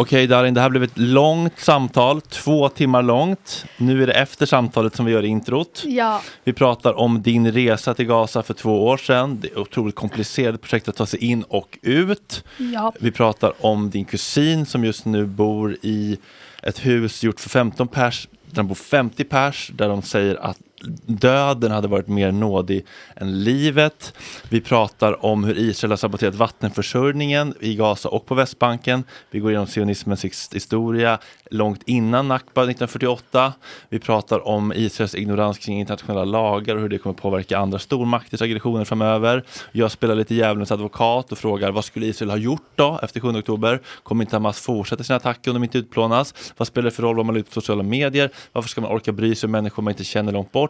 Okej Darin, det här blev ett långt samtal, två timmar långt. Nu är det efter samtalet som vi gör introt. Ja. Vi pratar om din resa till Gaza för två år sedan. Det är ett otroligt komplicerat projekt att ta sig in och ut. Ja. Vi pratar om din kusin som just nu bor i ett hus gjort för 15 pers, där de bor 50 pers, där de säger att döden hade varit mer nådig än livet. Vi pratar om hur Israel har saboterat vattenförsörjningen i Gaza och på Västbanken. Vi går igenom sionismens historia långt innan Nakba 1948. Vi pratar om Israels ignorans kring internationella lagar och hur det kommer påverka andra stormakters aggressioner framöver. Jag spelar lite djävulens advokat och frågar vad skulle Israel ha gjort då efter 7 oktober? Kommer inte Hamas fortsätta sina attacker om de inte utplånas? Vad spelar det för roll vad man lägger ut på sociala medier? Varför ska man orka bry sig om människor man inte känner långt bort?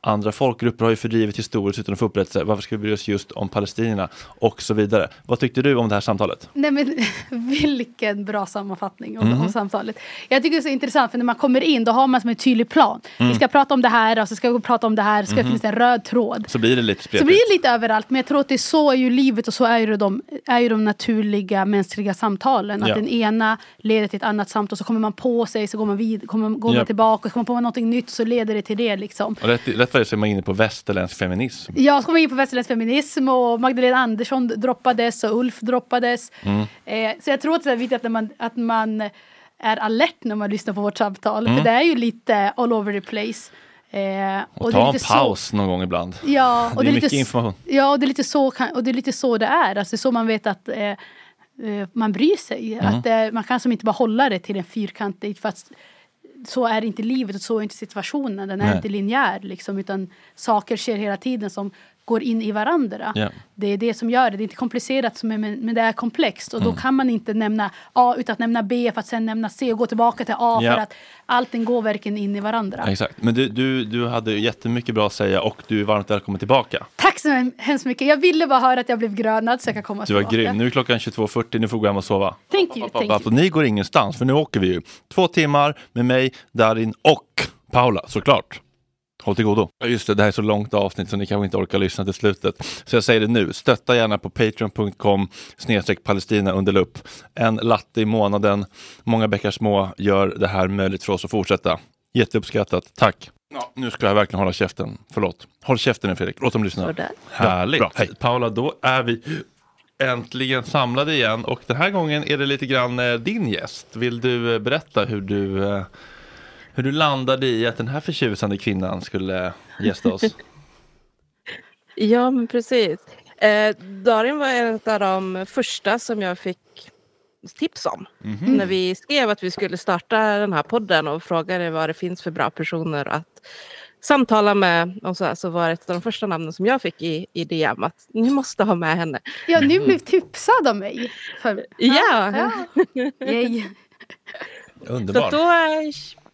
Andra folkgrupper har ju fördrivit historiskt utan att få upprättelse. Varför ska vi bry oss just om palestinierna? Och så vidare. Vad tyckte du om det här samtalet? Nej men vilken bra sammanfattning om, Mhm. om samtalet. Jag tycker det är så intressant för när man kommer in då har man som en tydlig plan. Mm. Vi ska prata om det här och så ska vi prata om det här. Så ska Mhm. finnas en röd tråd. Så blir det lite Så spretigt. blir det lite överallt men jag tror att det är så är ju livet och så är ju de, är ju de naturliga mänskliga samtalen. Att Ja. den ena leder till ett annat samtal så kommer man på sig så går man, vid, kommer, går Ja. man tillbaka och så kommer man på någonting nytt så leder det till det liksom. Och rätt, rätt vad det är så är man inne på västerländsk feminism. Jag kom in på västerländsk feminism och Magdalena Andersson droppades och Ulf droppades. Mm. Eh, så jag tror att det är viktigt att man, att man är alert när man lyssnar på vårt samtal. Mm. För det är ju lite all over the place. Eh, Och det är ta en lite så- paus någon gång ibland. Ja, och det är lite mycket s- information. Ja, och det är lite så, och det, är lite så det är. Alltså, det är så man vet att eh, eh, man bryr sig. Mm. Att, eh, man kan som inte bara hålla det till en fyrkantig för att så är inte livet och så är inte situationen. Den är Nej. inte linjär liksom, utan saker sker hela tiden som går in i varandra. Ja. Det är det som gör det. Det är inte komplicerat men, men det är komplext. Och då Mm. kan man inte nämna A utan att nämna B för att sen nämna C och gå tillbaka till A Ja. för att allting går verkligen in i varandra. Exakt. Men du, du, du hade jättemycket bra att säga och du är varmt välkommen tillbaka. Tack så hemskt mycket. Jag ville bara höra att jag blev grönad så jag kan komma Du var tillbaka. grym. Nu är klockan 22.40, nu får du gå hem och sova. Thank you, thank you. ni går ingenstans, för nu åker vi ju. Två timmar med mig, Darin och Paula, såklart. Håll till godo. Ja, Just det, det här är så långt avsnitt så ni kanske inte orkar lyssna till slutet. Så jag säger det nu, stötta gärna på patreon.com snedstreck palestina under lupp. En latte i månaden, många bäckar små gör det här möjligt för oss att fortsätta. Jätteuppskattat, tack. Ja, nu ska jag verkligen hålla käften. Förlåt. Håll käften nu Fredrik, låt dem lyssna. Sådär. Härligt. Bra. Hej. Paula, då är vi äntligen samlade igen och den här gången är det lite grann eh, din gäst. Vill du eh, berätta hur du, eh, hur du landade i att den här förtjusande kvinnan skulle gästa oss? Ja, men precis. Eh, Darin var en av de första som jag fick tips om. Mhm. När vi skrev att vi skulle starta den här podden och frågade vad det finns för bra personer att samtala med. Och så, här, så var det ett av de första namnen som jag fick i, i DM att ni måste ha med henne. Ja, ni blev tipsad av mig. För, Ja. ja. Så Underbart. då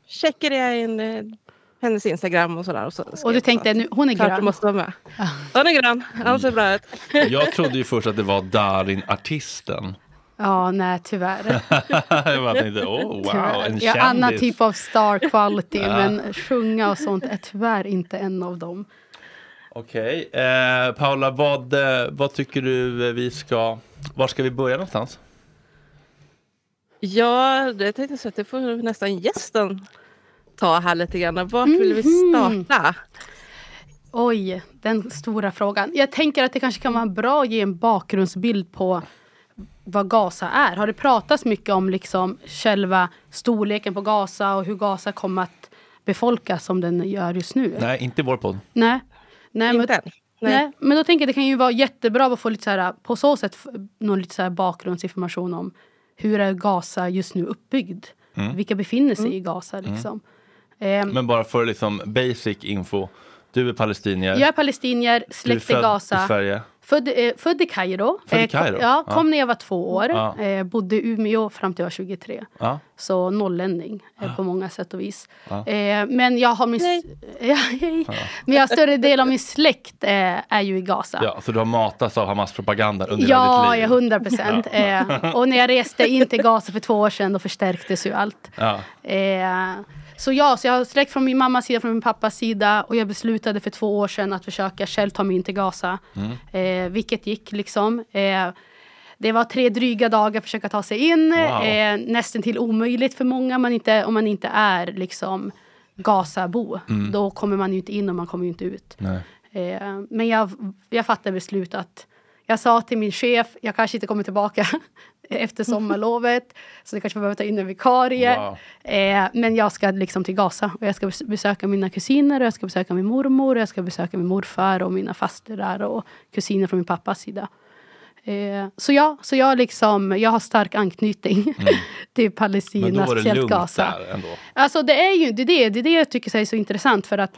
checkade jag in eh, hennes Instagram och sådär. Och, så Och du tänkte, nu, hon är Klart du grön. måste vara med. Hon är grön, han ser bra ut. Jag trodde ju först att det var Darin, artisten. Ja, nej tyvärr. jag bara tänkte, oh wow, tyvärr. en Jag har annan kändis. typ av star quality, Ja. men sjunga och sånt är tyvärr inte en av dem. Okej, eh, Paula, vad, eh, vad tycker du vi ska, var ska vi börja någonstans? Ja, det tänkte jag säga att det får nästan gästen ta här lite grann. Vart vill vi starta? Oj, den stora frågan. Jag tänker att det kanske kan vara bra att ge en bakgrundsbild på vad Gaza är. Har det pratats mycket om liksom själva storleken på Gaza och hur Gaza kommer att befolkas som den gör just nu? Nej, inte i vår podd. Nej. Nej, men, Inte än. nej. Nej. men då tänker jag att det kan ju vara jättebra att få lite så här, på så sätt någon lite så här bakgrundsinformation om hur är Gaza just nu uppbyggd? Mm. Vilka befinner sig i Gaza liksom? Ehm, Men bara för liksom basic info. Du är palestinier. jag är palestinier, släkt i Gaza. i Sverige. Född, eh, född i Kairo. Född i Eh, Kairo? Ja, Ja. kom när jag var två år. Ja. Eh, bodde i Umeå fram till jag var 23. Ja. Så nollänning eh, på många sätt och vis. Ja. Eh, men jag har min... Ja. Men jag större del av min släkt eh, är ju i Gaza. ja, så du har matats av Hamas-propagandan under Ja, hela ditt ja, liv? hundra procent. Eh, och när jag reste in till Gaza för två år sedan då förstärktes ju allt. Så ja, så jag har släkt från min mammas sida, från min pappas sida och jag beslutade för två år sedan att försöka själv ta mig in till Gaza. Mm. Eh, vilket gick liksom. Eh, Det var tre dryga dagar att försöka ta sig in. Wow. Eh, nästan till omöjligt för många man inte, om man inte är liksom Gazabo. Mm. Då kommer man ju inte in och man kommer ju inte ut. Eh, men jag, jag fattade beslut att jag sa till min chef, jag kanske inte kommer tillbaka efter sommarlovet. Så jag kanske behöver ta in en vikarie. Wow. Eh, men jag ska liksom till Gaza och jag ska bes- besöka mina kusiner, och jag ska besöka min mormor, och jag ska besöka min morfar och mina fastrar och kusiner från min pappas sida. Eh, så ja, så jag, liksom, jag har stark anknytning till Men Palestina, då var det speciellt lugnt Gaza. där ändå. Alltså det är ju det, det, det, det jag tycker är så intressant för att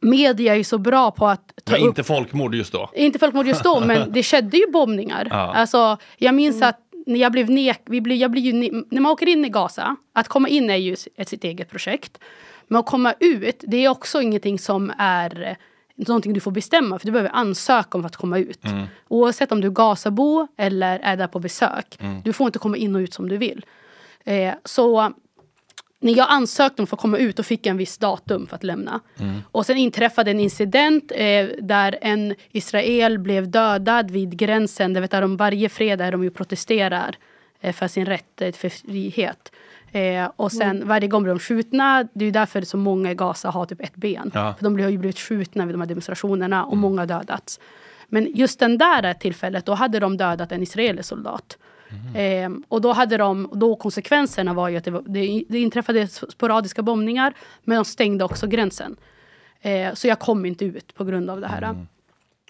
media är ju så bra på att ta var upp inte folkmord just då. inte folkmord just då, men det skedde ju bombningar. Ja. Alltså, jag minns att när jag blev nek, vi blev, jag blir ju ne, när man åker in i Gaza, att komma in är ju ett, sitt eget projekt. Men att komma ut, det är också ingenting som är eh, någonting du får bestämma, för du behöver ansöka om att komma ut. Oavsett om du är Gazabo eller är där på besök. Du får inte komma in och ut som du vill. Eh, så när jag ansökte om att få komma ut och fick jag en viss datum för att lämna. Och sen inträffade en incident eh, där en Israel blev dödad vid gränsen. Det vet, där de varje fredag är de ju protesterar eh, för sin rätt eh, för frihet. Eh, och sen varje gång blir de skjutna. Det är ju därför så många i Gaza har typ ett ben. Ja. För de har ju blivit skjutna vid de här demonstrationerna och många har dödats. Men just den där tillfället, då hade de dödat en israelisk soldat. Ehm, och då hade de, då konsekvenserna var ju att det, var, det, det inträffade sporadiska bombningar, men de stängde också gränsen. Eh, så jag kom inte ut på grund av det här.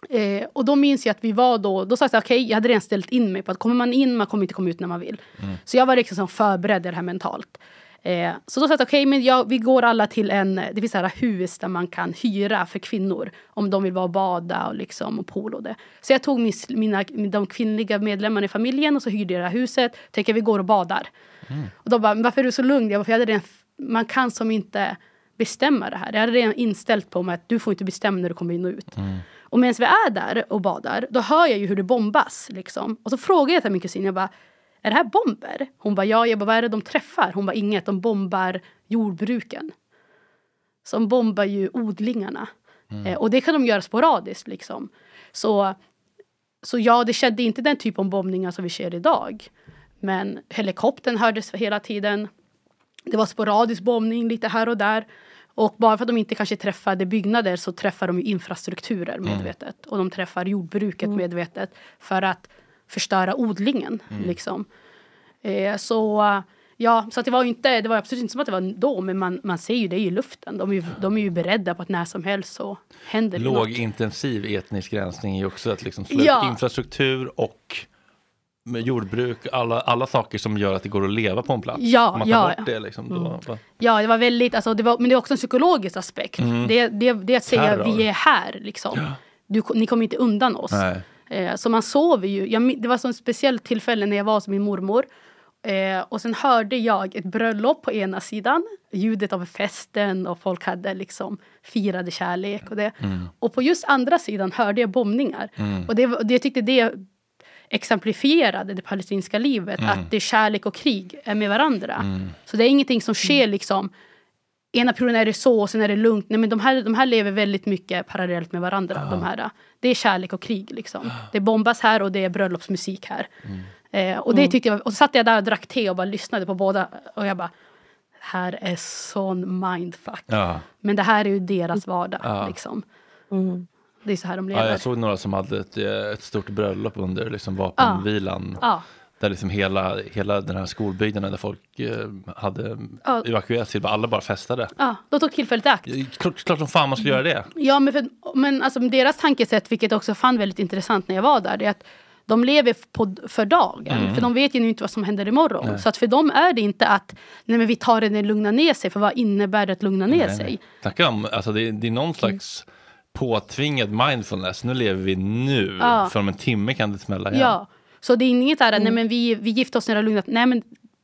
Eh, och då minns jag att vi var då, då sa jag okej, jag hade redan ställt in mig på att kommer man in, man kommer inte komma ut när man vill. Så jag var liksom som förberedd i det här mentalt. Eh, så då sa jag okej, men jag, vi går alla till en, det finns så här hus där man kan hyra för kvinnor om de vill vara och bada och, liksom, och pool det. Så jag tog min, mina, de kvinnliga medlemmarna i familjen och så hyrde jag det här huset. Tänker vi går och badar. Och då bara, "Men varför är du så lugn? Jag bara, jag hade redan, man kan som inte bestämma det här. Jag hade redan inställt på mig att du får inte bestämma när du kommer in och ut. Och medan vi är där och badar, då hör jag ju hur det bombas. Liksom. Och så frågar jag till min kusin, jag bara, är det här bomber? Hon bara, ja. Jag bara, vad är det de träffar? Hon bara, inget. De bombar jordbruken. Så de bombar ju odlingarna. Eh, och det kan de göra sporadiskt. Liksom. Så, så ja, det skedde inte den typ av bombningar som vi ser idag. Men helikoptern hördes hela tiden. Det var sporadisk bombning lite här och där. Och bara för att de inte kanske träffade byggnader så träffar de infrastrukturer medvetet. Och de träffar jordbruket medvetet för att förstöra odlingen. Liksom. Eh, så ja, så det var inte, det var absolut inte som att det var då, men man, man ser ju det i luften. De är ju, de är ju beredda på att när som helst så händer det. Lågintensiv etnisk rensning är ju också att liksom slå Ja. infrastruktur och med jordbruk, alla, alla saker som gör att det går att leva på en plats. Ja, man ja, bort ja. det liksom, då, va- Ja, det var väldigt, alltså, det var, men det är också en psykologisk aspekt. Det, det, det är att säga Terror. vi är här, liksom. Du, ni kommer inte undan oss. Nej. Eh, så man sover ju. Jag, det var så ett speciellt tillfälle när jag var hos min mormor. Eh, och sen hörde jag ett bröllop på ena sidan. Ljudet av festen och folk hade liksom firade kärlek och det. Och på just andra sidan hörde jag bombningar. Och det, var- det, jag tyckte det exemplifierade det palestinska livet. Att det är kärlek och krig är med varandra. Så det är ingenting som sker liksom ena perioden är det så och sen är det lugnt. Nej, men de, här, de här lever väldigt mycket parallellt med varandra. De här. Det är kärlek och krig. Liksom. Det bombas här och det är bröllopsmusik här. Eh, och, det tyckte jag, och så satt jag där och drack te och bara lyssnade på båda. Och jag bara, här är sån mindfuck. Ja. Men det här är ju deras vardag. Ja. Liksom. Mm. Det är så här de Ja, lever. jag såg några som hade ett, ett stort bröllop under liksom, vapenvilan. Ja. Där liksom hela, hela den här skolbyggnaden där folk eh, hade Ja. evakuerats till, alla bara festade. Ja, de tog tillfället i akt. Klart, klart som fan man skulle göra det. Ja, men, för, men alltså, deras tankesätt, vilket jag också fann väldigt intressant när jag var där, det är att de lever på, för dagen. För de vet ju inte vad som händer imorgon. Så att för dem är det inte att nej, men vi tar det när det lugnar ner sig. För vad innebär det att lugna ner Nej, sig? nej. Snacka om, alltså det, det är någon slags påtvingad mindfulness. Nu lever vi nu, Ja. för om en timme kan det smälla igen. Ja. Så det är inget där, nej men vi, vi gifter oss när det lugnat Nej men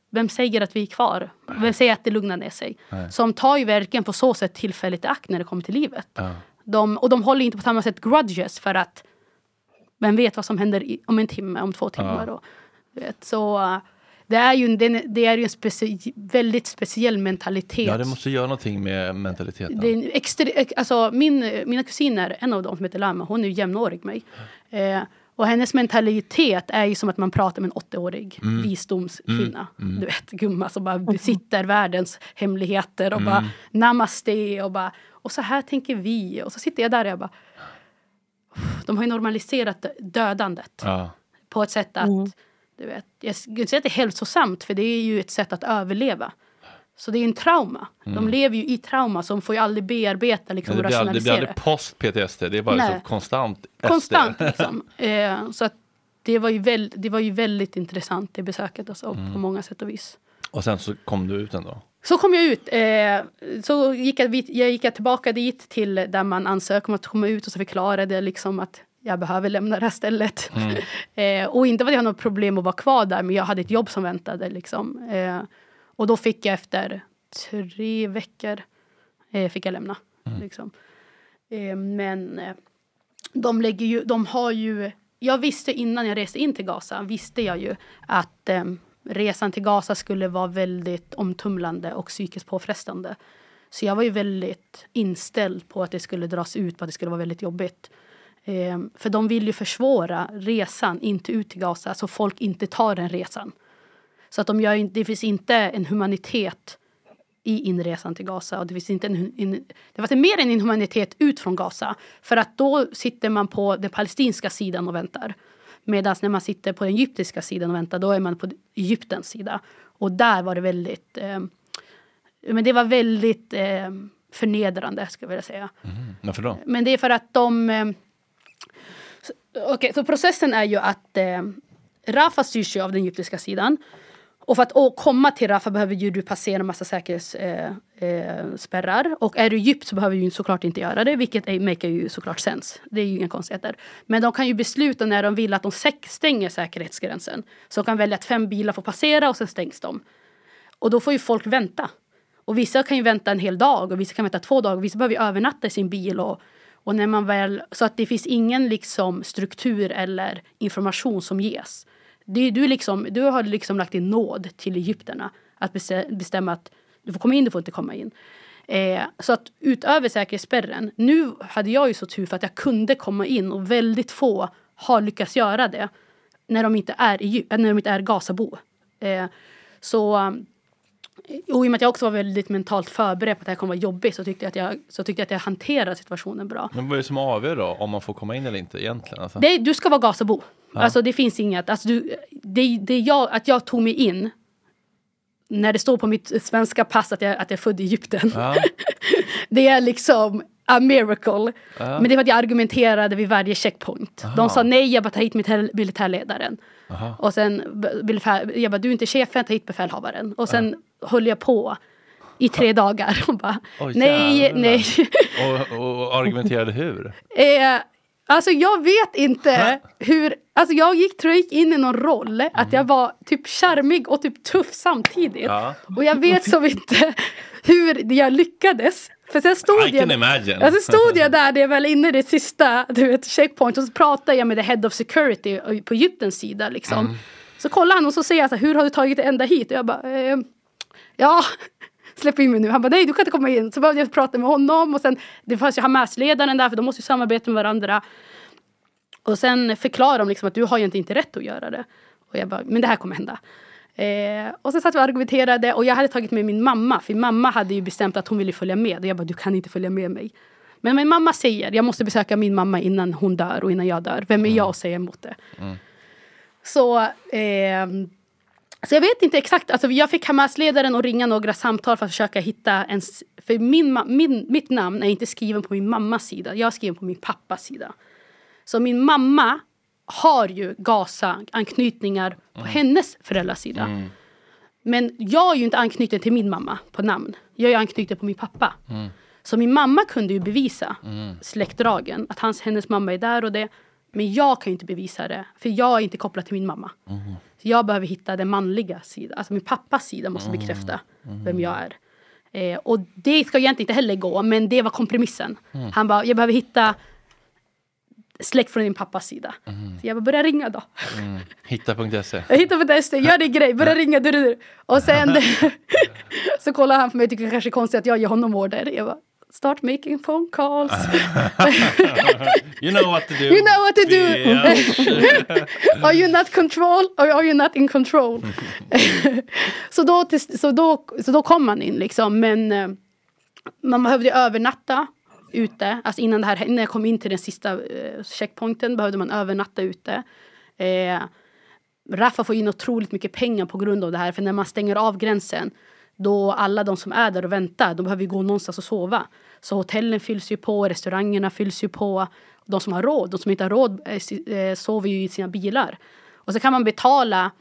vem säger att vi är kvar? Vem säger att det lugnar ner sig? Så de tar ju verkligen på så sätt tillfälligt i akt när det kommer till livet. Ja. De, och de håller inte på samma sätt grudges för att vem vet vad som händer i, om en timme, om två timmar. Och, du vet, så det är ju en, det är- det är ju en speci, väldigt speciell mentalitet. ja, det måste göra någonting med mentaliteten. Det är en extra, alltså min, mina kusiner, en av dem som heter Lama, hon är ju jämnårig med mig. Eh, Och hennes mentalitet är ju som att man pratar med en 80-årig Mm. visdomskvinna. Du vet, gumma som bara besitter världens hemligheter och bara namaste och bara och så här tänker vi. Och så sitter jag där och jag bara de har ju normaliserat dö- dödandet Ja. på ett sätt att du vet, jag skulle inte säga att det är hälsosamt för det är ju ett sätt att överleva. Så det är en trauma. De lever ju i trauma så de får ju aldrig bearbeta liksom, och det, blir aldrig, det blir rationalisera. aldrig post-PTSD, det är bara liksom konstant SD. Konstant liksom. Eh, så att det var, ju väl, det var ju väldigt intressant det besöket alltså, på många sätt och vis. Och sen så kom du ut ändå. Så kom jag ut. Eh, så gick jag, jag gick jag tillbaka dit till där man ansöker om att komma ut och så förklarade jag liksom att jag behöver lämna det här stället. eh, och inte för att jag har något problem att vara kvar där men jag hade ett jobb som väntade. Liksom. Eh, och då fick jag efter tre veckor eh, fick jag lämna. Liksom. Eh, men eh, de, lägger ju, de har ju... Jag visste innan jag reste in till Gaza visste jag ju att eh, resan till Gaza skulle vara väldigt omtumlande och psykiskt påfrestande. Så jag var ju väldigt inställd på att det skulle dras ut, på att det skulle vara väldigt jobbigt. Eh, för de vill ju försvåra resan inte ut till Gaza så folk inte tar den resan. Så att de gör, det finns inte en humanitet i inresan till Gaza. Och det, finns inte en, en, det var mer en inhumanitet ut från Gaza. För att då sitter man på den palestinska sidan och väntar. Medan när man sitter på den egyptiska sidan och väntar, då är man på Egyptens sida. Och där var det väldigt... Eh, men det var väldigt eh, förnedrande, skulle jag vilja säga. Varför då? Men det är för att de... Eh, Okej, så processen är ju att eh, Rafa styrs ju av den egyptiska sidan. Och för att å, komma till Rafah behöver ju du passera en massa säkerhetsspärrar. Eh, eh, och är du djupt så behöver du såklart inte göra det, vilket är, make ju såklart sens. Det är ju inga konstigheter. Men de kan ju besluta när de vill att de stänger säkerhetsgränsen. Så de kan välja att fem bilar får passera och sen stängs de. Och då får ju folk vänta. Och vissa kan ju vänta en hel dag och vissa kan vänta två dagar. Vissa behöver ju övernatta i sin bil. Och, och när man väl, så att det finns ingen liksom struktur eller information som ges. Det, du, liksom, du har liksom lagt din nåd till egyptierna att bestämma att du får komma in, du får inte komma in. Eh, så att utöver säkerhetsspärren, nu hade jag ju så tur för att jag kunde komma in och väldigt få har lyckats göra det när de inte är, när de inte är Gazabo. Eh, så och i och med att jag också var väldigt mentalt förberedd på att det här kommer vara jobbigt så tyckte jag att jag, så tyckte jag, att jag hanterade situationen bra. Men vad är det som avgör då om man får komma in eller inte egentligen? Alltså? Det, du ska vara Gazabo. Alltså det finns inget. Alltså du, det, det jag, att jag tog mig in när det står på mitt svenska pass att jag, att jag är född i Egypten. Ja. Det är liksom a miracle. Men det för att jag argumenterade vid varje checkpoint. De sa nej, jag bara tar hit militär, militärledaren. Och sen jag bara du är inte chefen, ta hit befälhavaren. Och sen höll jag på i tre dagar och bara Oj, nej, jävlar. nej. Och, och argumenterade hur? Eh, alltså jag vet inte hur, alltså jag gick, tror jag gick in i någon roll att jag var typ charmig och typ tuff samtidigt. Ja. Och jag vet som inte hur jag lyckades. För sen stod I can jag, imagine. alltså stod jag där, det är väl inne i det sista du vet, checkpoint och så pratade jag med the head of security på Egyptens sida liksom. Mm. Så kollar han och så säger jag så här, hur har du tagit dig ända hit? Och jag bara, eh, ja, släpp in mig nu. Han bara, nej du kan inte komma in. Så behövde jag prata med honom och sen, det fanns ju Hamas-ledaren där för de måste ju samarbeta med varandra. Och sen förklarar de liksom att du har ju inte, inte rätt att göra det. Och jag bara, men det här kommer hända. Eh, och sen satt vi och argumenterade och jag hade tagit med min mamma. För mamma hade ju bestämt att hon ville följa med. Och jag bara, du kan inte följa med mig. Men min mamma säger, jag måste besöka min mamma innan hon dör och innan jag dör. Vem är jag att säga emot det? Så, ehm, så jag vet inte exakt. Alltså jag fick Hamas-ledaren att ringa några samtal för att försöka hitta en... För min, min, mitt namn är inte skriven på min mammas sida. Jag är skriven på min pappas sida. Så min mamma har ju Gaza-anknytningar på hennes föräldrars sida. Men jag är ju inte anknuten till min mamma på namn. Jag är anknuten på min pappa. Så min mamma kunde ju bevisa släktdragen. Att hans, hennes mamma är där och det. Men jag kan ju inte bevisa det. För jag är inte kopplad till min mamma. Jag behöver hitta den manliga sidan. Alltså min pappas sida måste bekräfta vem jag är. Eh, och det ska egentligen inte heller gå. Men det var kompromissen. Han bara, jag behöver hitta släkt från din pappas sida. Så jag bara, börja ringa då. Hitta.se. Jag hittar på testet, gör din grej, börja ringa. Du, du, du. Och sen så kollar han på mig och tycker det kanske är konstigt att jag ger honom order. Jag bara, Start making phone calls. You know what to do. You know what to do. are you not control or are you not in control? så, då, så, då, så då kom man in liksom. Men eh, man behövde övernatta ute. Alltså innan, det här, innan jag kom in till den sista eh, checkpointen behövde man övernatta ute. Eh, Raffa får in otroligt mycket pengar på grund av det här. För när man stänger av gränsen då alla de som är där och väntar, de behöver ju gå någonstans och sova. Så hotellen fylls ju på, restaurangerna fylls ju på. De som har råd, de som inte har råd eh, eh, sover ju i sina bilar. Och så kan man betala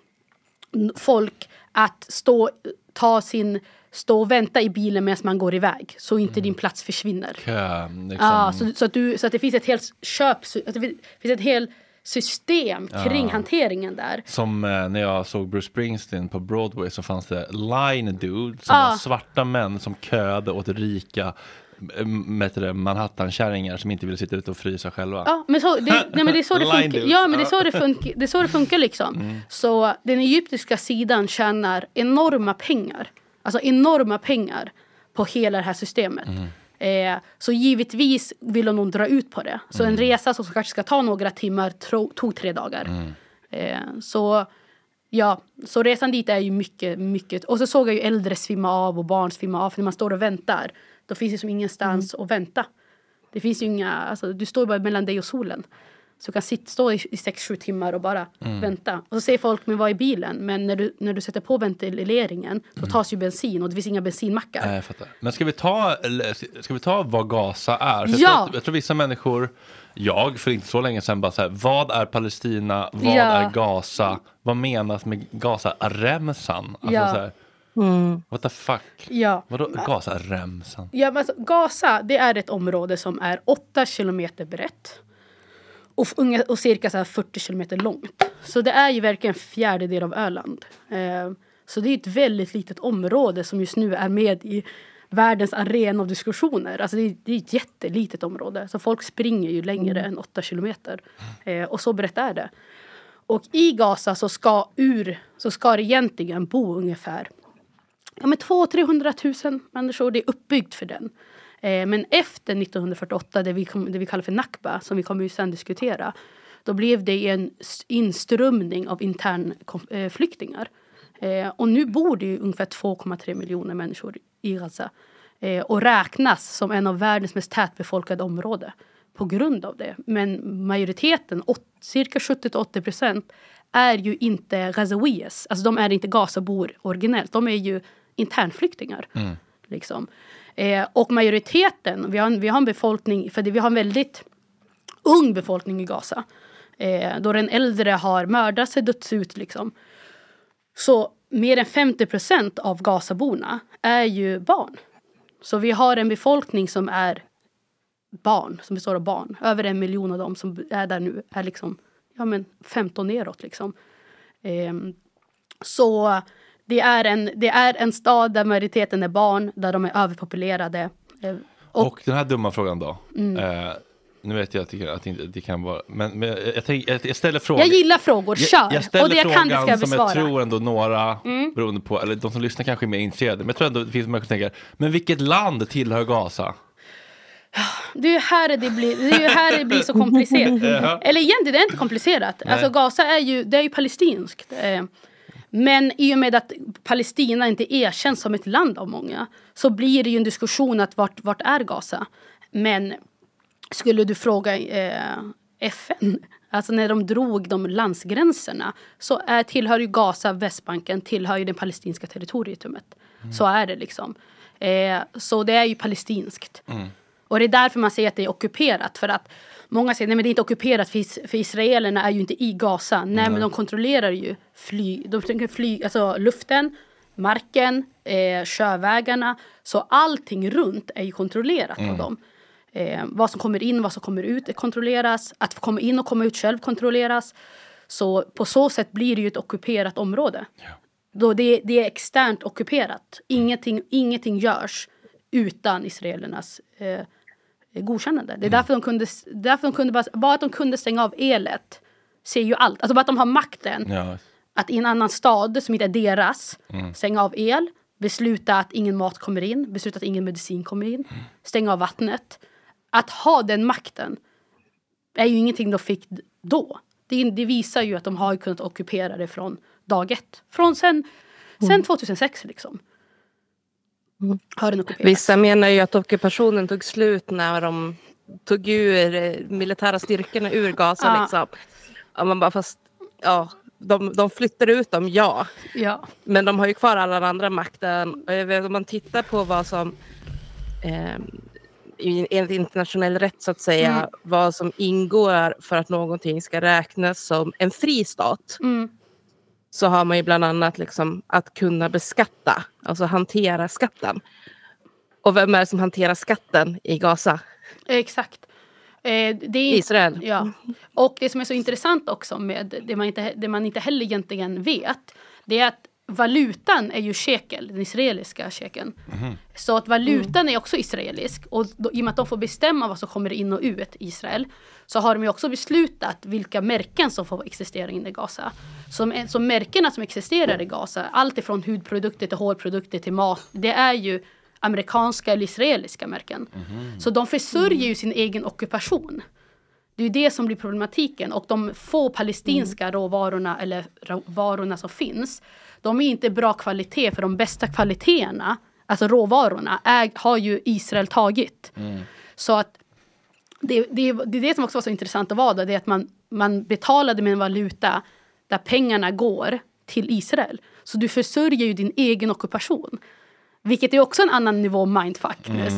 folk att stå, ta sin, stå och vänta i bilen medan man går iväg. Så inte din plats försvinner. Kö, liksom. Ja, så, så, att du, så att det finns ett helt köp, att det finns ett helt system kring hanteringen där. Som eh, när jag såg Bruce Springsteen på Broadway så fanns det line dude som Ah. var svarta män som köade åt rika eh, Manhattan-kärringar som inte ville sitta ute och frysa själva. Ja, men, så, det, nej, men det är så det funkar. Ja, men det är så det funkar, det är så det funkar liksom. Så den egyptiska sidan tjänar enorma pengar. Alltså enorma pengar på hela det här systemet. Eh, så givetvis vill de nog dra ut på det. Så en resa som kanske ska ta några timmar tro, tog tre dagar. Eh, så ja, så resan dit är ju mycket, mycket. Och så såg jag ju äldre svimma av och barn svimma av. För när man står och väntar, då finns det som ingenstans att vänta. Det finns ju inga, alltså, du står bara mellan dig och solen. Så du kan sitta, stå i, i sex sju timmar och bara vänta. Och så säger folk, men vad är bilen? Men när du, när du sätter på ventileringen, då tas ju bensin och det finns inga bensinmackar. Nej, jag fattar. Men ska vi ta, ska vi ta vad Gaza är? För jag, Ja. tror, att- jag tror vissa människor, jag för inte så länge sedan bara så här, vad är Palestina, vad Ja. är Gaza, vad menas med Gaza-remsan? Alltså Ja. så här, what the fuck? Ja. Vadå Gaza-remsan? Ja, men alltså, Gaza det är ett område som är 8 kilometer brett och, unga- och cirka så här 40 kilometer långt. Så det är ju verkligen en fjärdedel av Öland. Eh, så det är ett väldigt litet område som just nu är med i världens arena av diskussioner. Alltså det, är, det är ett jättelitet område. Så folk springer ju längre än 8 kilometer. Eh, och så brett är det. Och i Gaza så ska, ur, så ska det egentligen bo ungefär ja, men 200 000 människor. Det är uppbyggt för den. Eh, men efter 1948, det vi, kom, det vi kallar för Nakba, som vi kommer ju sen diskutera, då blev det en inströmning av internflyktingar. Eh, och nu bor det ju ungefär 2,3 miljoner människor i Gaza. Eh, och räknas som en av världens mest tätbefolkade områden på grund av det. Men majoriteten, åt, cirka 70-80 procent, är ju inte Ghazawies. Alltså de är inte Gazabor originellt. De är ju internflyktingar. Liksom. Eh, och majoriteten, vi har, en- vi har en befolkning, för det, vi har en väldigt ung befolkning i Gaza. Eh, då den äldre har mördats och dött ut. Liksom. Så mer än 50 procent av Gazaborna är ju barn. Så vi har en befolkning som är barn, som består av barn. Över en miljon av dem som är där nu är liksom ja, men 15 neråt. Liksom. Eh, så det är, en, det är en stad där majoriteten är barn, där de är överpopulerade. Eh, Och, och, den här dumma frågan då. Mm. Eh, nu vet jag att det, att det, inte- det kan vara, men, men jag, tänk, jag, jag ställer frågan. jag gillar frågor, kör! Jag, jag ställer och det jag kan det ska jag som jag tror ändå några, beroende på, eller de som lyssnar kanske är mer intresserade, men jag tror ändå det finns människor som tänker, men vilket land tillhör Gaza? Det är ju här det blir, det är här det blir så komplicerat. Eller egentligen, det är inte komplicerat. Alltså Gaza är ju, det är ju palestinskt. Men i och med att Palestina inte erkänns som ett land av många så blir det ju en diskussion att vart, vart är Gaza? Men skulle du fråga eh, FN, alltså när de drog de landsgränserna så är, tillhör ju Gaza, Västbanken, tillhör ju det palestinska territoriumet. Så är det liksom. Eh, så det är ju palestinskt. Och det är därför man säger att det är ockuperat. För att många säger nej men det är inte ockuperat för, is- för israelerna är ju inte i Gaza. Nej men de kontrollerar ju fly, de fly, alltså luften, marken, eh, sjövägarna. Så allting runt är ju kontrollerat av dem. Eh, vad som kommer in, vad som kommer ut kontrolleras. Att få komma in och komma ut själv kontrolleras. Så på så sätt blir det ju ett ockuperat område. Då det, det är externt ockuperat. Ingenting, ingenting görs utan israelernas eh, godkännande. Det är därför de kunde, därför de kunde bara, bara att de kunde stänga av elet ser ju allt. Alltså bara att de har makten Ja. att i en annan stad som inte är deras stänga av el besluta att ingen mat kommer in, besluta att ingen medicin kommer in, stänga av vattnet. Att ha den makten är ju ingenting de fick då. Det, det visar ju att de har kunnat ockupera det från dag ett. Från sen, sen 2006 liksom. Har den. Vissa menar ju att ockupationen tog slut när de tog ur eh, militära styrkorna ur Gaza. Ja. Liksom. Ja, man bara, fast, ja, de, de flyttar ut dem, ja. Ja. Men de har ju kvar all den andra makten. Och vet, om man tittar på vad som eh, enligt internationell rätt så att säga, Mm. vad som ingår för att någonting ska räknas som en fri stat. Mm. Så har man ju bland annat liksom att kunna beskatta, alltså hantera skatten. Och vem är det som hanterar skatten i Gaza? Exakt. Eh, det är, Israel. Ja. Och det som är så intressant också med det man inte, det man inte heller egentligen vet. Det är att valutan är ju shekel, den israeliska shekeln. Så att valutan är också israelisk. Och då, i och med att de får bestämma vad som kommer in och ut i Israel. Så har de ju också beslutat vilka märken som får existera inne i Gaza. Så, så märkena som existerar i Gaza, allt ifrån hudprodukter till hårprodukter till mat. Det är ju amerikanska eller israeliska märken. Så de försörjer ju sin egen ockupation. Det är det som blir problematiken. Och de få palestinska råvarorna eller varorna som finns, de är inte bra kvalitet för de bästa kvaliteterna, alltså råvarorna, är, har ju Israel tagit. Så att det, det, det är det som också var så intressant att vara då, det är att man, man betalade med en valuta där pengarna går till Israel. Så du försörjer ju din egen ockupation. Vilket är också en annan nivå mindfuckness.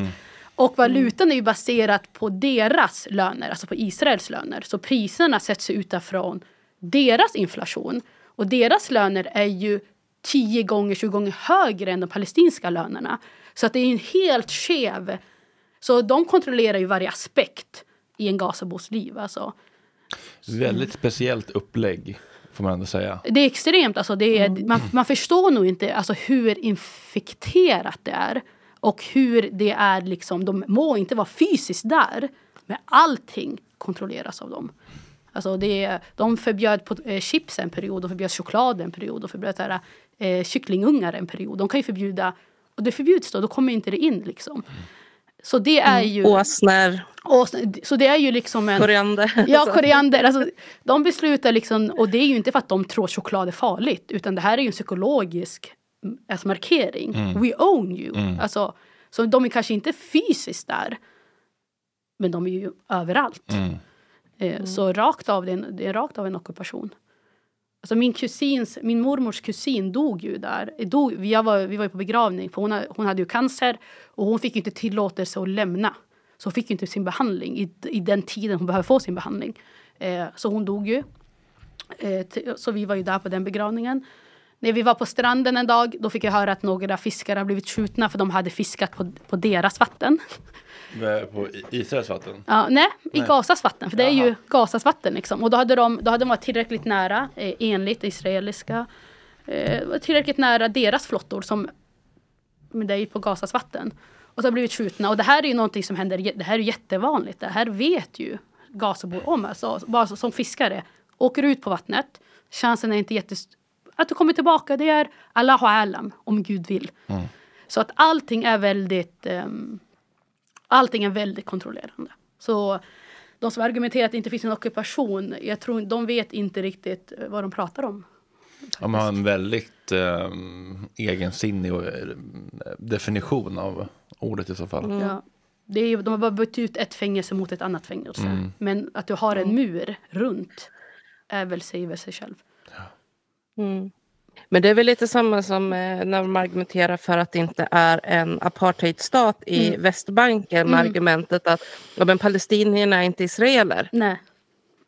Och valutan är ju baserat på deras löner, alltså på Israels löner. Så priserna sätts utifrån deras inflation. Och deras löner är ju 10 gånger, 20 gånger högre än de palestinska lönerna. Så att det är en helt skev... Så de kontrollerar ju varje aspekt i en Gazabos liv. Alltså. Väldigt speciellt upplägg, får man ändå säga. Det är extremt. Alltså det är, man, man förstår nog inte alltså, hur infekterat det är. Och hur det är liksom, de må inte vara fysiskt där. Men allting kontrolleras av dem. Alltså det, är- de förbjöd på, eh, chips en period, de förbjöd choklad en period, de förbjöd här, eh, kycklingungar en period. De kan ju förbjuda, och det förbjuds då, då kommer inte det in liksom. Så det är ju... Åsnor, Och, så det är ju liksom en... koriander. Ja, koriander. Alltså, de beslutar liksom, och det är ju inte för att de tror choklad är farligt, utan det här är ju en psykologisk mm, alltså markering. We own you. Alltså, så de är kanske inte fysiskt där, men de är ju överallt. Eh, Så rakt av, det är, en, det är rakt av en ockupation. Alltså min kusins, min mormors kusin dog ju där. Dog, vi, jag var, vi var ju på begravning för hon, hon hade ju cancer och hon fick inte tillåtelse att lämna. Så hon fick inte sin behandling i, i den tiden hon behöver få sin behandling. Eh, så hon dog ju. Eh, så vi var ju där på den begravningen. När vi var på stranden en dag då fick jag höra att några fiskare har blivit skjutna för de hade fiskat på, på deras vatten. På Israels vatten? Ja, nej, i Nej. Gazas vatten. För det är ju. Gazas vatten. Liksom. Och då hade, de, då hade de varit tillräckligt nära, eh, enligt israeliska, eh, tillräckligt nära deras flottor som men det är ju på Gazas vatten. Och så har blivit skjutna. Och det här är ju någonting som händer, det här är jättevanligt. Det här vet ju Gazabor om. Alltså, bara som fiskare, åker ut på vattnet. Chansen är inte jättestor. Att du kommer tillbaka, det är Allahu alam, om Gud vill. Så att allting är väldigt ehm, allting är väldigt kontrollerande. Så de som argumenterar att det inte finns en ockupation, jag tror de vet inte riktigt eh, vad de pratar om. De har en väldigt eh, egensinnig och, eh, definition av ordet i så fall. Ja. Det är, ju- de har bara bytt ut ett fängelse mot ett annat fängelse. Men att du har en mur runt är väl säger väl sig själv. Mm. Men det är väl lite samma som eh, när de argumenterar för att det inte är en apartheidstat i Mm. Västbanken med argumentet att ja, men palestinierna är inte israeler. Nej.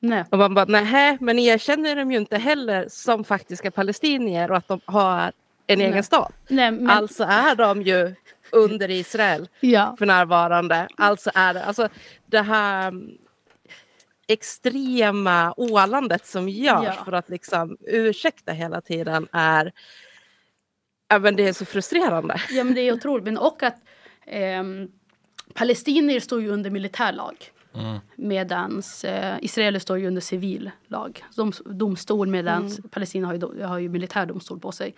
Nej. Och man bara, nej, men erkänner de ju inte heller som faktiska palestinier och att de har en Nej. egen stat. Nej men, Alltså är de ju under Israel ja. för närvarande. Alltså är det, alltså det här mm, extrema ålandet som görs Ja. för att liksom ursäkta hela tiden är Ja, men det är så frustrerande. ja men det är otroligt. Men och att ehm, palestinier står ju under militärlag. Medans eh, israeler står ju under civil lag. Dom, domstol medans Palestina har ju, har ju militärdomstol på sig.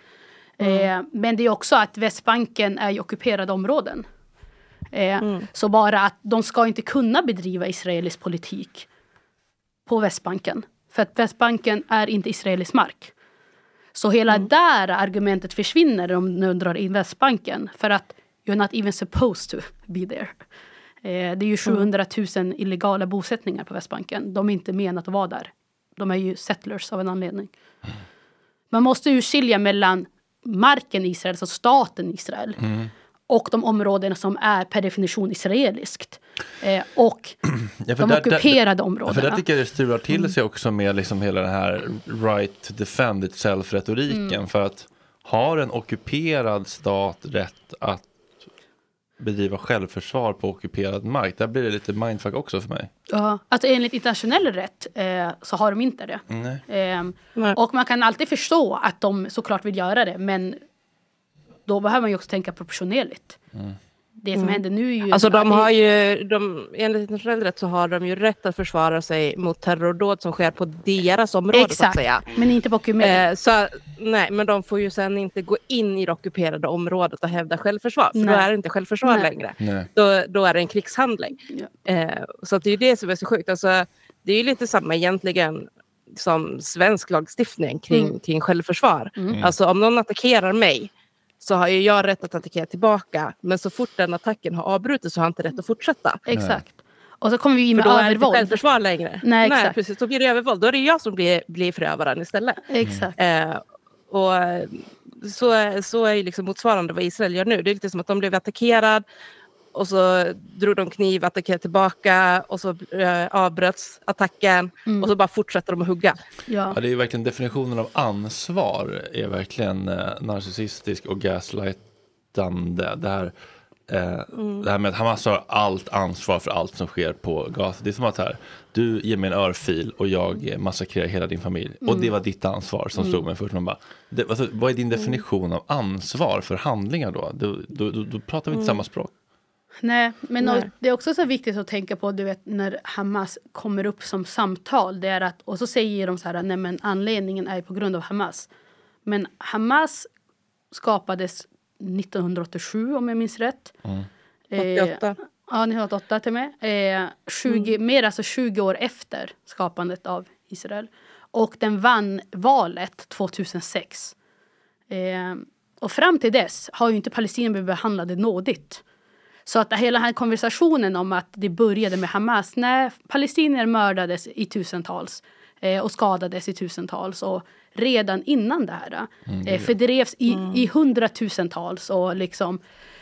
Eh, men det är också att Västbanken är ju ockuperade områden. Eh, Mm. Så bara att de ska inte kunna bedriva israelisk politik på Västbanken. För att Västbanken är inte israelisk mark. Så hela där argumentet försvinner om de drar in Västbanken. För att you're not even supposed to be there. Eh, det är ju 700 000 illegala bosättningar på Västbanken. De är inte menat att vara där. De är ju settlers av en anledning. Man måste ju skilja mellan marken Israel, alltså staten Israel. Och de områdena som är per definition israeliskt. Eh, och Ja, för de där- där- ockuperade Ja, områdena. för där tycker jag det strular till sig också med liksom hela den här right to defend itself-retoriken. För att har en ockuperad stat rätt att bedriva självförsvar på ockuperad mark? Där blir det lite mindfuck också för mig. Ja, alltså enligt internationell rätt eh, så har de inte det. Nej. Ehm, Nej. och man kan alltid förstå att de såklart vill göra det men då behöver man ju också tänka proportionerligt. Det som händer nu är ju... Alltså de har ju, de, enligt internationell rätt så har de ju rätt att försvara sig mot terrordåd som sker på deras område så att Exakt, säga. men inte på ockuperad. Eh, så, nej, men de får ju sen inte gå in i det ockuperade området och hävda självförsvar. För då Nej. är det inte självförsvar Nej. längre. Nej. Då, då är det en krigshandling. Ja. Eh, så att det är ju det som är så sjukt. Alltså, det är ju lite samma egentligen som svensk lagstiftning kring, Mm. kring självförsvar. Alltså om någon attackerar mig så har ju jag rätt att attackera tillbaka. Men så fort den attacken har avbrutits så har jag inte rätt att fortsätta. Exakt. Och så kommer vi in För med då är det inte övervåld. självförsvar längre. Nej, exakt. precis. Då blir det övervåld. Då är det jag som blir, blir förövaren istället. Exakt. Eh, och så, är- så är ju liksom motsvarande vad Israel gör nu. Det är lite som att de blev attackerad och så drog de kniv, attackerade tillbaka och så eh, avbröts attacken och så bara fortsätter de att hugga. Ja. Ja, det är ju verkligen definitionen av ansvar är verkligen eh, narcissistisk och gaslightande. Det här, eh, det här med att Hamas har allt ansvar för allt som sker på Gaza. Det är som att här, du ger mig en örfil och jag eh, massakrerar hela din familj. Och det var ditt ansvar som slog mig först. Man bara, det, alltså, vad är din definition av ansvar för handlingar då? Då, då, då, då pratar vi inte samma språk. Nej, men Nej. och- det är också så viktigt att tänka på du vet, när Hamas kommer upp som samtal. Det är att, och så säger de så här, nej men anledningen är på grund av Hamas. Men Hamas skapades 1987 om jag minns rätt. Eh, 88. Ja, 1988 till med. Eh, 20, Mer alltså 20 år efter skapandet av Israel. Och den vann valet 2006. Eh, och fram till dess har ju inte Palestina blivit behandlade nådigt. Så att hela den här konversationen om att det började med Hamas. Nej, palestinier mördades i tusentals eh, och skadades i tusentals. Och redan innan det här eh, fördrevs i, i hundratusentals. Och liksom,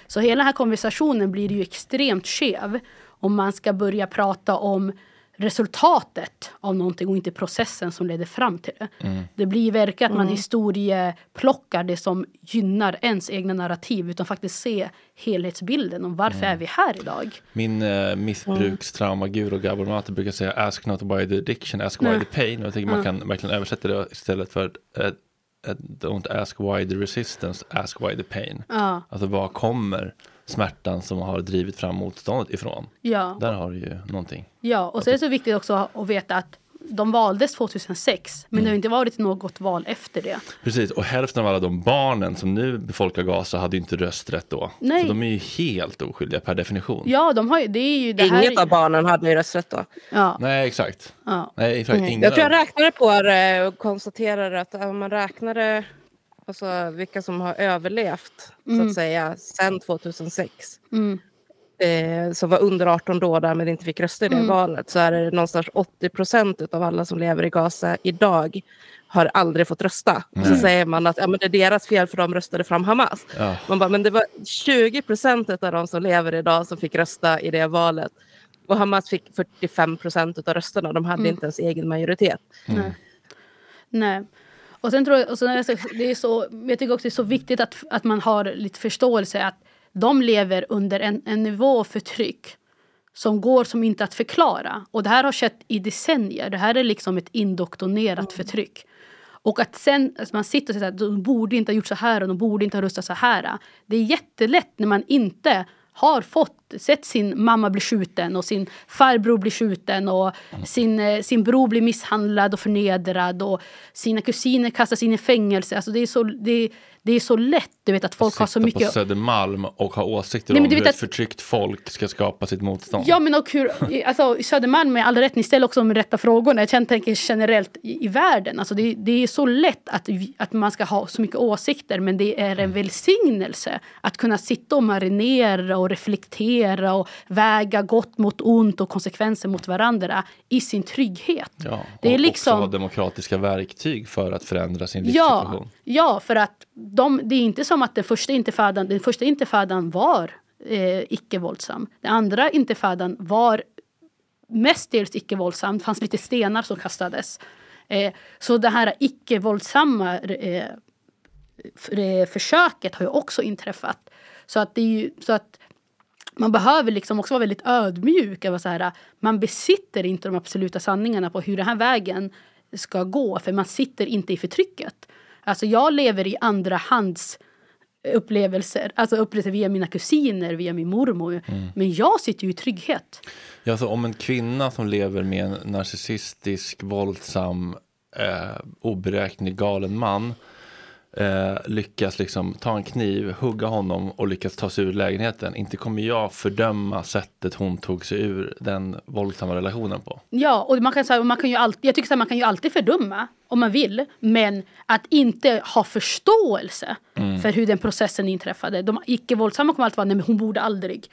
så hela den här konversationen blir ju extremt skev om man ska börja prata om resultatet av någonting och inte processen som leder fram till det. Det blir verkligen att man historieplockar det som gynnar ens egna narrativ utan faktiskt se helhetsbilden om varför är vi här idag. Min eh, missbrukstraumaguru Gabor Mate brukar säga ask not why the addiction, ask why the pain. Och jag tänker man kan verkligen översätta det istället för eh, don't ask why the resistance, ask why the pain. Ja, Alltså var kommer smärtan som har drivit fram motståndet ifrån? ja, Där har du ju någonting. ja. och så är det så viktigt också att veta att de valdes 2006 men det har inte varit något val efter det. Precis, och hälften av alla de barnen som nu befolkar Gaza hade ju inte rösträtt då. Nej. Så de är ju helt oskyldiga per definition. Ja, de har ju, det är ju det här. Inget av barnen hade ju rösträtt då. Ja, Nej, exakt. ja, Nej, exakt. Ingen Jag tror jag räknade på det och konstaterade att om man räknade alltså, vilka som har överlevt så att säga sedan 2006 mm, eh, som var under 18 då och därmed inte fick rösta i det Mm. valet så är det någonstans 80 procent av alla som lever i Gaza idag har aldrig fått rösta. Och så säger man att ja, men det är deras fel för de röstade fram Hamas. Ja. Man bara, men det var 20 procent av de som lever idag som fick rösta i det valet. Och Hamas fick 45 procent av rösterna. De hade Mm. inte ens egen majoritet. nej. Och sen tror jag, och sen är det, är så, jag tycker också det är så viktigt att, att man har lite förståelse att de lever under en, en nivå av förtryck som går som inte att förklara. Och det här har skett i decennier. Det här är liksom ett indoktrinerat förtryck. Och att sen alltså man sitter och säger att de borde inte ha gjort så här och de borde inte ha röstat så här. Det är jättelätt när man inte har fått sett sin mamma bli skjuten och sin farbror bli skjuten och sin, eh, sin bror bli misshandlad och förnedrad och sina kusiner kastas in i fängelse. Alltså det är så, det, det är så lätt, du vet att folk har så Sitta mycket... på Södermalm och ha åsikter Nej, om hur ett att- förtryckt folk ska skapa sitt motstånd. Ja men och hur, alltså Södermalm med all rätt, ni ställer också de rätta frågorna. Jag tänker generellt i, i världen. Alltså det, det är så lätt att, att man ska ha så mycket åsikter men det är en välsignelse att kunna sitta och marinera och reflektera och väga gott mot ont och konsekvenser mot varandra i sin trygghet. Ja, Det är och liksom- också ha demokratiska verktyg för att förändra sin Ja, livssituation. ja, för att de, det är inte som att den första intifadan, den första intifadan var eh, icke-våldsam. Den andra intifadan var mestadels icke-våldsam. Det fanns lite stenar som kastades. Eh, så det här icke-våldsamma eh, eh, försöket har ju också inträffat. Så att, det är ju, så att man behöver liksom också vara väldigt ödmjuk. över Så här, man besitter inte de absoluta sanningarna på hur den här vägen ska gå. För man sitter inte i förtrycket. Alltså jag lever i andra hands upplevelser. Alltså upplevelser via mina kusiner, via min mormor. Men jag sitter ju i trygghet. Ja, alltså, om en kvinna som lever med en narcissistisk, våldsam, eh, oberäknelig, galen man eh, lyckas liksom ta en kniv, hugga honom och lyckas ta sig ur lägenheten. Inte kommer jag fördöma sättet hon tog sig ur den våldsamma relationen på. Ja, och man kan, säga, man kan ju alltid, jag tycker så här, man kan ju alltid fördöma om man vill. Men att inte ha förståelse för hur den processen inträffade. De icke-våldsamma kommer alltid vara, nej men hon borde aldrig.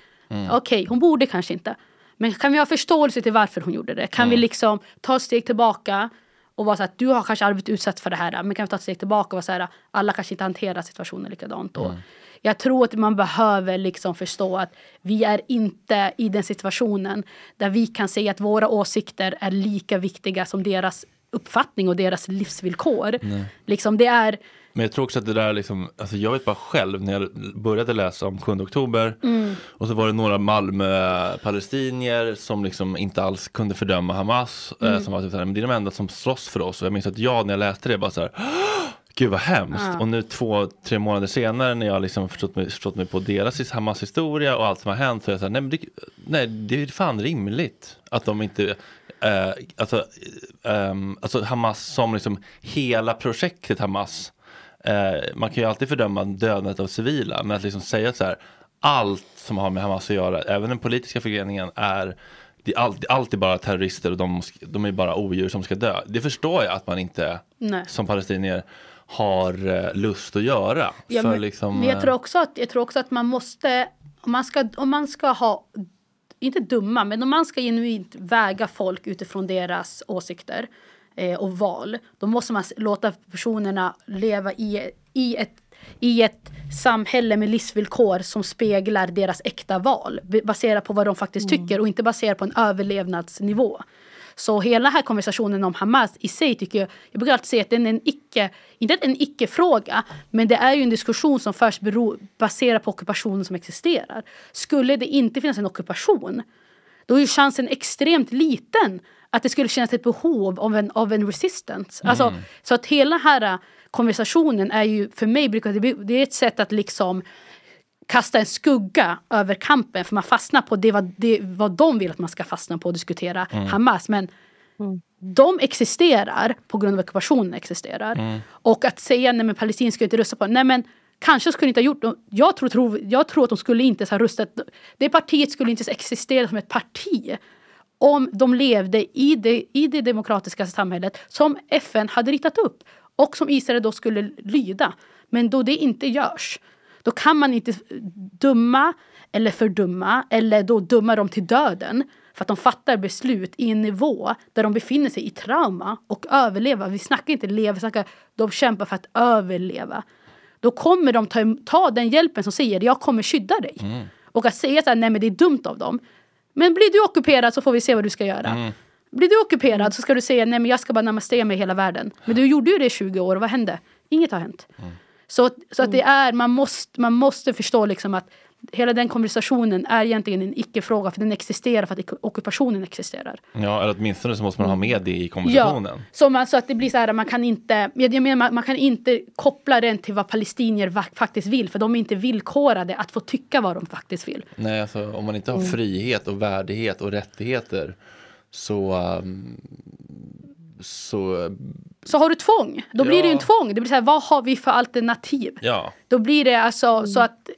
Okej, hon borde kanske inte. Men kan vi ha förståelse till varför hon gjorde det? Kan vi liksom ta ett steg tillbaka och vara så att du har kanske blivit utsatt för det här. Men kan vi ta ett steg tillbaka och vara så här, alla kanske inte hanterar situationen likadant. Och jag tror att man behöver liksom förstå att vi är inte i den situationen där vi kan säga att våra åsikter är lika viktiga som deras uppfattning och deras livsvillkor. Liksom det är, Men jag tror också att det där liksom, alltså jag vet bara själv när jag började läsa om 7 oktober och så var det några Malmö-palestinier som liksom inte alls kunde fördöma Hamas. Eh, som var typ så här, men det är de enda som slåss för oss. Och jag minns att jag när jag läste det bara så här, gud vad hemskt. Och nu två, tre månader senare när jag liksom förstått mig, förstått mig på deras Hamas historia och allt som har hänt. Så är jag så här, nej, men det, nej det är fan rimligt att de inte Eh, alltså, eh, ehm, alltså Hamas som liksom hela projektet Hamas Eh, man kan ju alltid fördöma dödandet av civila, men att liksom säga så här, allt som har med Hamas att göra, även den politiska förgreningen, är det är alltid, alltid bara terrorister och de, de är bara odjur som ska dö. Det förstår jag att man inte Nej. som palestinier har eh, lust att göra. Ja, men, liksom, men jag, eh, tror också att, jag tror också att man måste, om man ska, om man ska ha, inte dumma, men om man ska genuint väga folk utifrån deras åsikter eh, och val, då måste man låta personerna leva i, i, ett, i ett samhälle med livsvillkor som speglar deras äkta val, baserat på vad de faktiskt tycker och inte baserat på en överlevnadsnivå. Så hela den här konversationen om Hamas i sig tycker jag, jag brukar alltid säga att den är en icke, inte en icke-fråga, men det är ju en diskussion som förs baserat på ockupationen som existerar. Skulle det inte finnas en ockupation, då är chansen extremt liten att det skulle finnas ett behov av en, av en resistance. Alltså, så att hela här äh, konversationen är ju, för mig, brukar det, det är ett sätt att liksom kasta en skugga över kampen för man fastnar på det vad, det vad de vill att man ska fastna på och diskutera Hamas. Men de existerar på grund av att ockupationen existerar. Och att säga nej men Palestina ska inte rösta på nej men kanske skulle inte ha gjort jag tror, tror, jag tror att de skulle inte ha röstat. Det partiet skulle inte existera som ett parti om de levde i det, i det demokratiska samhället som FN hade ritat upp och som Israel då skulle lyda. Men då det inte görs, då kan man inte döma eller fördöma eller då döma dem till döden för att de fattar beslut i en nivå där de befinner sig i trauma och överleva. Vi snackar inte leva, vi snackar de kämpar för att överleva. Då kommer de ta, ta den hjälpen som säger jag kommer skydda dig. Och att säga så här, nej men det är dumt av dem. Men blir du ockuperad så får vi se vad du ska göra. Blir du ockuperad så ska du säga nej men jag ska bara namaste med hela världen. Men du gjorde ju det i 20 år och vad hände? Inget har hänt. Så, så att det är, man måste, man måste förstå liksom att hela den konversationen är egentligen en icke-fråga för den existerar för att ockupationen existerar. Ja, eller åtminstone så måste man ha med det i konversationen. Ja, så man, så att det blir så här, man kan inte, jag menar, man, man kan inte koppla den till vad palestinier faktiskt vill för de är inte villkorade att få tycka vad de faktiskt vill. Nej, alltså om man inte har frihet och värdighet och rättigheter så um, så... Så har du tvång. Då blir det ju en tvång. Det blir så här, vad har vi för alternativ? Ja. Då blir det alltså mm. så att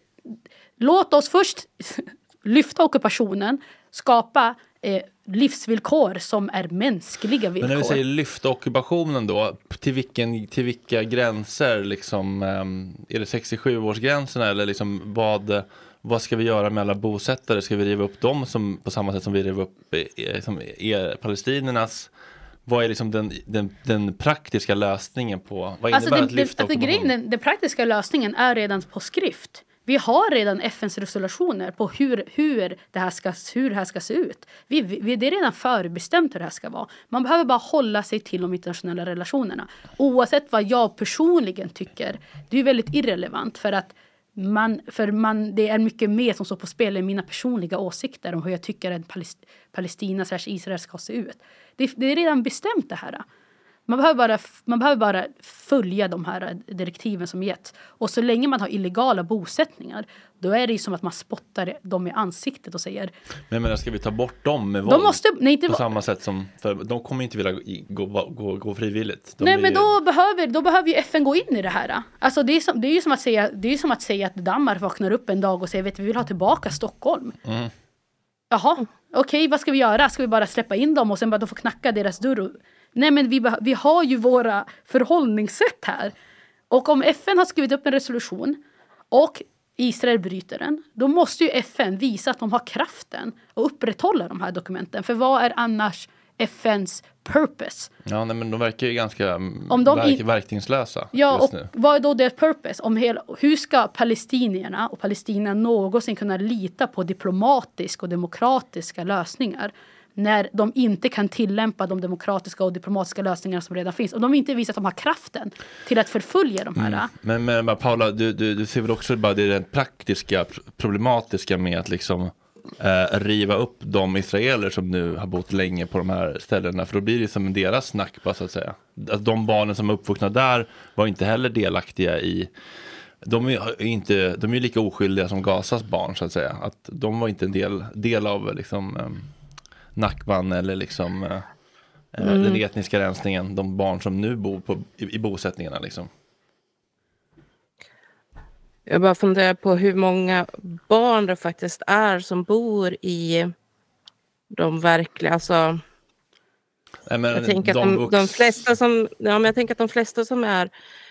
låt oss först lyfta ockupationen, skapa eh, livsvillkor som är mänskliga villkor. Men när vi säger lyfta ockupationen då, till, vilken, till vilka gränser? Liksom, um, är det 67-årsgränserna eller liksom vad, vad ska vi göra med alla bosättare? Ska vi riva upp dem som, på samma sätt som vi river upp eh, som är palestiniernas vad är liksom den, den, den, praktiska lösningen på, vad alltså innebär det, att lyfta alltså grejen, den, den praktiska lösningen är redan på skrift. Vi har redan FNs resolutioner på hur, hur, det, här ska, hur det här ska se ut. Vi, vi, det är redan förbestämt hur det här ska vara. Man behöver bara hålla sig till de internationella relationerna. Oavsett vad jag personligen tycker. Det är väldigt irrelevant för att man, för man, det är mycket mer som står på spel än mina personliga åsikter om hur jag tycker att Palest, Palestina Israel ska se ut. Det, det är redan bestämt det här. Man behöver, bara, man behöver bara följa de här direktiven som getts. Och så länge man har illegala bosättningar då är det ju som att man spottar dem i ansiktet och säger Men menar, ska vi ta bort dem med våld? De måste, nej, inte, på samma sätt som, för de kommer inte vilja gå, gå, gå frivilligt. De nej men då, behöver, då behöver ju FN gå in i det här. Alltså det är, som, det är ju som att säga, det är som att säga att Danmark vaknar upp en dag och säger vet vi vill ha tillbaka Stockholm. Mm. Jaha, okej okay, vad ska vi göra? Ska vi bara släppa in dem och sen bara de får knacka deras dörr? Nej men vi, vi har ju våra förhållningssätt här. Och om FN har skrivit upp en resolution och Israel bryter den, då måste ju FN visa att de har kraften att upprätthålla de här dokumenten. För vad är annars FNs purpose? Ja, nej, men de verkar ju ganska om de verk, verkningslösa. Ja, och nu. vad är då deras purpose? Om hela, hur ska palestinierna och Palestina någonsin kunna lita på diplomatiska och demokratiska lösningar? När de inte kan tillämpa de demokratiska och diplomatiska lösningar som redan finns. Och de inte visar att de har kraften till att förfölja de här. Mm. Men, men, men, Paula, du, du, du ser väl också bara det rent praktiska problematiska med att liksom eh, riva upp de israeler som nu har bott länge på de här ställena. För då blir det som deras snack bara så att säga. Att de barnen som är uppvuxna där var inte heller delaktiga i de är, inte, de är lika oskyldiga som Gazas barn så att säga. Att de var inte en del, del av liksom, um, Nakban eller liksom eh, eh, mm. den etniska rensningen, de barn som nu bor på, i, i bosättningarna liksom. Jag bara funderar på hur många barn det faktiskt är som bor i de verkliga, alltså Nej, jag tänker de att de, de, flesta som, ja, men jag tänker att de flesta som är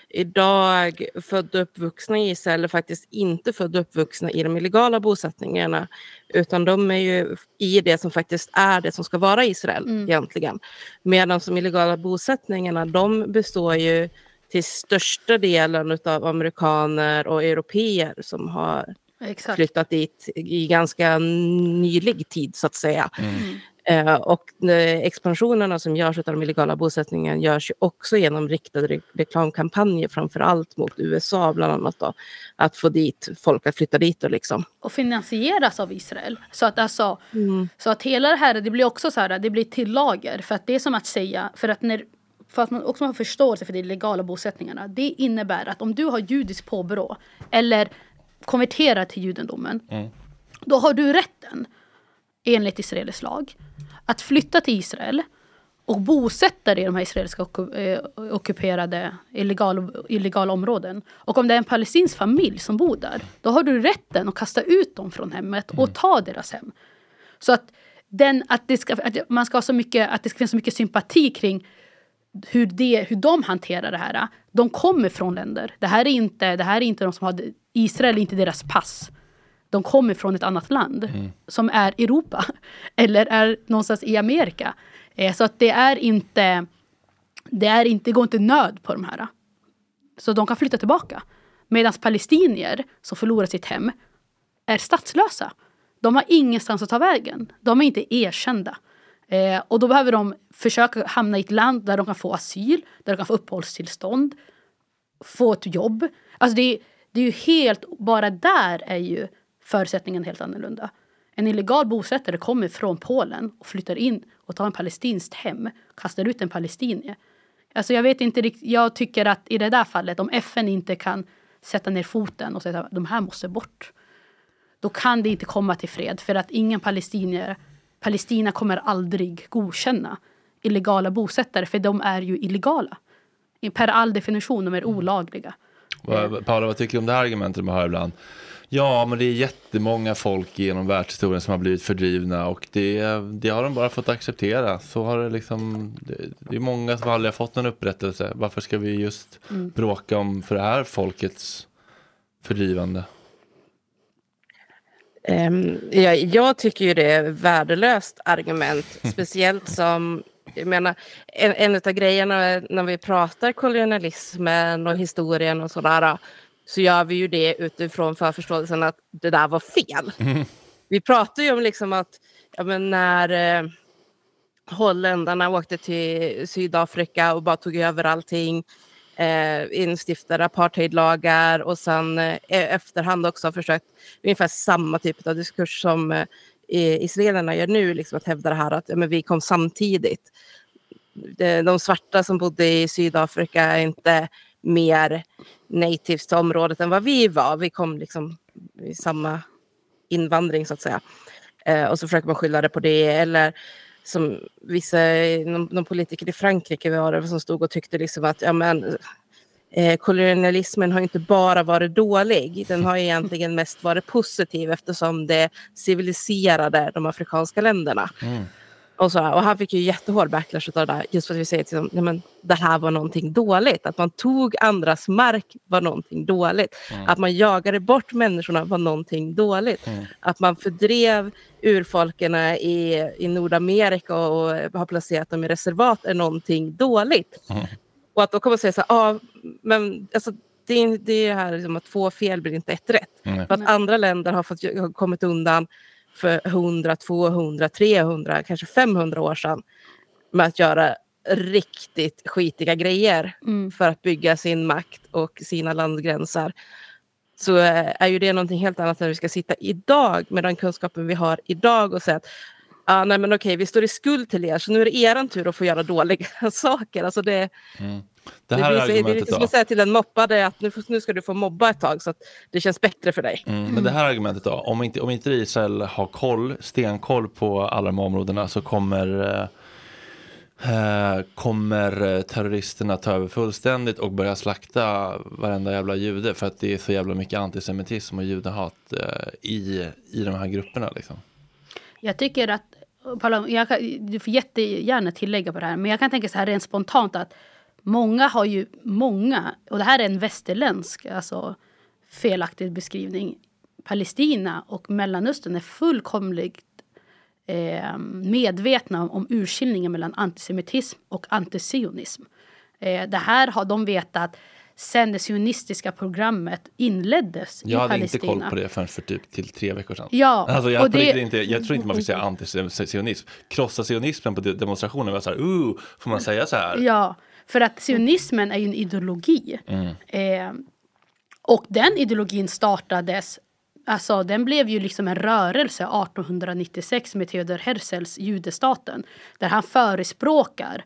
idag födda och uppvuxna i Israel är faktiskt inte födda och uppvuxna i de illegala bosättningarna. Utan de är ju i det som faktiskt är det som ska vara Israel mm. egentligen. Medan de illegala bosättningarna de består ju till största delen av amerikaner och europeer som har Exakt. flyttat dit i ganska nylig tid så att säga. Mm. Eh, och eh, expansionerna som görs av de illegala bosättningarna görs ju också genom riktade re reklamkampanjer framför allt mot USA bland annat då. Att få dit folk att flytta dit och liksom. Och finansieras av Israel. Så att alltså, mm. så att hela det här, det blir också så här, det blir till lager. För att det är som att säga, för att när för att man också har förståelse för de illegala bosättningarna. Det innebär att om du har judiskt påbrå eller konverterar till judendomen. Mm. Då har du rätten enligt israelisk lag att flytta till Israel och bosätta dig i de här israeliska eh, ockuperade illegala, illegala områden. Och om det är en palestinsk familj som bor där, då har du rätten att kasta ut dem från hemmet och mm. ta deras hem. Så att, den, att, det ska, att man ska ha så mycket, att det ska finnas så mycket sympati kring hur, det, hur de hanterar det här. De kommer från länder. Det här är inte, det här är inte de som har... Israel är inte deras pass de kommer från ett annat land mm. som är Europa eller är någonstans i Amerika. Eh, så att det är inte, det är inte, går inte nöd på de här. Så de kan flytta tillbaka. Medan palestinier som förlorar sitt hem är statslösa. De har ingenstans att ta vägen. De är inte erkända. Eh, och då behöver de försöka hamna i ett land där de kan få asyl, där de kan få uppehållstillstånd. få ett jobb. Alltså det, det är ju helt, bara där är ju Förutsättningarna helt annorlunda. En illegal bosättare kommer från Polen och flyttar in och tar en palestinskt hem, kastar ut en palestinier. Alltså jag vet inte riktigt, jag tycker att i det där fallet, om FN inte kan sätta ner foten och säga att de här måste bort. Då kan det inte komma till fred för att ingen palestinier, Palestina kommer aldrig godkänna illegala bosättare för de är ju illegala. Per all definition, de är olagliga. Paula, vad tycker du om det här argumentet man hör ibland? Ja, men det är jättemånga folk genom världshistorien som har blivit fördrivna och det, det har de bara fått acceptera. Så har det liksom, det, det är många som aldrig har fått någon upprättelse. Varför ska vi just bråka om för det här folkets fördrivande? Ehm, jag, jag tycker ju det är värdelöst argument, speciellt som jag menar, en, en av grejerna när vi pratar kolonialismen och historien och sådär, så gör vi ju det utifrån förförståelsen att det där var fel. Vi pratar ju om liksom att ja, men när eh, holländarna åkte till Sydafrika och bara tog över allting, eh, instiftade apartheidlagar och sen eh, i efterhand också har försökt ungefär samma typ av diskurs som eh, israelerna gör nu, liksom att hävda det här att ja, men vi kom samtidigt. De, de svarta som bodde i Sydafrika är inte mer natives till området än vad vi var. Vi kom liksom i samma invandring så att säga. Eh, och så försöker man skylla det på det. Eller som vissa, någon, någon politiker i Frankrike var det som stod och tyckte liksom att ja, men, eh, kolonialismen har inte bara varit dålig. Den har egentligen mest varit positiv eftersom det civiliserade de afrikanska länderna. Mm. Och, så, och han fick ju jättehård backlash av det där, just för att vi säger men det här var någonting dåligt. Att man tog andras mark var någonting dåligt. Att man jagade bort människorna var någonting dåligt. Att man fördrev urfolken i, i Nordamerika och, och har placerat dem i reservat är någonting dåligt. Och att då kommer man säga så här, ah, men alltså, det är det är här liksom att två fel blir inte ett rätt. Mm. För att andra länder har, fått, har kommit undan för 100, 200, 300, kanske 500 år sedan med att göra riktigt skitiga grejer Mm. för att bygga sin makt och sina landgränser. Så eh, är ju det någonting helt annat när vi ska sitta idag med den kunskapen vi har idag och säga att ah, nej men okej, vi står i skuld till er så nu är det er tur att få göra dåliga saker. Alltså det, Det det, här blir, så- det är lite som då? att säga till en mobbade att nu, nu ska du få mobba ett tag så att det känns bättre för dig. Mm, men det här argumentet då, om inte, om inte Israel har koll, stenkoll på alla de här områdena så kommer, eh, eh, kommer eh, terroristerna ta över fullständigt och börja slakta varenda jävla jude för att det är så jävla mycket antisemitism och judehat eh, i, i de här grupperna. Liksom. Jag tycker att, Paula, jag kan, du får jättegärna tillägga på det här, men jag kan tänka så här rent spontant att många har ju, många, och det här är en västerländsk, alltså felaktig beskrivning. Palestina och Mellanöstern är fullkomligt eh, medvetna om, om urskiljningen mellan antisemitism och antisionism. Eh, det här har de vetat sen det sionistiska programmet inleddes Jag i hade Palestina. inte koll på det förrän för typ till tre veckor sedan. Ja, Alltså jag, och det- inte, jag tror inte man får säga antisionism. Krossa sionismen på de- demonstrationen var så här, uh, får man säga så här? Ja, för att sionismen är ju en ideologi. Eh, och den ideologin startades, alltså den blev ju liksom en rörelse 1896 med Theodor Herzls judestaten. Där han förespråkar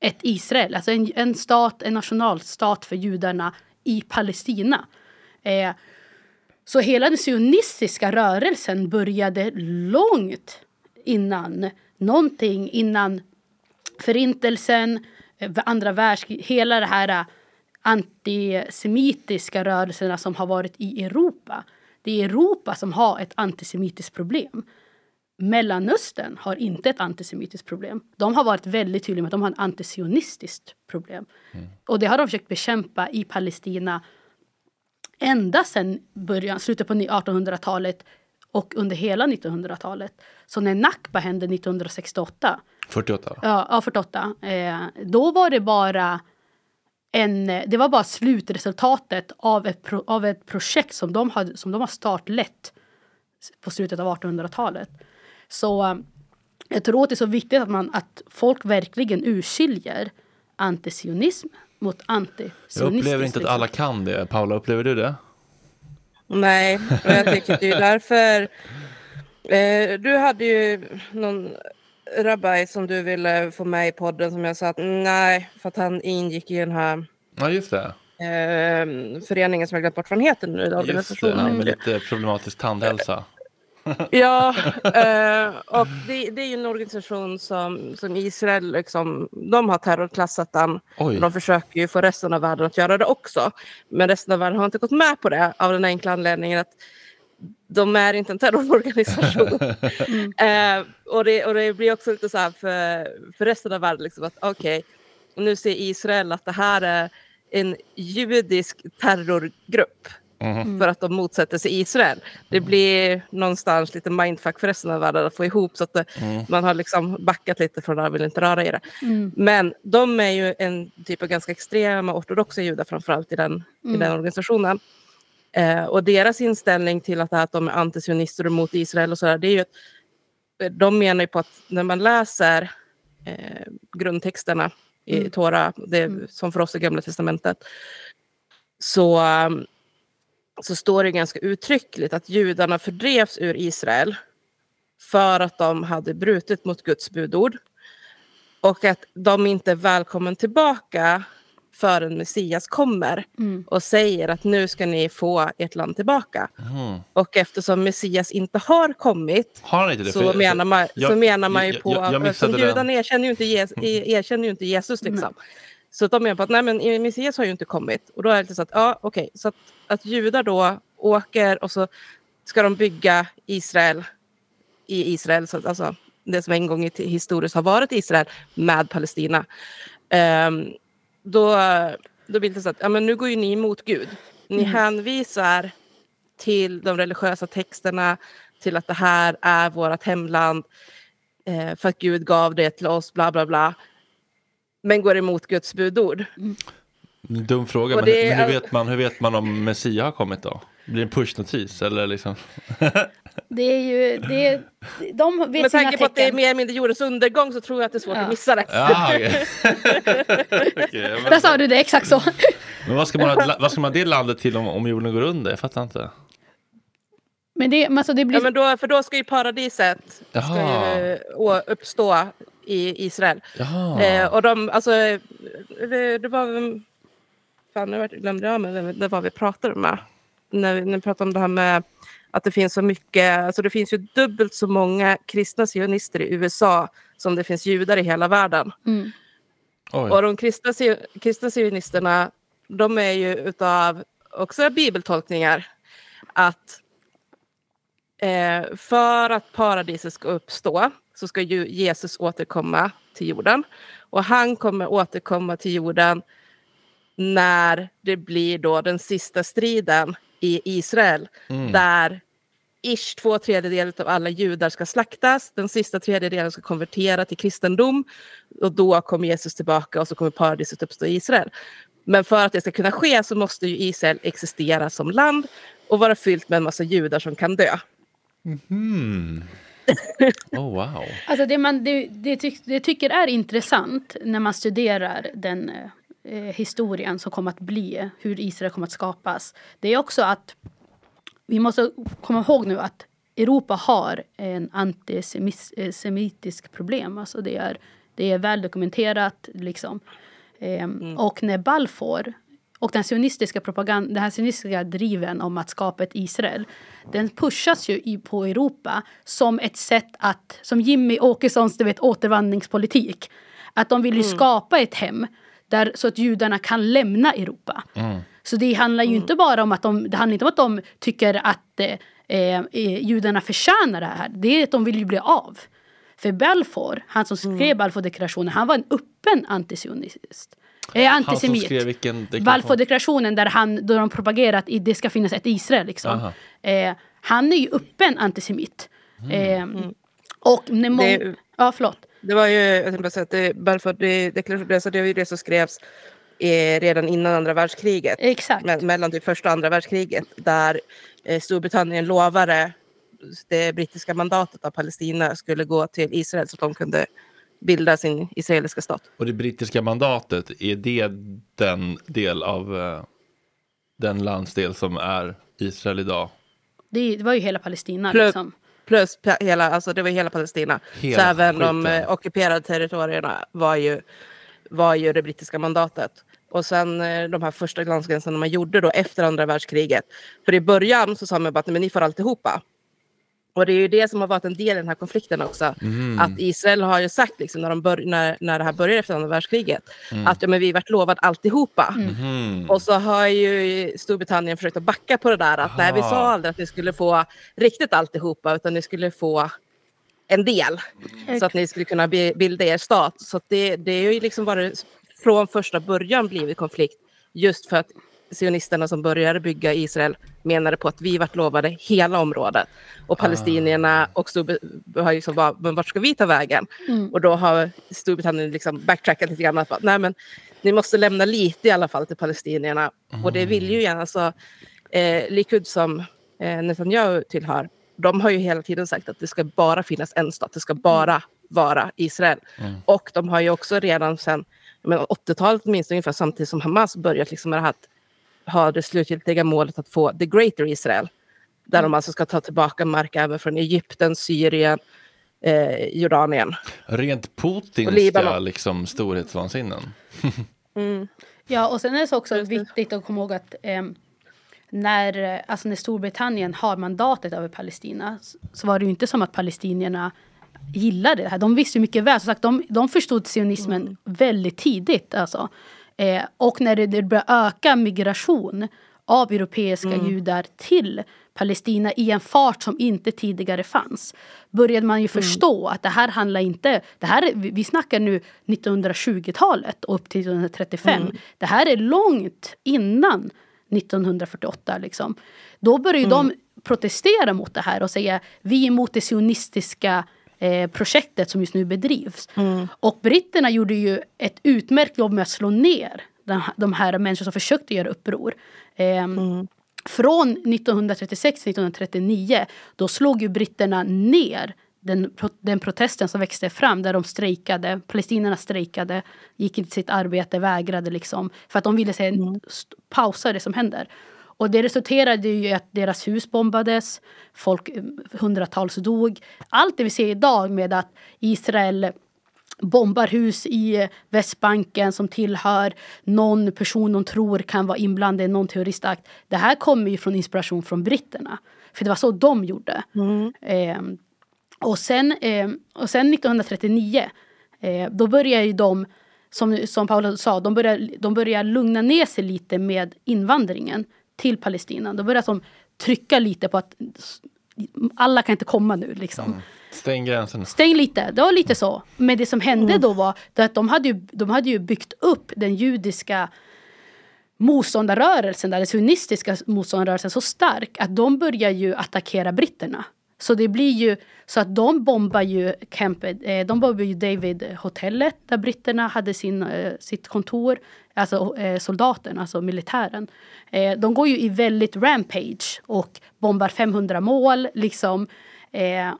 ett Israel, alltså en, en stat, en nationalstat för judarna i Palestina. Eh, så hela den sionistiska rörelsen började långt innan någonting, innan Förintelsen, eh, andra världskriget, hela det här eh, antisemitiska rörelserna som har varit i Europa. Det är Europa som har ett antisemitiskt problem. Mellanöstern har inte ett antisemitiskt problem. De har varit väldigt tydliga med att de har ett antisionistiskt problem. Och det har de försökt bekämpa i Palestina ända sedan början, slutet på 1800-talet och under hela 1900-talet. Så när Nakba hände 1968 48. Ja, ja 48. Eh, då var det bara en, det var bara slutresultatet av ett, pro, av ett projekt som de, hade, som de har startlett på slutet av 1800-talet. Så eh, jag tror att det är så viktigt att, man, att folk verkligen urskiljer antisionism mot Jag antisionistiskt. upplever inte att liksom. alla kan det. Paula, upplever du det? Nej, och jag tycker det är därför... Eh, du hade ju någon rabbaj som du ville få med i podden som jag sa att nej, för att han ingick i den här Ja, just det. eh, föreningen som jag glömt bort vad den heter nu, Just det. med lite problematisk tandhälsa. Ja, eh, och det, det är ju en organisation som, som Israel, liksom, de har terrorklassat den. Oj. De försöker ju få resten av världen att göra det också. Men resten av världen har inte gått med på det av den enkla anledningen att de är inte en terrororganisation. eh, och, det, och det blir också lite så här för, för resten av världen, liksom att okej, nu ser Israel att det här är en judisk terrorgrupp Mhm. för att de motsätter sig Israel. Det blir någonstans lite mindfuck för resten av världen att få ihop så att det, Mm. man har liksom backat lite från och vill inte röra i det. Mm. Men de är ju en typ av ganska extrema ortodoxa judar framförallt i den, i den organisationen. Eh, och deras inställning till att, det här att de är antisionister och mot Israel och sådär, det är ju att eh, de menar ju på att när man läser eh, grundtexterna i Mm. Tora, det, som för oss är Gamla Testamentet, så, um, så står det ganska uttryckligt att judarna fördrevs ur Israel för att de hade brutit mot Guds budord och att de inte är välkommen tillbaka förrän Messias kommer Mm. och säger att nu ska ni få ert land tillbaka. Mhm. Och eftersom Messias inte har kommit Har inte det? så, För- menar man, jag- så menar man ju jag- på... jag- jag. Mm. judarna erkänner ju inte, Jesus, erkänner ju inte Jesus. Liksom. Så de menar på att nej, men Messias har ju inte kommit. Och då är det lite så att, ja okej, så att, att judar då åker och så ska de bygga Israel i Israel, så att, alltså det som en gång i historiskt har varit Israel med Palestina. Ehm, då, då blir det så att ja, men nu går ju ni emot Gud. Ni hänvisar till de religiösa texterna, till att det här är vårt hemland, eh, för att Gud gav det till oss, bla bla bla. Men går emot Guds budord. En Dum fråga, men, det är- men hur, vet man, hur vet man om Messia har kommit då? Blir det en pushnotis eller liksom? Det är ju, det är, de vet Med tanke på att det är mer eller mindre jordens undergång så tror jag att det är svårt Ja. att missa det. Ja, okej. Okej, men- Där sa du det, exakt så. Men vad ska man, vad ska man ha det landet till om, om jorden går under? Jag fattar inte. Men det, alltså det blir... Ja, men då, för då ska ju paradiset ska ju, å- uppstå i Israel. Eh, och de, alltså, det, det var... Fan, nu glömde jag men det, var vi pratade med. När när vi pratade om det här med att det finns så mycket, alltså det finns ju dubbelt så många kristna sionister i USA som det finns judar i hela världen. mm. Och de kristna, kristna sionisterna, de är ju utav också bibeltolkningar att eh, för att paradiset ska uppstå så ska ju Jesus återkomma till jorden. Och han kommer återkomma till jorden när det blir då den sista striden i Israel. Mm. Där ish två tredjedelar av alla judar ska slaktas. Den sista tredjedelen ska konvertera till kristendom. Och då kommer Jesus tillbaka och så kommer paradiset uppstå i Israel. Men för att det ska kunna ske så måste ju Israel existera som land och vara fyllt med en massa judar som kan dö. Hmm. Oh wow. Alltså det man det, det, tyck, det tycker är intressant när man studerar den eh, historien som kommer att bli, hur Israel kommer att skapas. Det är också att vi måste komma ihåg nu att Europa har en antisemitisk problem. Alltså det är, det är väl dokumenterat liksom. Ehm, Och när Balfour och den sionistiska propagandan, den här sionistiska driven om att skapa ett Israel, den pushas ju i, på Europa som ett sätt att, som Jimmy Åkessons du vet, återvandringspolitik. Att de vill ju skapa ett hem där, så att judarna kan lämna Europa. Så det handlar ju inte bara om att de, det handlar inte om att de tycker att eh, eh, judarna förtjänar det här. Det är att de vill ju bli av. För Balfour, han som skrev Balfour-deklarationen, han var en öppen antisionist. Eh, antisemit. Balfour-deklarationen där, han, där de propagerar att det ska finnas ett Israel. Liksom. Eh, han är ju öppen antisemit. Eh, och när mång... Det- Ja, förlåt. Det var ju, jag tänkte bara säga att det, deklaration- alltså det var ju det som skrevs eh, redan innan andra världskriget. Exakt. Me- mellan typ första och andra världskriget där eh, Storbritannien lovade det brittiska mandatet av Palestina skulle gå till Israel så att de kunde bilda sin israeliska stat. Och det brittiska mandatet, är det den del av eh, den landsdel som är Israel idag? Det, det var ju hela Palestina. Plus- Liksom. Plus hela, alltså det var hela Palestina. Hela så även de skiten. eh, ockuperade territorierna var ju, var ju det brittiska mandatet. Och sen eh, de här första landsgränserna man gjorde då efter andra världskriget. För i början så sa man bara att "Nej, men ni får alltihopa. Och det är ju det som har varit en del i den här konflikten också. Mm. Att Israel har ju sagt liksom, när, de bör, när, när det här började efter andra världskriget Mm. att ja, men vi varit lovad alltihopa. Mhm. Och så har ju Storbritannien försökt att backa på det där. Att nej, vi sa aldrig att ni skulle få riktigt alltihopa, utan ni skulle få en del. Så att ni skulle kunna bi- bilda er stat. Så att det, det är ju liksom varit från första början blivit konflikt. Just för att sionisterna som började bygga Israel menade på att vi vart lovade hela området. Och palestinierna och Storbritannien har liksom bara, men vart ska vi ta vägen? Mm. Och då har Storbritannien liksom backtrackat lite grann. Att bara, nej men ni måste lämna lite i alla fall till palestinierna. Och det vill ju gärna så. Eh, Likud som eh, Netanyahu tillhör, de har ju hela tiden sagt att det ska bara finnas en stat. Det ska bara vara Israel. Och de har ju också redan sedan jag menar, 80-talet minst ungefär samtidigt som Hamas börjat liksom med det här att ha det slutgiltiga målet att få the greater Israel. Där de alltså ska ta tillbaka mark även från Egypten, Syrien, eh, Jordanien. Rent Putinska liksom, storhetsvansinnen. Ja, och sen är det så också viktigt att komma ihåg att ehm, när, eh, alltså när Storbritannien har mandatet över Palestina så var det ju inte som att palestinierna gillade det här. De visste mycket väl, som sagt, de, de förstod sionismen väldigt tidigt. Alltså. Eh, och när det, det började öka migration av europeiska judar till Palestina i en fart som inte tidigare fanns började man ju förstå att det här handlar inte... Det här, är- vi snackar nu 1920-talet och upp till 1935. Det här är långt innan 1948. Liksom. Då började ju de protestera mot det här och säga vi är emot det sionistiska eh, projektet som just nu bedrivs. Och britterna gjorde ju ett utmärkt jobb med att slå ner den, de här människorna som försökte göra uppror. Ehm, Från 1936 till 1939 då slog ju britterna ner den, den protesten som växte fram där de strejkade, palestinierna strejkade, gick inte till sitt arbete, vägrade liksom. För att de ville säga, st- pausa det som händer. Och det resulterade i att deras hus bombades, folk, eh, hundratals dog. Allt det vi ser idag med att Israel bombar hus i eh, Västbanken som tillhör någon person de tror kan vara inblandad i någon terroristakt. Det här kommer ju från inspiration från britterna. För det var så de gjorde. Ehm, och, sen, ehm, och sen 1939, eh, då börjar ju de, som, som Paula sa, de börjar, de börjar lugna ner sig lite med invandringen till Palestina. Då börjar de trycka lite på att alla kan inte komma nu. Liksom. Stäng gränsen. Stäng lite, det var lite så. Men det som hände då var att de hade, ju, de hade ju byggt upp den judiska motståndarrörelsen, där den sionistiska motståndarrörelsen så stark att de börjar ju attackera britterna. Så det blir ju så att de bombar ju campet, eh, de bombar ju David-hotellet där britterna hade sin, eh, sitt kontor, alltså soldaterna, soldaten, alltså militären. De går ju i väldigt rampage och bombar 500 mål liksom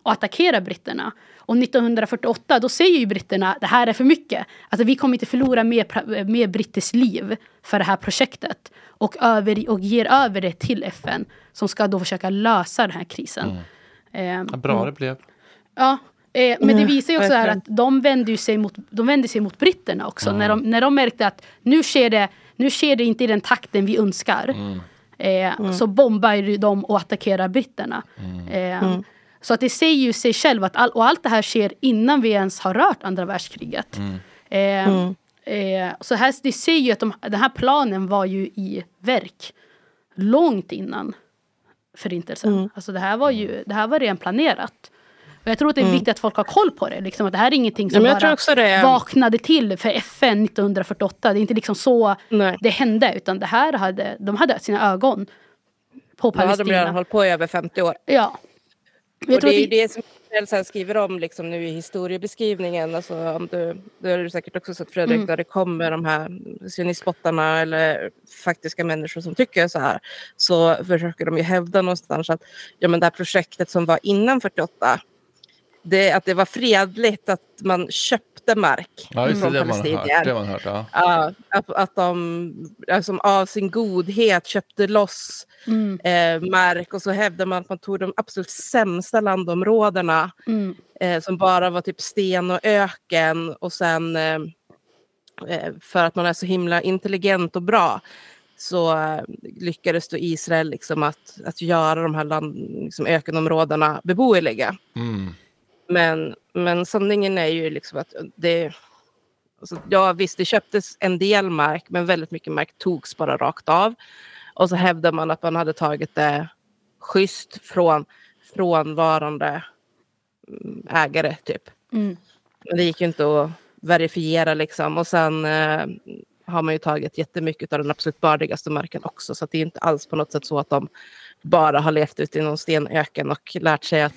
och attackerar britterna. Och 1948 då säger ju britterna det här är för mycket. Alltså vi kommer inte förlora mer, mer brittiskt liv för det här projektet. Och, över, och ger över det till FN som ska då försöka lösa den här krisen. Mm. Eh, Ja, bra det blev. Ja, eh, men det visar ju också här att de vände ju sig mot, de vände sig mot britterna också. När, de, när de märkte att nu sker, det, nu sker det inte i den takten vi önskar. Eh, Så bombar de och attackerar britterna. Eh, Så att det säger ju sig själv att all, och allt det här sker innan vi ens har rört andra världskriget. Eh, eh, så här, det säger ju att de, den här planen var ju i verk långt innan förintelsen. Alltså det här var ju det här var redan planerat. Och jag tror att det är viktigt att folk har koll på det. Liksom, att det här är ingenting som tror bara det. vaknade till för FN 1948. Det är inte liksom så Nej. det hände. Utan det här hade, de hade sina ögon på Då hade de redan Palestina. hållit på i över 50 år. Ja. Jag och tror det är att det som Israel sen skriver om liksom nu i historiebeskrivningen. Alltså, om du, det har du säkert också sett Fredrik, Mm. där det kommer de här sionistbottarna eller faktiska människor som tycker så här. Så försöker de ju hävda någonstans att ja, men det här projektet som var innan 48 det, att det var fredligt att man köpte mark Ja, från det har man hört. palestinier. Det man hört ja. Ja, att, att de alltså, av sin godhet köpte loss Mm, eh, mark och så hävdade man att man tog de absolut sämsta landområdena mm, eh, som bara var typ sten och öken och sen eh, eh, för att man är så himla intelligent och bra så eh, lyckades då Israel liksom att, att göra de här land, liksom ökenområdena beboeliga. Mm. Men, men sanningen är ju liksom att det... Alltså, ja visst, det köptes en del mark men väldigt mycket mark togs bara rakt av. Och så hävdar man att man hade tagit det schysst från frånvarande mm, ägare typ. mm. Men det gick ju inte att verifiera liksom. Och sen eh, har man ju tagit jättemycket av den absolut bördigaste marken också. Så det är inte alls på något sätt så att de bara har levt ute i någon stenöken och lärt sig att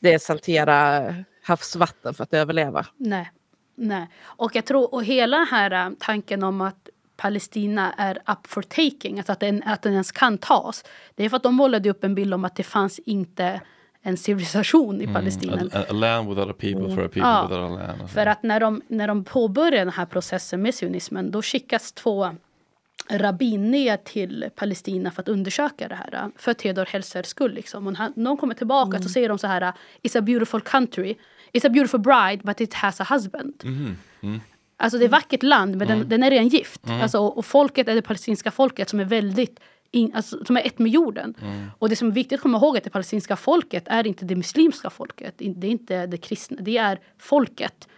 det är saltera havsvatten för att överleva. Nej. Nej. Och jag tror, och hela den här äh, tanken om att Palestina är up for taking, alltså att den, att den ens kan tas. Det är för att de målade upp en bild om att det fanns inte en civilisation i Palestina. Mm. A, a land without a people for a people Ja. without a land. och så. För att när de, när de påbörjar den här processen med sionismen då skickas två rabbin ner till Palestina för att undersöka det här. För Theodor Herzls skull. Liksom. Och när de kommer tillbaka så säger de så här. It's a beautiful country. It's a beautiful bride but it has a husband. Alltså det är ett vackert land men den, den är redan gift. Alltså, och, och folket är det palestinska folket som är väldigt in, alltså, som är ett med jorden. Och det som är viktigt att komma ihåg är att det palestinska folket är inte det muslimska folket. Det är inte det kristna. Det är folket.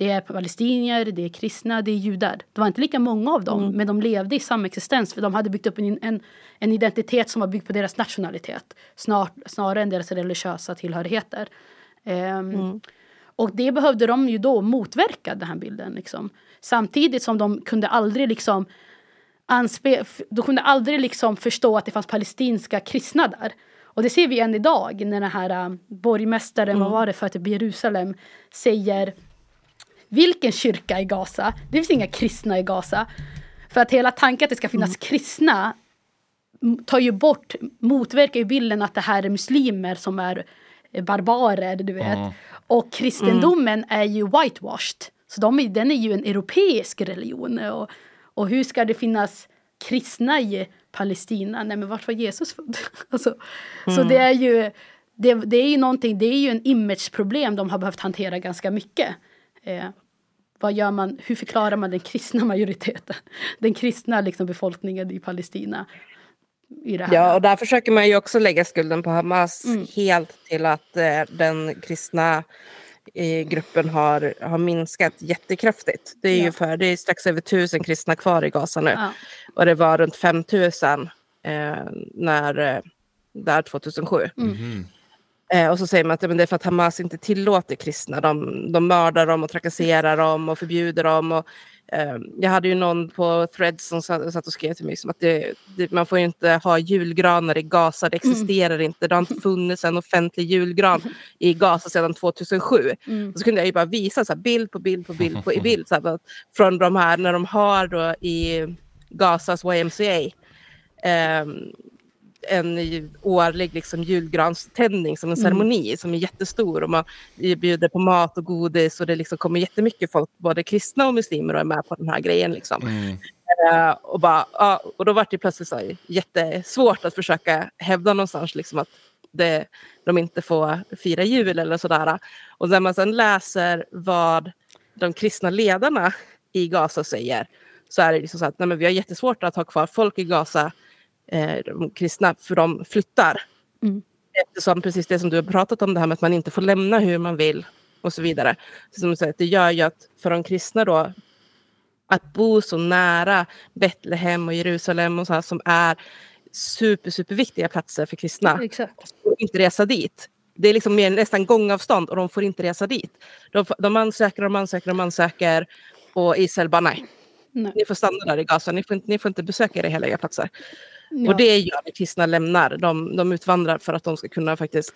Det är palestinier, det är kristna, det är judar. Det var inte lika många av dem, men de levde i samexistens för de hade byggt upp en, en, en identitet som var byggd på deras nationalitet snart, snarare än deras religiösa tillhörigheter. Ehm, Och det behövde de ju då motverka, den här bilden. Liksom. Samtidigt som de kunde aldrig liksom anspe- de kunde aldrig liksom förstå att det fanns palestinska kristna där. Och det ser vi än idag när den här äh, borgmästaren, vad var det för typ Jerusalem, säger vilken kyrka i Gaza? Det finns inga kristna i Gaza. För att hela tanken att det ska finnas kristna m- tar ju bort, motverkar ju bilden att det här är muslimer som är eh, barbarer, du vet. Och kristendomen är ju whitewashed. Så de den är ju en europeisk religion. Och, och hur ska det finnas kristna i Palestina? Nej men vart var Jesus född? alltså, Så det är ju det, det är ju någonting, det är ju en imageproblem de har behövt hantera ganska mycket. Eh, vad gör man, hur förklarar man den kristna majoriteten? Den kristna liksom, befolkningen i Palestina. I det här. Ja, och där försöker man ju också lägga skulden på Hamas Mm. helt till att eh, den kristna eh, gruppen har, har minskat jättekraftigt. Det är Ja. ju för, det är strax över tusen kristna kvar i Gaza nu. Ja. Och det var runt 5000 eh, när, eh, där 2007. Mm. Eh, och så säger man att men det är för att Hamas inte tillåter kristna. De, de mördar dem och trakasserar dem och förbjuder dem. Och, eh, jag hade ju någon på Threads som satt, och skrev till mig som att det, det, man får ju inte ha julgranar i Gaza. Det existerar inte. Det har inte funnits en offentlig julgran i Gaza sedan 2007. Mm. Och så kunde jag ju bara visa så här, bild på bild på bild på i bild. Så här, från de här när de har då i Gazas YMCA. ehm, en årlig liksom, julgranständning som en ceremoni som är jättestor. Och man bjuder på mat och godis och det liksom kommer jättemycket folk, både kristna och muslimer, och är med på den här grejen. Liksom. Mm. Eh, och, bara, ja, och då var det plötsligt så här, jättesvårt att försöka hävda någonstans liksom, att det, de inte får fira jul eller sådär. Och när man sen läser vad de kristna ledarna i Gaza säger så är det liksom så att nej, men vi har jättesvårt att ha kvar folk i Gaza, de kristna, för de flyttar. Mm. Eftersom precis det som du har pratat om, det här med att man inte får lämna hur man vill och så vidare. Så som säger, det gör ju att för de kristna då, att bo så nära Betlehem och Jerusalem och så här, som är super, superviktiga platser för kristna Exakt. får inte resa dit. Det är liksom mer nästan gångavstånd och de får inte resa dit. De, de ansöker, de ansöker, de ansöker och Israel bara nej. Nej. Ni får stanna där i Gaza, ni får inte, ni får inte besöka era heliga platser. Ja. Och det gör att kristna lämnar. De, de utvandrar för att de ska kunna faktiskt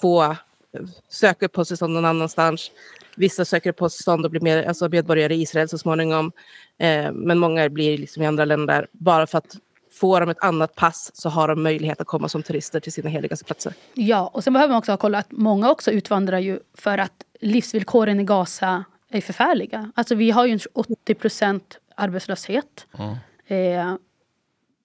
få eh, söka uppehållstillstånd någon annanstans. Vissa söker uppehållstillstånd och blir med, alltså medborgare i Israel så småningom. Eh, men många blir liksom i andra länder bara för att får de ett annat pass så har de möjlighet att komma som turister till sina heligaste platser. Ja, och sen behöver man också ha koll att många också utvandrar ju för att livsvillkoren i Gaza är förfärliga. Alltså vi har ju 80 procent arbetslöshet. Mm. Eh,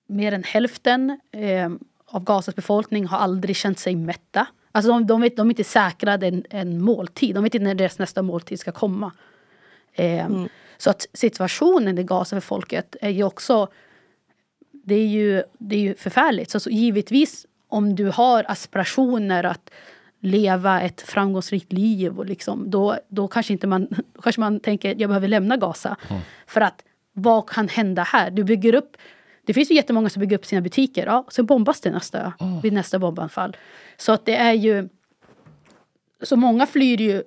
mer än hälften eh, av Gazas befolkning har aldrig känt sig mätta. Alltså de, de, vet, de är inte säkrade en, en måltid. De vet inte när deras nästa måltid ska komma. Eh, Mm. Så att situationen i Gaza för folket är ju också... Det är ju, det är ju förfärligt. Så, så givetvis om du har aspirationer att leva ett framgångsrikt liv och liksom, då, då kanske inte man, då kanske man tänker jag behöver lämna Gaza. För att vad kan hända här? Du bygger upp det finns ju jättemånga som bygger upp sina butiker. Ja, sen bombas det nästa, vid nästa bombanfall. Så att det är ju... Så många flyr ju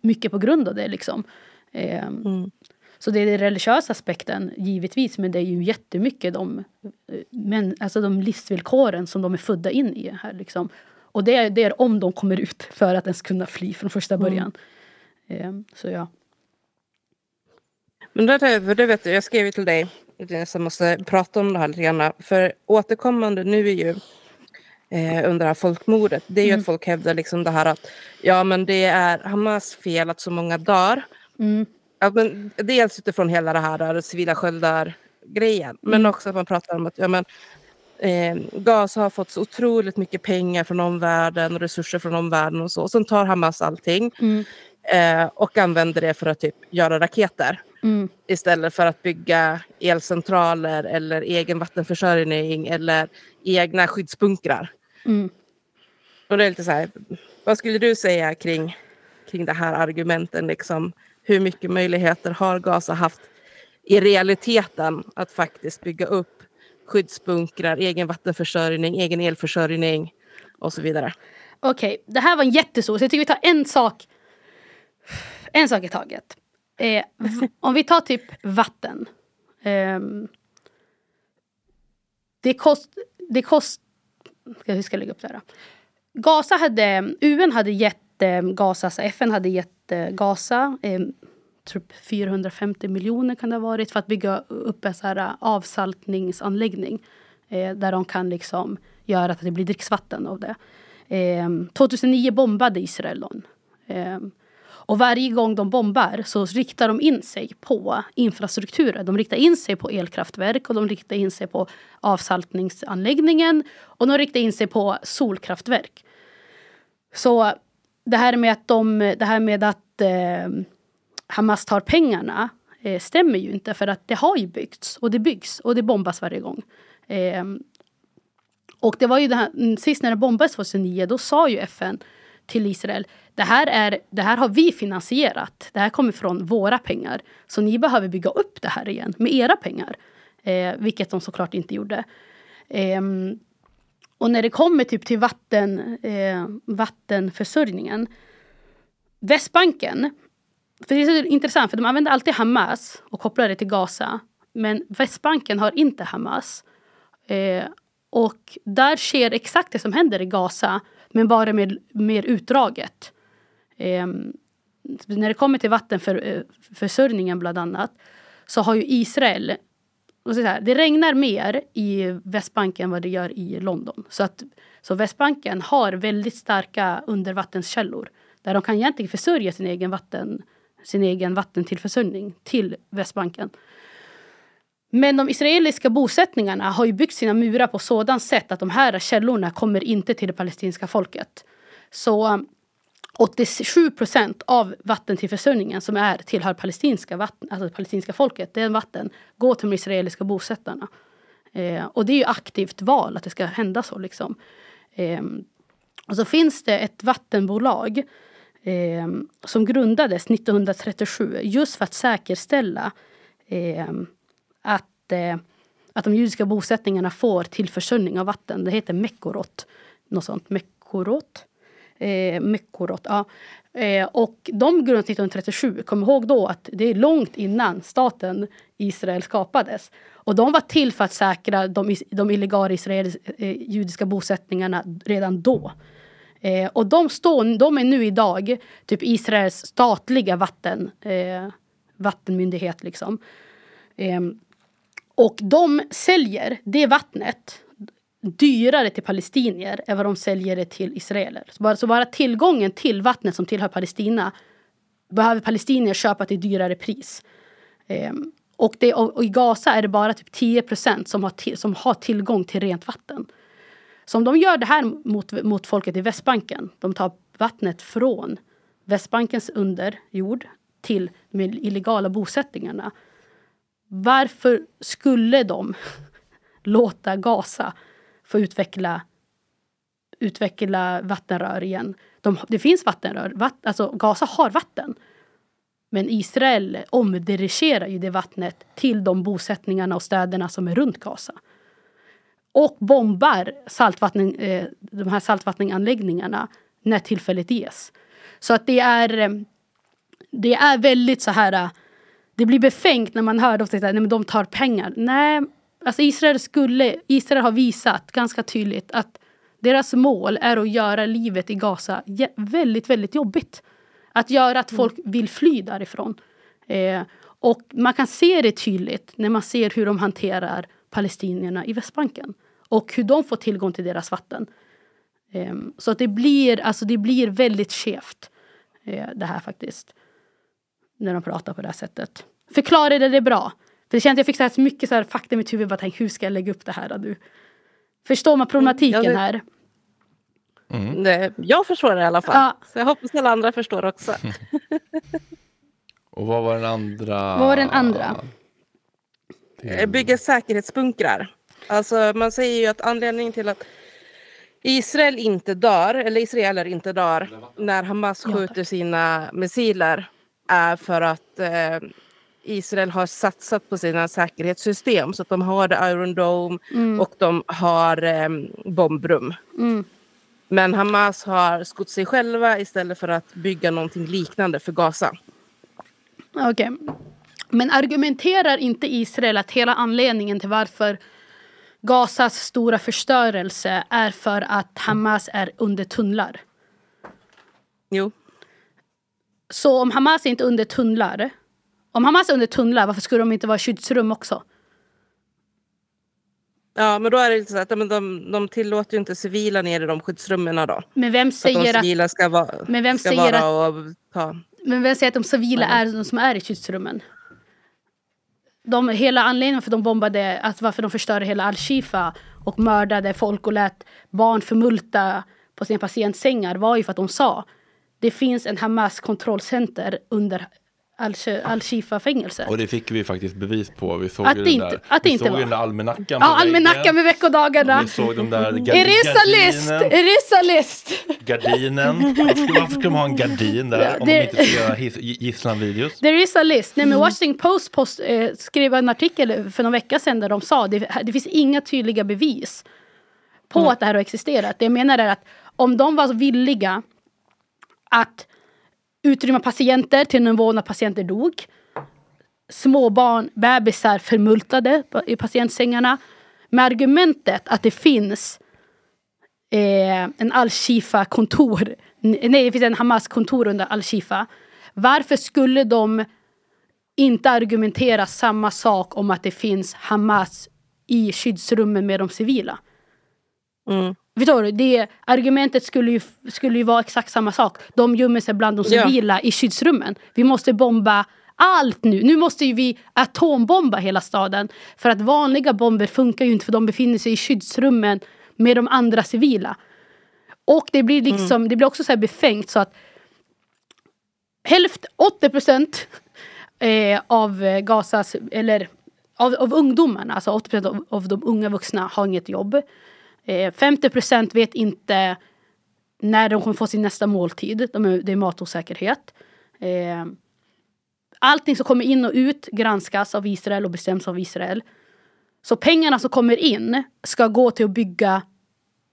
mycket på grund av det. Liksom. Ehm, Mm. Så det är den religiösa aspekten, givetvis. Men det är ju jättemycket de, eh, men, alltså de livsvillkoren som de är födda in i. här liksom. Och det är, det är om de kommer ut för att ens kunna fly från första början. Ehm, så ja. Men det, det vet du, jag skrev ju till dig jag måste prata om det här lite grann. För återkommande nu är ju eh, under det här folkmordet, det är ju Mm. att folk hävdar liksom det här att ja men det är Hamas fel att så många dör. Mm. Ja, men dels utifrån hela det här där, civila sköldar-grejen. Men Mm. också att man pratar om att ja, men, eh, Gaza har fått så otroligt mycket pengar från omvärlden och resurser från omvärlden och så. Och sen tar Hamas allting Mm. eh, och använder det för att typ göra raketer. Mm. Istället för att bygga elcentraler eller egen vattenförsörjning eller egna skyddsbunkrar. Mm. Och det är lite så här, vad skulle du säga kring, kring det här argumenten? Liksom? Hur mycket möjligheter har Gaza haft i realiteten att faktiskt bygga upp skyddsbunkrar, egen vattenförsörjning, egen elförsörjning och så vidare? Okej, det här var en jättestor, så jag tycker vi tar en sak En sak i taget. Eh, om vi tar typ vatten. Eh, det kost... Det kost hur ska jag lägga upp det här? Gaza hade... UN hade gett eh, Gaza, alltså FN hade gett eh, Gaza eh, typ 450 miljoner kan det ha varit för att bygga upp en så här avsaltningsanläggning. Eh, där de kan liksom göra att det blir dricksvatten av det. Eh, 2009 bombade Israel dem. Och varje gång de bombar så riktar de in sig på infrastrukturen. De riktar in sig på elkraftverk och de riktar in sig på avsaltningsanläggningen och de riktar in sig på solkraftverk. Så det här med att, de, det här med att eh, Hamas tar pengarna eh, stämmer ju inte för att det har ju byggts och det byggs och det bombas varje gång. Eh, och det var ju det här, mm, sist när det bombades 2009 då sa ju FN till Israel det här, är, det här har vi finansierat. Det här kommer från våra pengar. Så ni behöver bygga upp det här igen med era pengar. Eh, vilket de såklart inte gjorde. Eh, och när det kommer typ till vatten, eh, vattenförsörjningen. Västbanken. För det är så intressant för de använder alltid Hamas och kopplar det till Gaza. Men Västbanken har inte Hamas. Eh, och där sker exakt det som händer i Gaza, men bara mer, mer utdraget. Eh, när det kommer till vattenförsörjningen eh, bland annat så har ju Israel och så här, det regnar mer i Västbanken än vad det gör i London. Så, att, så Västbanken har väldigt starka undervattenskällor där de kan egentligen försörja sin egen, vatten, sin egen vattentillförsörjning till Västbanken. Men de israeliska bosättningarna har ju byggt sina murar på sådant sätt att de här källorna kommer inte till det palestinska folket. Så 87 procent av vattentillförsörjningen som är tillhör palestinska, vatten, alltså det palestinska folket, det vatten går till de israeliska bosättarna. Eh, och det är ju aktivt val att det ska hända så. Liksom. Eh, och så finns det ett vattenbolag eh, som grundades 1937 just för att säkerställa eh, att, eh, att de judiska bosättningarna får tillförsörjning av vatten. Det heter Mekorot. Något sånt. Mekorot. Eh, Mekorot, ja. Eh, och de grundades 1937. Kom ihåg då att det är långt innan staten Israel skapades. Och de var till för att säkra de, de illegala israeliska eh, judiska bosättningarna redan då. Eh, och de, står, de är nu idag typ Israels statliga vatten, eh, vattenmyndighet. Liksom. Ehm, och de säljer det vattnet dyrare till palestinier än vad de säljer det till israeler. Så bara, så bara tillgången till vattnet som tillhör Palestina behöver palestinier köpa till dyrare pris. Ehm, och, det, och, och, i Gaza är det bara typ 10 som, har som har tillgång till rent vatten. Så om de gör det här mot, mot folket i Västbanken, de tar vattnet från Västbankens underjord till de illegala bosättningarna. Varför skulle de låta Gaza få utveckla, utveckla vattenrör igen? De, det finns vattenrör, vatt, alltså Gaza har vatten. Men Israel omdirigerar ju det vattnet till de bosättningarna och städerna som är runt Gaza. Och bombar saltvatten, eh, de här saltvattenanläggningarna när tillfället ges. Så att det är, det är väldigt så här... Eh, det blir befängt när man hör dem säga att de tar pengar. Nej, alltså Israel, skulle, Israel har visat ganska tydligt att deras mål är att göra livet i Gaza väldigt, väldigt jobbigt. Att göra att folk vill fly därifrån. Eh, och man kan se det tydligt när man ser hur de hanterar palestinierna i Västbanken. Och hur de får tillgång till deras vatten. Eh, så att det blir, alltså det blir väldigt skevt. Eh, det här faktiskt. När de pratar på det här sättet. Förklarade det bra? För det känns att jag fick så här mycket så här fakta i mitt huvud. Bara tänk, hur ska jag lägga upp det här nu? Förstår man problematiken mm, ja, det... här? Mm. Jag förstår det i alla fall. Ja. Så jag hoppas alla andra förstår också. Och vad var den andra? Vad var den andra? Bygga säkerhetsbunkrar. Alltså man säger ju att anledningen till att Israel inte dör, eller israeler inte dör, när Hamas skjuter sina missiler är för att eh, Israel har satsat på sina säkerhetssystem. Så att de har Iron Dome mm. och de har eh, bombrum. Mm. Men Hamas har skott sig själva istället för att bygga någonting liknande för Gaza. Okej. Okay. Men argumenterar inte Israel att hela anledningen till varför Gazas stora förstörelse är för att Hamas är under tunnlar? Jo. Så om Hamas är inte under tunnlar, om Hamas är under tunnlar, varför skulle de inte vara skyddsrum också? Ja, men då är det så att de, de, de tillåter ju inte civila ner i de skyddsrummen då. Men vem säger att... De civila ska vara, men vem ska säger vara att, och ta... Men vem säger att de civila är de som är i skyddsrummen? De, hela anledningen för att de bombade, att varför de förstörde hela Al-Shifa och mördade folk och lät barn förmulta på sina patientsängar var ju för att de sa det finns en Hamas kontrollcenter under Al-Shifa-fängelse. Och det fick vi faktiskt bevis på. Vi såg att ju det inte, där, att det vi inte såg var. den där almanackan Ja, almanackan med veckodagarna. vi såg de där gard Erisa list! Gardinen. Varför, ska de ha en gardin där ja, om det, de inte ska göra gisslanvideos? There is a list. Nej, men Washington Post, post eh, skrev en artikel för någon vecka sedan där de sa det, det finns inga tydliga bevis på mm. att det här har existerat. Det jag menar är att om de var villiga att utrymma patienter till nivå när patienter dog småbarn, bebisar förmultade i patientsängarna. Med argumentet att det finns eh, en Al-Shifa-kontor. Nej, det finns en Hamas-kontor under Al-Shifa. Varför skulle de inte argumentera samma sak om att det finns Hamas i skyddsrummen med de civila? Mm. Förstår du? Det argumentet skulle ju, skulle ju vara exakt samma sak. De gömmer sig bland de civila ja. i skyddsrummen. Vi måste bomba allt nu. Nu måste ju vi atombomba hela staden. För att vanliga bomber funkar ju inte för de befinner sig i skyddsrummen med de andra civila. Och det blir liksom, mm. det blir också så här befängt så att hälften, 80 procent eh, av Gazas, eller av, av ungdomarna, alltså 80 procent av, av de unga vuxna har inget jobb. Eh, 50 procent vet inte när de kommer få sin nästa måltid. De är, det är matosäkerhet. Eh, Allting som kommer in och ut granskas av Israel och bestäms av Israel. Så pengarna som kommer in ska gå till att bygga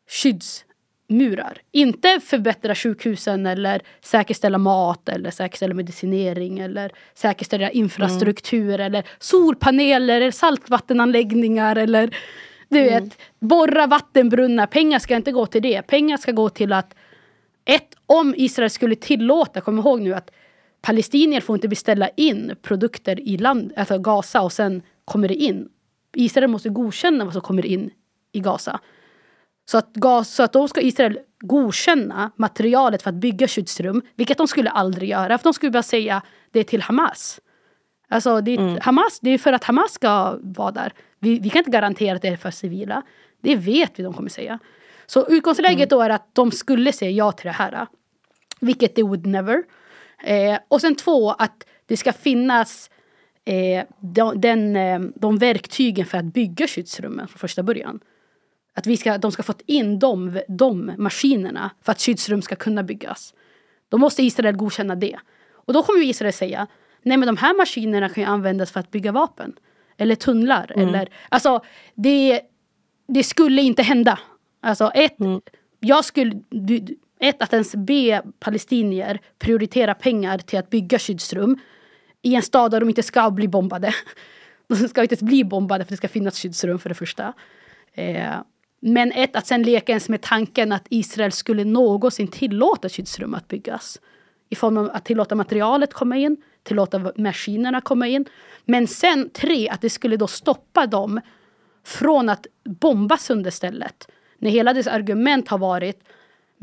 skyddsmurar. Inte förbättra sjukhusen eller säkerställa mat eller säkerställa medicinering eller säkerställa infrastruktur mm. eller solpaneler eller saltvattenanläggningar eller du mm. vet, borra vattenbrunnar. Pengar ska inte gå till det. Pengar ska gå till att ett, om Israel skulle tillåta, kom ihåg nu att palestinier får inte beställa in produkter i land, alltså Gaza och sen kommer det in. Israel måste godkänna vad som kommer in i Gaza. Så att, gas, så att då ska Israel godkänna materialet för att bygga skyddsrum, vilket de skulle aldrig göra, för de skulle bara säga det är till Hamas. Alltså det Mm. Hamas, det är för att Hamas ska vara där. Vi, vi kan inte garantera att det är för civila. Det vet vi de kommer säga. Så utgångsläget då är att de skulle säga ja till det här. Vilket they would never. Eh, och sen två, att det ska finnas eh, de, den, eh, de verktygen för att bygga skyddsrummen från första början. Att vi ska, de ska fått in de, de maskinerna för att skyddsrum ska kunna byggas. Då måste Israel godkänna det. Och då kommer Israel säga nej men de här maskinerna kan ju användas för att bygga vapen. Eller tunnlar. Eller, alltså det, det skulle inte hända. Alltså ett, jag skulle, du- ett att ens be palestinier prioritera pengar till att bygga skyddsrum i en stad där de inte ska bli bombade. De ska inte ens bli bombade för det ska finnas skyddsrum för det första. Eh, men ett, att sen leka ens med tanken att Israel skulle någonsin tillåta skyddsrum att byggas. I form av att tillåta materialet komma in, tillåta maskinerna komma in. Men sen tre, att det skulle då stoppa dem från att bomba sönder stället. När hela dess argument har varit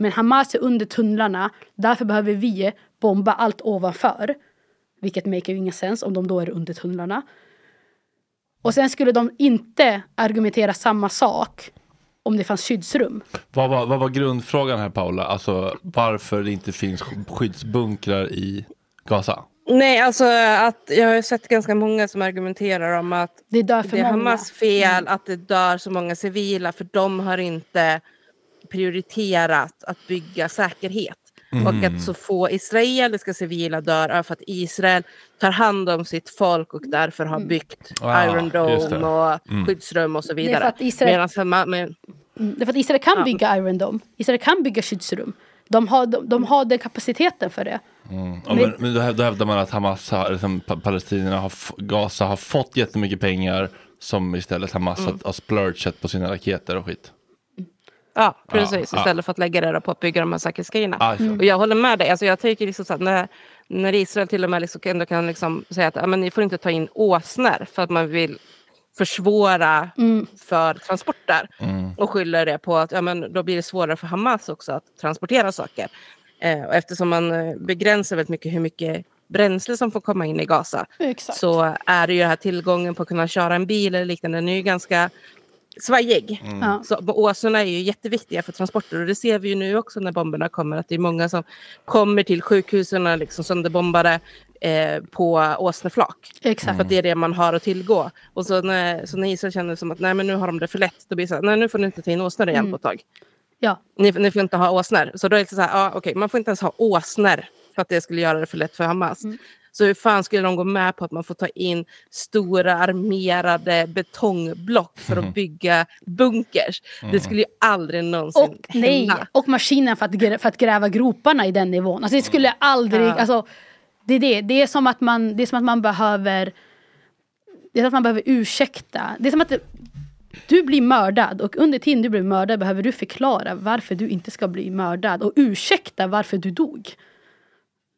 men Hamas är under tunnlarna, därför behöver vi bomba allt ovanför. Vilket make ju ingen sens om de då är under tunnlarna. Och sen skulle de inte argumentera samma sak om det fanns skyddsrum. Vad var, vad var grundfrågan här Paula? Alltså varför det inte finns skyddsbunkrar i Gaza? Nej, alltså att jag har sett ganska många som argumenterar om att Det dör för det är många. Hamas fel att det dör så många civila för de har inte prioriterat att bygga säkerhet. Och att så få israeliska civila dör är för att Israel tar hand om sitt folk och därför har byggt Ah, Iron. Dome och skyddsrum och så Det är för vidare. att Israel, Medan men, Mm, det är för att Israel kan Ja. bygga Iron Dome. Israel kan bygga skyddsrum. De har, de, de har den kapaciteten för det. Ja, men, men då, häv- då hävdar man att Hamas, har, liksom, pa- palestinierna, har, Gaza har fått jättemycket pengar som istället Hamas har, har splurgat på sina raketer och skit. ja, precis. ja. Istället för att lägga det på att bygga de här säkerhetsgrejerna. Så. Och jag håller med dig. Alltså jag tycker liksom så att när, när Israel till och med liksom ändå kan liksom säga att ja, men ni får inte ta in åsnor för att man vill försvåra för transporter. Och skyller det på att ja, men då blir det svårare för Hamas också att transportera saker. Eh, och eftersom man eh, begränsar väldigt mycket hur mycket bränsle som får komma in i Gaza Exakt. så är det ju den här tillgången på att kunna köra en bil eller liknande, den är ju ganska svajig. Ja. Så åsorna är ju jätteviktiga för transporter och det ser vi ju nu också när bomberna kommer att det är många som kommer till sjukhusen liksom sönderbombade eh, på åsneflak. Exakt. För att det är det man har att tillgå. Och så när, så när Israel känner som att nej men nu har de det för lätt, då blir det så här, nej nu får ni inte ta in åsnor igen Mm. på ett tag. Ja. Ni, ni får inte ha åsnor. Så då är det så här, ja, okej, man får inte ens ha åsnor för att det skulle göra det för lätt för Hamas. Mm. Så hur fan skulle de gå med på att man får ta in stora armerade betongblock för att bygga bunkers? Det skulle ju aldrig någonsin Och, nej, hända. och maskinen för att, för att gräva groparna i den nivån. Alltså det skulle aldrig... Ja. Alltså, det, är det. Det, är som att man, det är som att man behöver... Det är som att man behöver ursäkta. Det är som att det, du blir mördad och under tiden du blir mördad behöver du förklara varför du inte ska bli mördad och ursäkta varför du dog.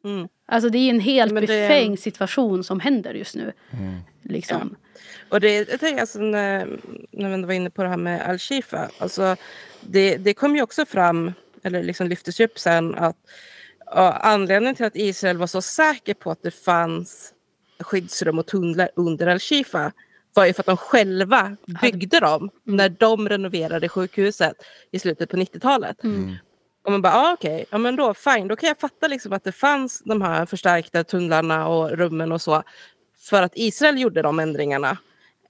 Mm. Alltså det är en helt det- befängd situation som händer just nu. Liksom. Och det, jag tänker alltså när, när vi ändå var inne på det här med Al-Shifa. Alltså det, det kom ju också fram, eller liksom lyftes ju upp sen, att ja, anledningen till att Israel var så säker på att det fanns skyddsrum och tunnlar under Al-Shifa var ju för att de själva byggde dem när de renoverade sjukhuset i slutet på 90-talet. Och man bara, ah, okej, ja, men då fine, då kan jag fatta liksom att det fanns de här förstärkta tunnlarna och rummen och så. För att Israel gjorde de ändringarna.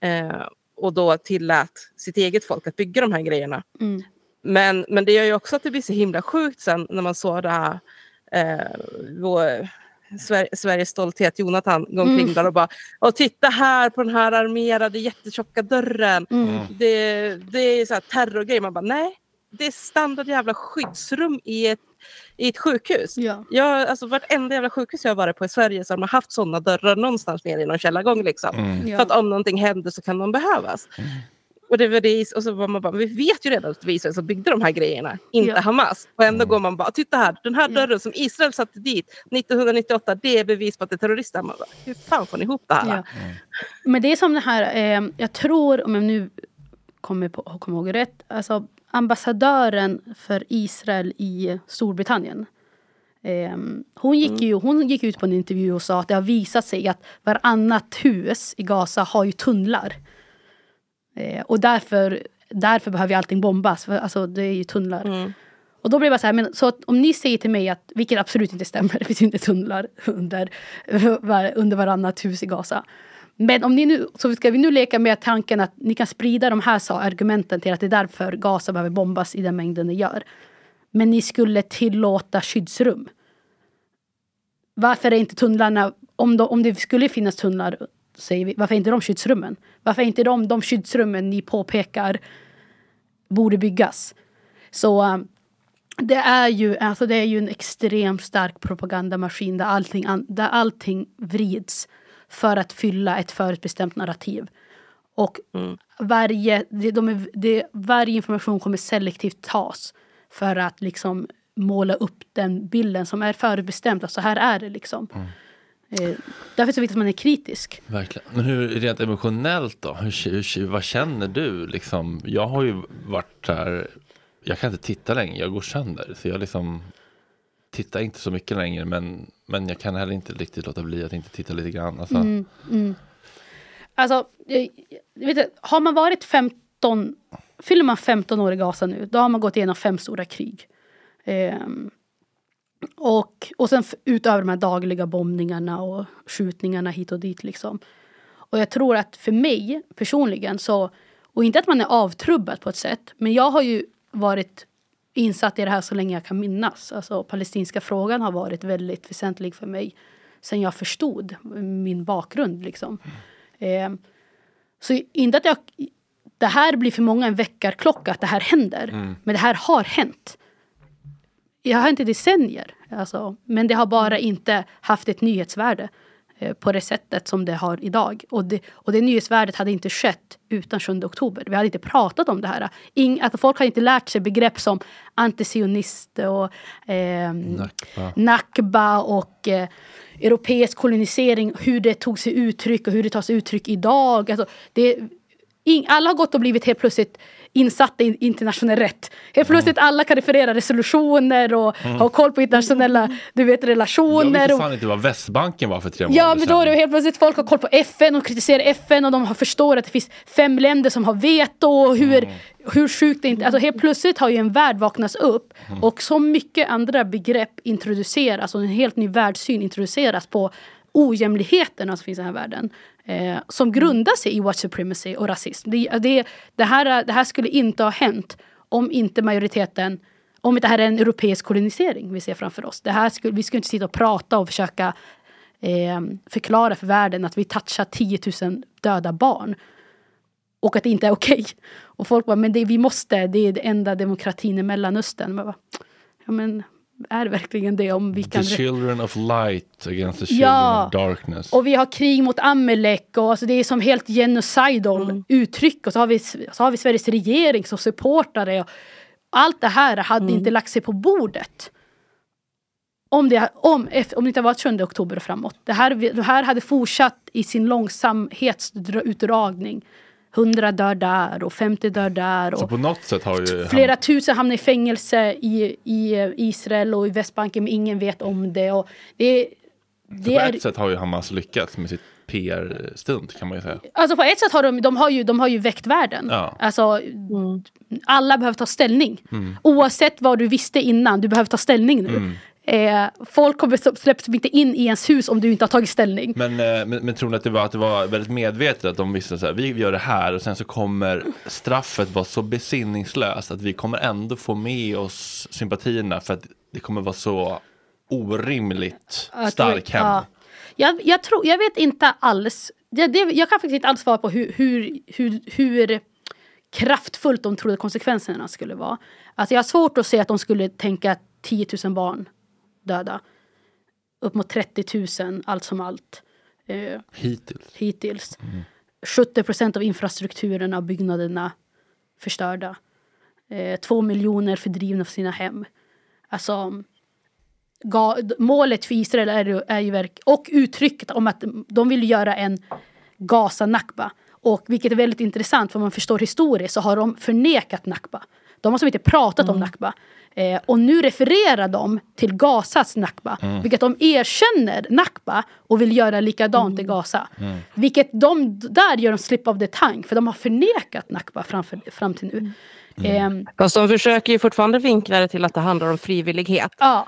Eh, och då tillät sitt eget folk att bygga de här grejerna. Mm. Men, men det gör ju också att det blir så himla sjukt sen när man såg det här. Eh, vår, Sver Sveriges stolthet, Jonathan, gå omkring Mm. där och bara och titta här på den här armerade jättetjocka dörren. Mm. Det, det är så här terrorgrej. Man bara nej, det är standard jävla skyddsrum i ett, i ett sjukhus. Ja. Jag, alltså, vartenda jävla sjukhus jag har varit på i Sverige så har de haft sådana dörrar någonstans nere i någon källargång. Liksom. Ja. För att om någonting händer så kan de behövas. Och, det var det, och så var man bara, vi vet ju redan att det var Israel som byggde de här grejerna, inte Ja. Hamas. Och ändå Mm. går man bara, titta här, den här Ja. dörren som Israel satte dit 1998, det är bevis på att det är terrorister. Man bara, hur fan får ni ihop det här? Ja. Men det är som det här, eh, jag tror, om jag nu kommer, på, kommer ihåg rätt, alltså ambassadören för Israel i Storbritannien. Eh, hon, gick ju, hon gick ut på en intervju och sa att det har visat sig att varannat hus i Gaza har ju tunnlar. Eh, och därför, därför behöver ju allting bombas, för alltså, det är ju tunnlar. Mm. Och då blev jag så här, men, så om ni säger till mig att, vilket absolut inte stämmer, det finns ju inte tunnlar under, under varannat hus i Gaza. Men om ni nu, så ska vi nu leka med tanken att ni kan sprida de här sa, argumenten till att det är därför Gaza behöver bombas i den mängden det gör. Men ni skulle tillåta skyddsrum. Varför är inte tunnlarna, om, de, om det skulle finnas tunnlar, säger vi, varför är inte de skyddsrummen? Varför är inte de, de skyddsrummen ni påpekar borde byggas? Så eh, det är ju, alltså det är ju en extremt stark propagandamaskin där allting, där allting vrids för att fylla ett förutbestämt narrativ. Och Mm. varje, det, de är, det, varje information kommer selektivt tas för att liksom måla upp den bilden som är förutbestämd. Alltså här är det liksom. Eh, därför är det så viktigt att man är kritisk. Verkligen. Men hur rent emotionellt då? Hur, hur, vad känner du? Liksom, jag har ju varit här, jag kan inte titta längre, jag går sönder. Så jag liksom tittar inte så mycket längre men, men jag kan heller inte riktigt låta bli att inte titta lite grann. Alltså, Mm, mm. Alltså, jag, jag vet, inte, har man varit 15, fyller man 15 år i Gaza nu, då har man gått igenom fem stora krig. Ehm, och, och sen utöver de här dagliga bombningarna och skjutningarna hit och dit liksom. Och jag tror att för mig personligen så, och inte att man är avtrubbad på ett sätt, men jag har ju varit insatt i det här så länge jag kan minnas. Alltså palestinska frågan har varit väldigt väsentlig för mig sen jag förstod min bakgrund liksom. Eh, så inte att jag, det här blir för många en väckarklocka att det här händer. Men det här har hänt. Jag har inte decennier. Alltså, men det har bara inte haft ett nyhetsvärde på det sättet som det har idag. Och det, och det nyhetsvärdet hade inte skett utan 7 oktober. Vi hade inte pratat om det här. Ing, alltså folk har inte lärt sig begrepp som antisionist och ehm, Nakba. Nakba och eh, europeisk kolonisering, hur det tog sig uttryck och hur det tar sig uttryck idag. Alltså, det, alla har gått och blivit helt plötsligt insatta i internationell rätt. Helt plötsligt alla kan referera resolutioner och ha koll på internationella du vet, Jag relationer. visste och, fan inte vad Västbanken var för tre Ja, månader men då är det helt plötsligt folk har koll på FN och kritiserar FN och de har förstår att det finns fem länder som har veto och hur, hur sjukt det inte Alltså helt plötsligt har ju en värld vaknats upp och så mycket andra begrepp introduceras och en helt ny världssyn introduceras på ojämlikheterna som finns i den här världen. Eh, som grundar sig i white supremacy och rasism. Det, det, det, här, det här skulle inte ha hänt om inte majoriteten om det här är en europeisk kolonisering vi ser framför oss. Det här skulle, vi skulle inte sitta och prata och försöka eh, förklara för världen att vi touchar 10 000 döda barn. Och att det inte är okej. Och folk bara, men det, vi måste, det är den enda demokratin i Mellanöstern. Bara, ja men är det verkligen det om vi The kan... children of light against the children Ja. of darkness. Och vi har krig mot Amalek och alltså det är som helt genocidal uttryck. Och så har, vi, så har vi Sveriges regering som supportar det. Och allt det här hade inte lagt sig på bordet. Om det, om, om det inte var 7 oktober och framåt. Det här, det här hade fortsatt i sin långsamhetsutdragning. 100 dör där och 50 dör där. Så Och på något sätt har ju flera tusen hamnar i fängelse i, i Israel och i Västbanken men ingen vet om det. Och det, Så det på är, ett sätt har ju Hamas lyckats med sitt PR-stunt kan man ju säga. Alltså på ett sätt har de, de, har ju, de har ju väckt världen. Ja. Alltså, alla behöver ta ställning. Oavsett vad du visste innan, du behöver ta ställning nu. Eh, folk kommer släpps inte in i ens hus om du inte har tagit ställning. Men, eh, men, men tror ni att det, var, att det var väldigt medvetet att de visste så här, vi gör det här och sen så kommer straffet vara så besinningslöst att vi kommer ändå få med oss sympatierna för att det kommer vara så orimligt stark hem. ja. Jag, jag, tror, jag vet inte alls. Det, det, jag kan faktiskt inte alls svara på hur, hur, hur, hur kraftfullt de trodde konsekvenserna skulle vara. Alltså jag har svårt att se att de skulle tänka 10 000 barn döda. Upp mot 30 000 allt som allt. Eh, Hittills. hittills. 70 procent av infrastrukturen av byggnaderna förstörda. Eh, två miljoner fördrivna från sina hem. Alltså, ga, målet för Israel är, är ju verk, och uttrycket om att de vill göra en Gaza Nakba. Och vilket är väldigt intressant för om man förstår historiskt så har de förnekat Nakba. De har som inte pratat om Nakba. Eh, och nu refererar de till Gazas Nakba. Vilket de erkänner Nakba och vill göra likadant i Gaza. Vilket de, där gör de slip of the tongue. För de har förnekat Nakba framför, fram till nu. Ehm, Fast de försöker ju fortfarande vinkla det till att det handlar om frivillighet. ja,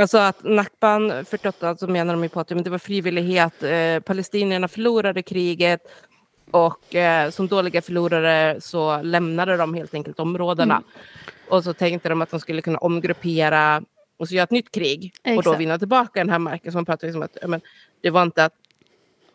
Alltså att Nakban 48 så menar de ju på att men det var frivillighet. Eh, palestinierna förlorade kriget och eh, som dåliga förlorare så lämnade de helt enkelt områdena. Mm. Och så tänkte de att de skulle kunna omgruppera och så göra ett nytt krig och då Exakt. vinna tillbaka den här marken. Så man pratar liksom att men, det var inte att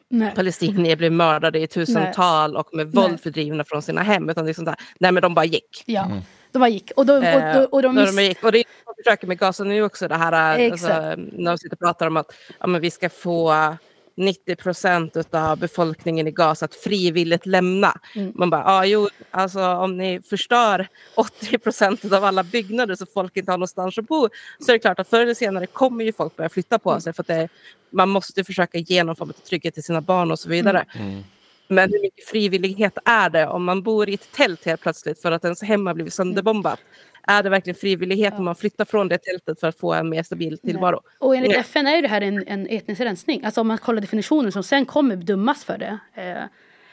nej. palestinier blev mördade i tusental och med våld Nej. fördrivna från sina hem. Utan det är sånt där. Nej men de bara gick. Ja, de bara gick. Och, då, och, Eh, och, och de miss- de gick. Och det är det de försöker med Gaza nu också. Det här, alltså, Exakt. när de sitter och pratar om att ja, men vi ska få 90 procent av befolkningen i Gaza att frivilligt lämna. Mm. Man bara, ja jo, alltså om ni förstör 80 procent av alla byggnader så folk inte har någonstans att bo så är det klart att förr eller senare kommer ju folk börja flytta Mm. på sig för att det, man måste försöka ge någon form av trygghet till sina barn och så vidare. Mm. Men hur mycket frivillighet är det om man bor i ett tält helt plötsligt för att ens hem har blivit sönderbombat? Är det verkligen frivillighet om man flyttar från det tältet för att få en mer stabil tillvaro? Och enligt Nej. FN är det här en, en etnisk rensning. Alltså om man kollar definitionen som sen kommer dömas för det. Eh,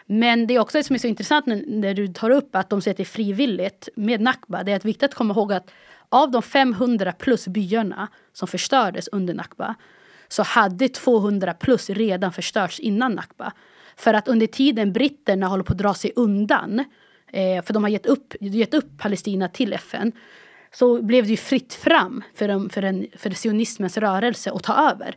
men det är också det som är så intressant när, när du tar upp att de säger att det är frivilligt med Nakba. Det är att viktigt att komma ihåg att av de 500 plus byarna som förstördes under Nakba så hade 200 plus redan förstörts innan Nakba. För att under tiden britterna håller på att dra sig undan, eh, för de har gett upp, gett upp Palestina till FN, så blev det ju fritt fram för, en, för, en, för sionismens rörelse att ta över.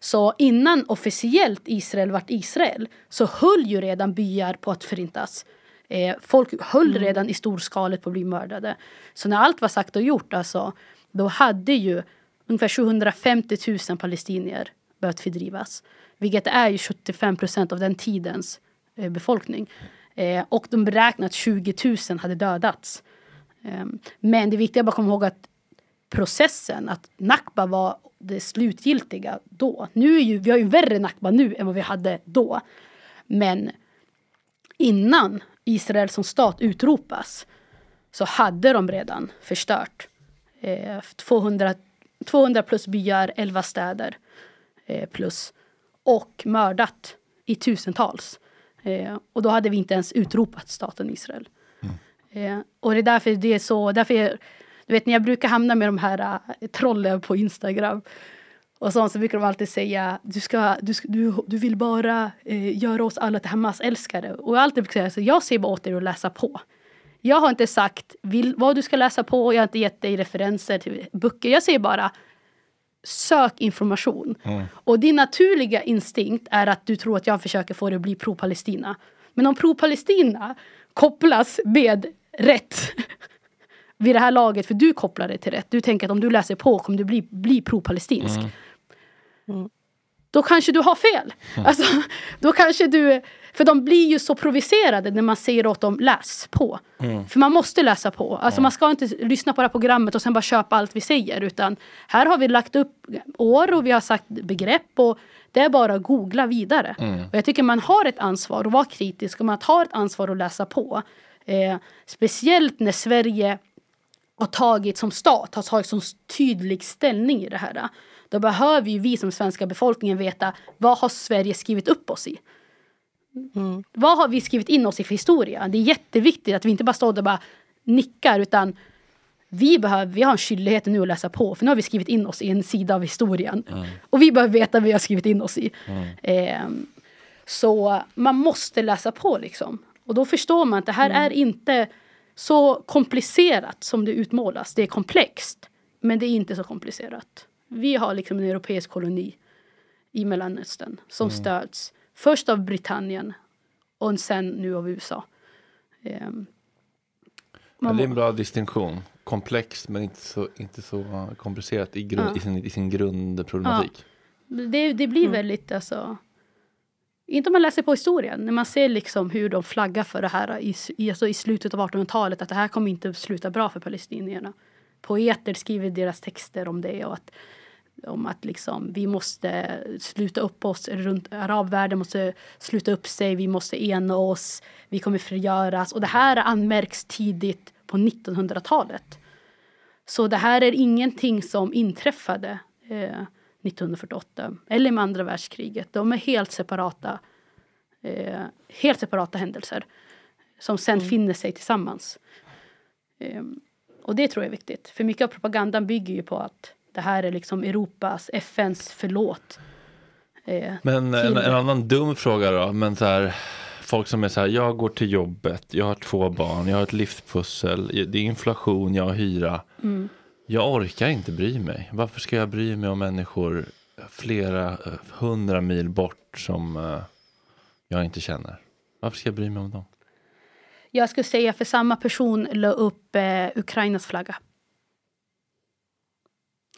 Så innan officiellt Israel vart Israel så höll ju redan byar på att förintas. Eh, folk höll redan i storskalet på att bli mördade. Så när allt var sagt och gjort, alltså, då hade ju ungefär 750 000 palestinier behövt fördrivas. Vilket är ju 75 procent av den tidens eh, befolkning. Eh, och de beräknar att 20 000 hade dödats. Eh, Men det viktiga är bara att komma ihåg att processen, att Nakba var det slutgiltiga då. Nu är ju, vi har ju värre Nakba nu än vad vi hade då. Men innan Israel som stat utropas så hade de redan förstört eh, 200, 200 plus byar, 11 städer eh, plus och mördat i tusentals. Eh, och då hade vi inte ens utropat staten Israel. Eh, och det är därför det är så, därför är, du vet när jag brukar hamna med de här uh, trollen på Instagram och sånt så brukar de alltid säga du, ska, du, du, du vill bara eh, göra oss alla till Hamas-älskare. Och jag alltid brukar säga så jag ser bara åt er att läsa på. Jag har inte sagt vill, vad du ska läsa på, jag har inte gett dig referenser till böcker. Jag säger bara sök information. Och din naturliga instinkt är att du tror att jag försöker få dig att bli pro-Palestina. Men om pro-Palestina kopplas med rätt vid det här laget, för du kopplar det till rätt. Du tänker att om du läser på kommer du bli, bli pro-palestinsk. Då kanske du har fel. Alltså, då kanske du, för de blir ju så provocerade när man säger åt dem läs på. För man måste läsa på. Alltså man ska inte lyssna på det här programmet och sen bara köpa allt vi säger. Utan här har vi lagt upp år och vi har sagt begrepp. och det är bara att googla vidare. Och jag tycker man har ett ansvar att vara kritisk och man har ett ansvar att läsa på. Eh, speciellt när Sverige har tagit som stat, har tagit som tydlig ställning i det här. Då behöver ju vi som svenska befolkningen veta vad har Sverige skrivit upp oss i? Vad har vi skrivit in oss i för historia? Det är jätteviktigt att vi inte bara står där och bara nickar utan vi, behöver, vi har en skyldighet nu att läsa på för nu har vi skrivit in oss i en sida av historien. Och vi behöver veta vad vi har skrivit in oss i. Ehm, så man måste läsa på liksom. Och då förstår man att det här är inte så komplicerat som det utmålas. Det är komplext, men det är inte så komplicerat. Vi har liksom en europeisk koloni i Mellanöstern som stöds först av Britannien och sen nu av USA. Ehm, Ja, det är en bra distinktion. Komplext men inte så, inte så komplicerat i, grund, Ja. i, sin, i sin grundproblematik. det, det blir väldigt alltså... inte om man läser på historien, när man ser liksom hur de flaggar för det här i, i, alltså i slutet av 1800-talet, att det här kommer inte sluta bra för palestinierna. Poeter skriver deras texter om det och att, om att liksom, vi måste sluta upp oss runt arabvärlden, måste sluta upp sig, vi måste ena oss, vi kommer frigöras. Och det här anmärks tidigt på 1900-talet. Så det här är ingenting som inträffade eh, 1948 eller med andra världskriget. De är helt separata, eh, helt separata händelser som sen mm. finner sig tillsammans. Eh, och det tror jag är viktigt. För mycket av propagandan bygger ju på att det här är liksom Europas, FNs förlåt. Eh, men en, en, annan dum fråga då, men så här, folk som är så här, jag går till jobbet, jag har två barn, jag har ett livspussel, det är inflation, jag har hyra. Mm. Jag orkar inte bry mig. Varför ska jag bry mig om människor flera eh, hundra mil bort som uh, jag inte känner? Varför ska jag bry mig om dem? Jag skulle säga för samma person la upp uh, Ukrainas flagga.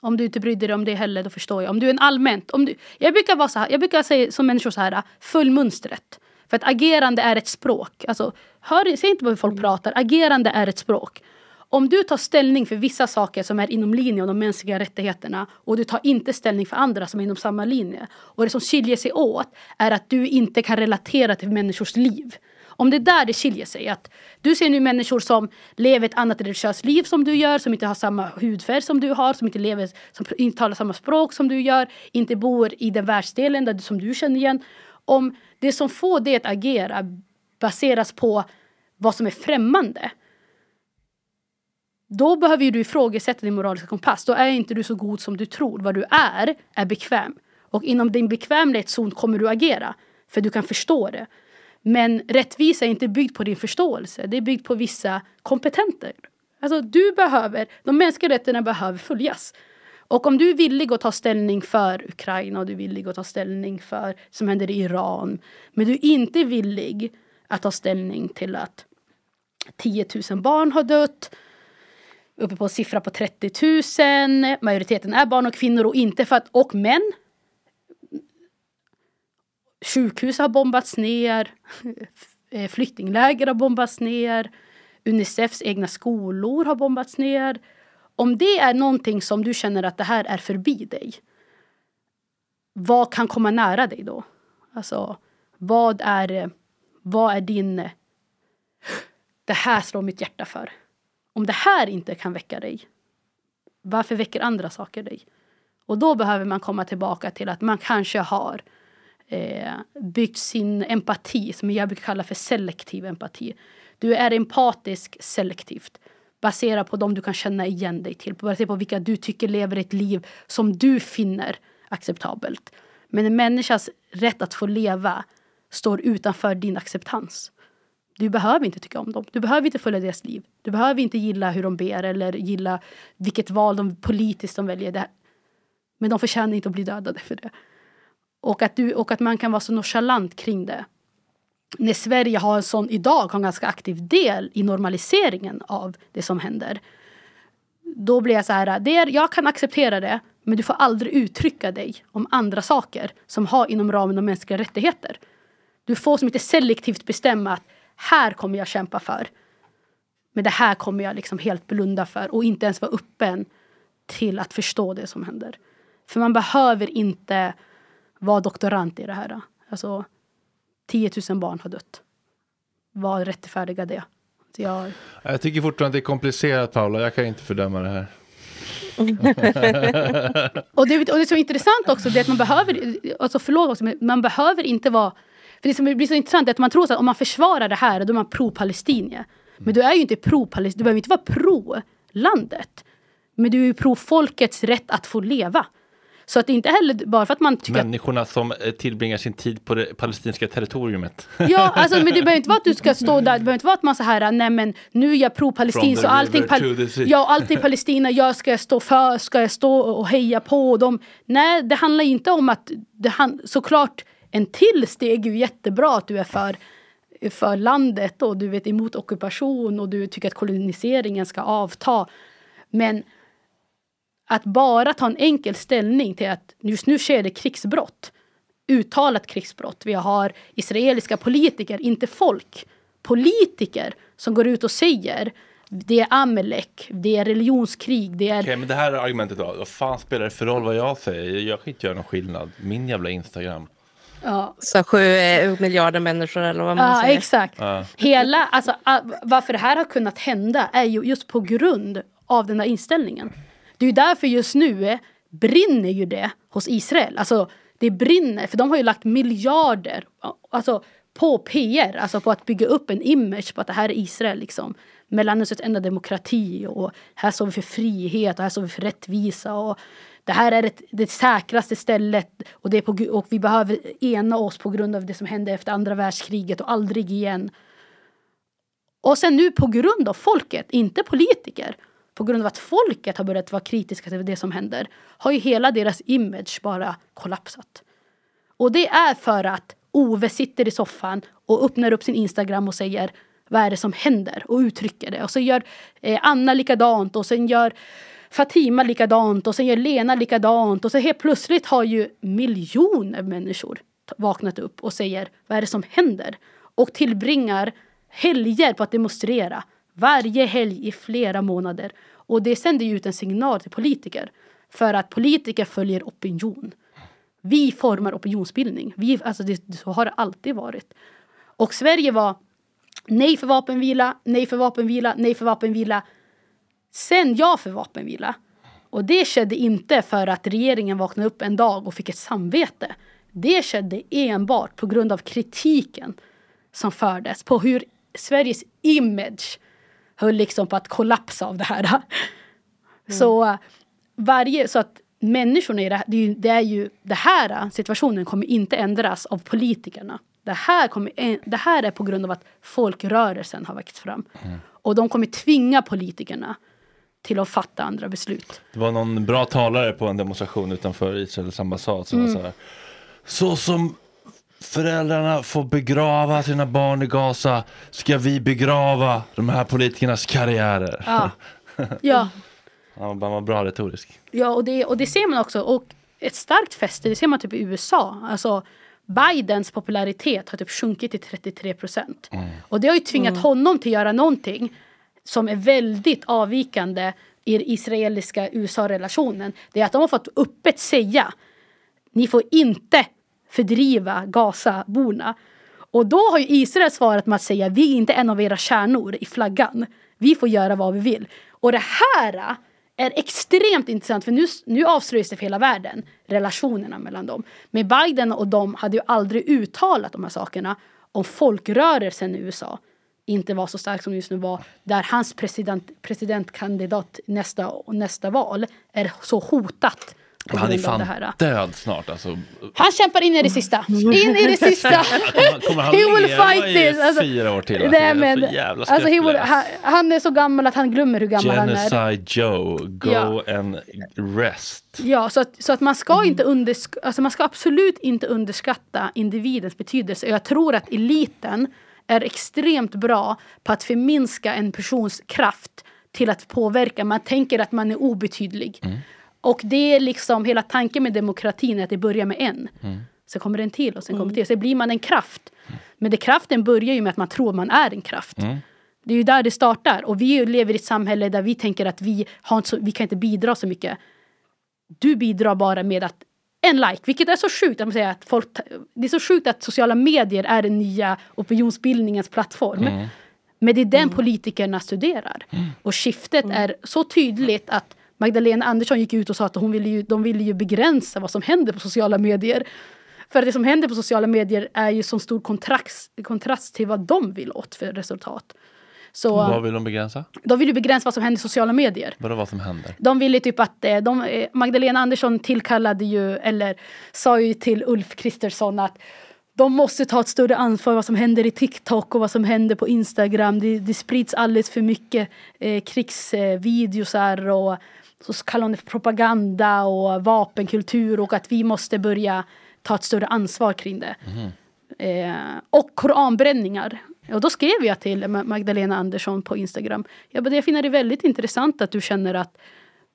Om du inte brydde dig om det heller, då förstår jag. Om du är en allmänt... Om du, jag brukar vara så här, jag brukar säga som människor så här, följ mönstret. För att agerande är ett språk. Alltså, hör, se inte hur folk mm. pratar. Agerande är ett språk. Om du tar ställning för vissa saker som är inom linje av de mänskliga rättigheterna och du tar inte ställning för andra som är inom samma linje. Och det som skiljer sig åt är att du inte kan relatera till människors liv. Om det är där det skiljer sig. Att du ser nu människor som lever ett annat religiöst liv som du gör, som inte har samma hudfärg som du har, som inte, lever, som inte talar samma språk som du gör, inte bor i den världsdelen där, som du känner igen. Om det som får dig att agera baseras på vad som är främmande då behöver du ifrågasätta din moraliska kompass. Då är inte du så god som du tror. Vad du är, är bekväm. Och inom din bekvämlighetszon kommer du agera. För du kan förstå det. Men rättvisa är inte byggd på din förståelse. Det är byggt på vissa kompetenter. Alltså du behöver, de mänskliga rättigheterna behöver följas. Och om du är villig att ta ställning för Ukraina och du är villig att ta ställning för som händer i Iran. Men du är inte villig att ta ställning till att 10 000 barn har dött uppe på en siffra på 30 000. Majoriteten är barn och kvinnor och inte för att, och män. Sjukhus har bombats ner. Eh, flyktingläger har bombats ner. Unicefs egna skolor har bombats ner. Om det är någonting som du känner att det här är förbi dig. Vad kan komma nära dig då? Alltså, vad är, vad är din... Det här slår mitt hjärta för. Om det här inte kan väcka dig, varför väcker andra saker dig? Och då behöver man komma tillbaka till att man kanske har eh, byggt sin empati, som jag brukar kalla för selektiv empati. Du är empatisk selektivt baserat på dem du kan känna igen dig till. Baserat på vilka du tycker lever ett liv som du finner acceptabelt. Men en människas rätt att få leva står utanför din acceptans. Du behöver inte tycka om dem. Du behöver inte följa deras liv. Du behöver inte gilla hur de ber eller gilla vilket val de politiskt de väljer. Det Men de förtjänar inte att bli dödade för det. Och att, du, och att man kan vara så nonchalant kring det. När Sverige har en sån, idag har en ganska aktiv del i normaliseringen av det som händer. Då blir jag så här, det är, jag kan acceptera det men du får aldrig uttrycka dig om andra saker som har inom ramen av mänskliga rättigheter. Du får som inte selektivt bestämma att här kommer jag kämpa för. Men det här kommer jag liksom helt blunda för och inte ens vara öppen till att förstå det som händer. För man behöver inte vara doktorand i det här. Alltså 10 000 barn har dött. Vad rättfärdigar det? Jag... jag tycker fortfarande det är komplicerat Paula, jag kan inte fördöma det här. och, det, och det är så intressant också, det att man behöver, alltså förlåt också, men man behöver inte vara för det som blir så intressant är att man tror att om man försvarar det här, då är man pro-palestinier. Men du är ju inte pro-palestinier, du behöver inte vara pro-landet. Men du är ju pro-folkets rätt att få leva. Så att det inte heller bara för att man tycker Människorna att... som eh, tillbringar sin tid på det palestinska territoriumet. Ja, alltså, men det behöver inte vara att du ska stå där, det behöver inte vara att man så här, nej men nu är jag pro-palestin så allting, pal ja, allting Palestina, jag ska stå för, ska jag stå och heja på dem. Nej, det handlar inte om att, det han, såklart en till steg är ju jättebra att du är för, för landet och du vet emot ockupation och du tycker att koloniseringen ska avta. Men att bara ta en enkel ställning till att just nu sker det krigsbrott. uttalat krigsbrott. Vi har israeliska politiker, inte folk. Politiker som går ut och säger det är Amalek, det är religionskrig, det är... Okej, men det här argumentet då. Vad fan spelar det för roll vad jag säger? Jag kan inte göra någon skillnad. Min jävla Instagram. Ja, Så sju eh, miljarder människor eller vad man Ja, säger. exakt. Ja. Hela, alltså, varför det här har kunnat hända är ju just på grund av den här inställningen. Det är ju därför just nu brinner ju det hos Israel. Alltså, det brinner, för de har ju lagt miljarder alltså, på PR, alltså på att bygga upp en image på att det här är Israel. Liksom. Mellanösterns enda demokrati och här står vi för frihet och här står vi för rättvisa. Och det här är ett, det säkraste stället och, det är på, och vi behöver ena oss på grund av det som hände efter andra världskriget och aldrig igen. Och sen nu på grund av folket, inte politiker, på grund av att folket har börjat vara kritiska till det som händer, har ju hela deras image bara kollapsat. Och det är för att Ove sitter i soffan och öppnar upp sin Instagram och säger vad är det som händer och uttrycker det. Och så gör eh, Anna likadant och sen gör Fatima likadant och sen gör Lena likadant och så helt plötsligt har ju miljoner människor vaknat upp och säger vad är det som händer? Och tillbringar helger på att demonstrera varje helg i flera månader. Och det sänder ju ut en signal till politiker för att politiker följer opinion. Vi formar opinionsbildning. Vi, alltså det, så har det alltid varit. Och Sverige var nej för vapenvila, nej för vapenvila, nej för vapenvila. Sen ja för vapenvila. Och det skedde inte för att regeringen vaknade upp en dag och fick ett samvete. Det skedde enbart på grund av kritiken som fördes på hur Sveriges image höll liksom på att kollapsa av det här. Så varje, så att människorna i det här, det är, ju, det är ju, det här situationen kommer inte ändras av politikerna. Det här, kommer, det här är på grund av att folkrörelsen har växt fram. Och de kommer tvinga politikerna till att fatta andra beslut. Det var någon bra talare på en demonstration utanför Israels ambassad som var så här. Så som föräldrarna får begrava sina barn i Gaza ska vi begrava de här politikernas karriärer. Ja, ja, Ja, man var bra retorisk. ja och, det, och det ser man också. Och ett starkt fäste, det ser man typ i USA. Alltså Bidens popularitet har typ sjunkit till 33 procent. Och det har ju tvingat honom till att göra någonting som är väldigt avvikande i israeliska USA-relationen. Det är att de har fått öppet säga ni får inte fördriva Gazaborna. Och då har ju Israel svarat med att säga vi är inte en av era kärnor i flaggan. Vi får göra vad vi vill. Och det här äh, är extremt intressant för nu, nu avslöjas det för hela världen relationerna mellan dem. Men Biden och de hade ju aldrig uttalat de här sakerna om folkrörelsen i USA inte var så stark som just nu var där hans president, presidentkandidat nästa, nästa val är så hotat han är fan det här. död snart alltså. Han kämpar in i det sista. In i det sista. Kommer, kommer han He will fight this. Alltså, fyra år till? Alltså, Nej, men, så jävla alltså, will, han, han är så gammal att han glömmer hur gammal han är. Genocide Joe, go Ja. and rest. Ja, så att, så att man ska inte undersk- alltså man ska absolut inte underskatta individens betydelse. Och Jag tror att eliten är extremt bra på att förminska en persons kraft till att påverka. Man tänker att man är obetydlig. Och det är liksom hela tanken med demokratin, är att det börjar med en. Sen kommer en till och sen kommer det till. Sen blir man en kraft. Men det kraften börjar ju med att man tror man är en kraft. Det är ju där det startar. Och vi lever i ett samhälle där vi tänker att vi, har så, vi kan inte bidra så mycket. Du bidrar bara med att en like, vilket är så sjukt. Att man säger att folk, det är så sjukt att sociala medier är den nya opinionsbildningens plattform. Men det är den politikerna studerar. Och skiftet är så tydligt att Magdalena Andersson gick ut och sa att hon ville ju, de ville ju begränsa vad som händer på sociala medier. För det som händer på sociala medier är ju som stor kontrast, kontrast till vad de vill åt för resultat. Så Vad vill de begränsa? de vill ju begränsa vad som händer i sociala medier. Vadå vad som händer? De ville typ att eh, de, eh, Magdalena Andersson tillkallade ju, eller sa ju till Ulf Kristersson att de måste ta ett större ansvar vad som händer i TikTok och vad som händer på Instagram. Det, det sprids alldeles för mycket eh, krigsvideosar och så kallar hon det för propaganda och vapenkultur och att vi måste börja ta ett större ansvar kring det. Eh, och koranbränningar. Och då skrev jag till Ma- Magdalena Andersson på Instagram. Jag, bara, jag finner det väldigt intressant att du känner att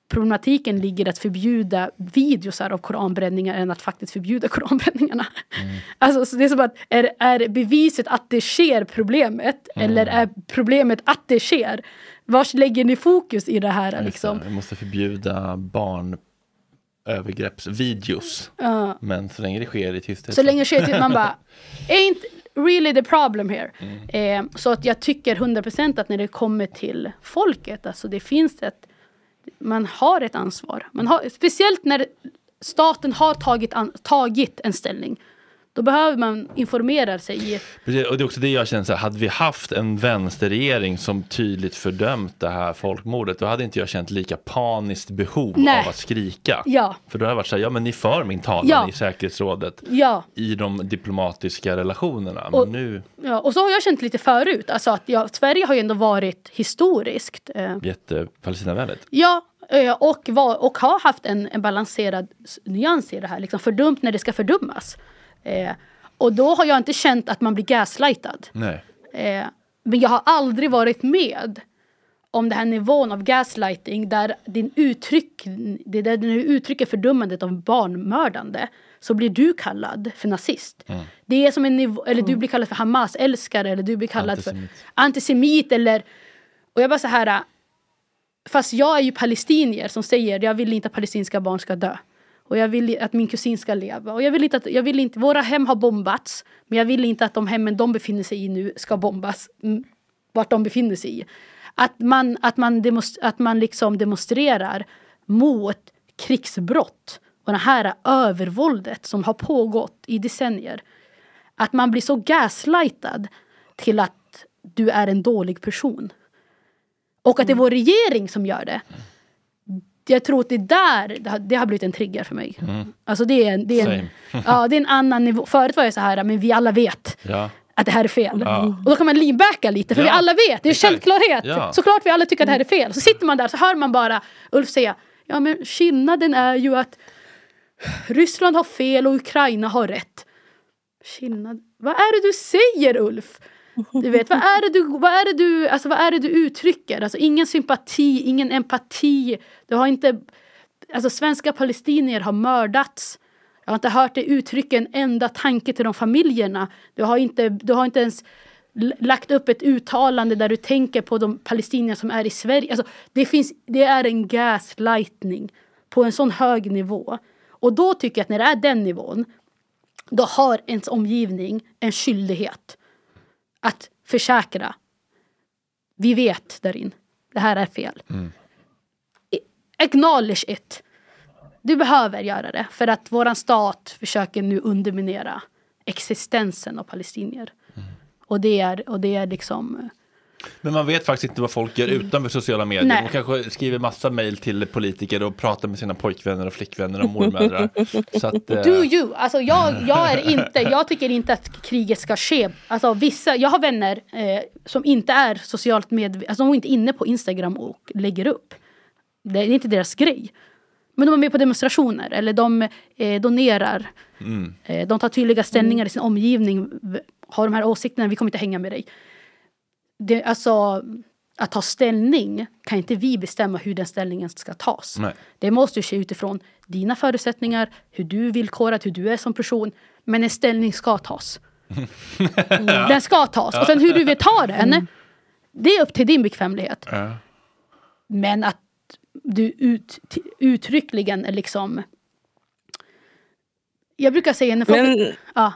problematiken ligger att förbjuda videosar av koranbränningar än att faktiskt förbjuda koranbränningarna. Mm. Alltså, så det är som att, är, är beviset att det sker problemet Mm. eller är problemet att det sker? Vars lägger ni fokus i det här? Liksom? Vi måste förbjuda barnövergreppsvideos. Ja. Men så länge det sker i tysthet. Så länge det sker till man bara Ain't really the problem here. Mm. Eh, så att jag tycker 100% att när det kommer till folket, alltså det finns ett man har ett ansvar. Man har, speciellt när staten har tagit, an, tagit en ställning. Då behöver man informera sig. Precis, Och det är också det jag känner, så här, hade vi haft en vänsterregering som tydligt fördömt det här folkmordet, då hade inte jag känt lika paniskt behov Nej. av att skrika. Ja, För då har jag varit så här, ja men ni för min talan Ja. i säkerhetsrådet ja, i de diplomatiska relationerna. Men Och- nu, ja. Och så har jag känt lite förut. Alltså att ja, Sverige har ju ändå varit historiskt. Eh, jätte-Palestinavänligt. Ja, eh, och, var, och har haft en, en balanserad nyans i det här. Liksom fördömt när det ska fördömas. Eh, och då har jag inte känt att man blir gaslightad. Nej. Eh, men jag har aldrig varit med om den här nivån av gaslighting där din uttryck, det där du uttrycker fördömandet av barnmördande så blir du kallad för nazist. Det är som en nivå, eller du blir kallad för Hamas-älskare eller du blir kallad Antisemit. för antisemit eller och jag bara så här Fast jag är ju palestinier som säger jag vill inte att palestinska barn ska dö. Och jag vill att min kusin ska leva. Och jag vill inte att, jag vill inte, våra hem har bombats. Men jag vill inte att de hemmen de befinner sig i nu ska bombas. mm, Vart de befinner sig i. Att man, att man, demonst- att man liksom demonstrerar mot krigsbrott. Och det här övervåldet som har pågått i decennier. Att man blir så gaslightad till att du är en dålig person. Och att det är vår regering som gör det. Jag tror att det är där det har, det har blivit en trigger för mig. Alltså det är, en- det, är en, ja, det är en annan nivå. Förut var jag så här, men vi alla vet Ja. att det här är fel. Ja. Och då kan man leanbacka lite, för vi alla vet, det är en självklarhet. Såklart vi alla tycker att det här är fel. Så sitter man där så hör man bara Ulf säga, ja men skillnaden är ju att Ryssland har fel och Ukraina har rätt. Skillnad? Vad är det du säger Ulf? Du vet, vad är det du, vad är det du, alltså, vad är det du uttrycker? Alltså, ingen sympati, ingen empati. Du har inte, alltså, svenska palestinier har mördats. Jag har inte hört dig uttrycka en enda tanke till de familjerna. Du har inte, du har inte ens lagt upp ett uttalande där du tänker på de palestinier som är i Sverige. Alltså, det, finns, det är en gaslightning på en sån hög nivå. Och då tycker jag att när det är den nivån, då har ens omgivning en skyldighet att försäkra. Vi vet där in. Det här är fel. I- Acknowledge it. Du behöver göra det för att våran stat försöker nu underminera existensen av palestinier. Och det är, och det är liksom... Men man vet faktiskt inte vad folk gör utanför sociala medier. Nej. De kanske skriver massa mejl till politiker och pratar med sina pojkvänner och flickvänner och mormödrar. Så att, eh, Do you? Alltså jag, jag är inte, jag tycker inte att kriget ska ske. Alltså vissa, jag har vänner eh, som inte är socialt medvetna, alltså de är inte inne på Instagram och lägger upp. Det är inte deras grej. Men de är med på demonstrationer eller de eh, donerar. Eh, de tar tydliga ställningar i sin omgivning. Har de här åsikterna, vi kommer inte hänga med dig. Det, alltså, att ta ställning kan inte vi bestämma hur den ställningen ska tas. Nej. Det måste ju ske utifrån dina förutsättningar, hur du är villkorad, hur du är som person. Men en ställning ska tas. Den ska tas. Och sen hur du vill ta den, det är upp till din bekvämlighet. ja. Men att du ut, uttryckligen liksom... Jag brukar säga när folk... Men ja,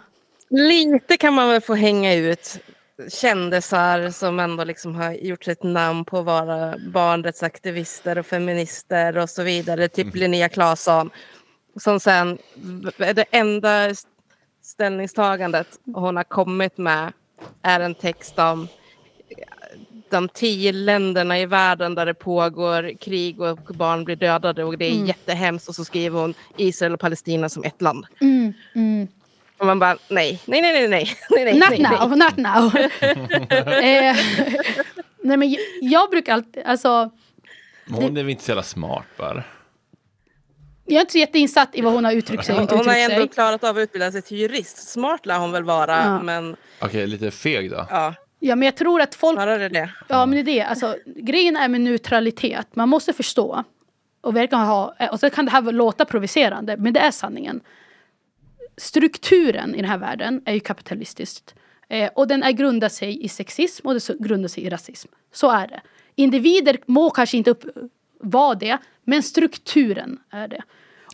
lite kan man väl få hänga ut kändisar som ändå liksom har gjort sitt namn på att vara barnrättsaktivister och feminister och så vidare. Typ Linnea Claesson. Som sen, det enda ställningstagandet hon har kommit med är en text om de tio länderna i världen där det pågår krig och barn blir dödade och det är jättehemskt. Och så skriver hon Israel och Palestina som ett land. mm, mm. Och man bara nej, nej, nej, nej, nej, nej, nej, Not nej, nej. now, not now. eh, nej men jag, jag brukar alltid, alltså Hon är väl inte så jävla smart bara. jag är inte så jätteinsatt i vad hon har uttryckt sig inte Hon har ändå sig. klarat av att utbilda sig till jurist. Smart lär hon väl vara, Ja. men Okej, lite feg då. ja, Ja men jag tror att folk snarare det. Ja men det är det. Alltså, grejen är med neutralitet. Man måste förstå och, verkar ha, och så kan det här låta provocerande, men det är sanningen. Strukturen i den här världen är ju kapitalistisk. Eh, och den är grundar sig i sexism och den grundar sig i rasism. Så är det. Individer må kanske inte upp, vara det, men strukturen är det.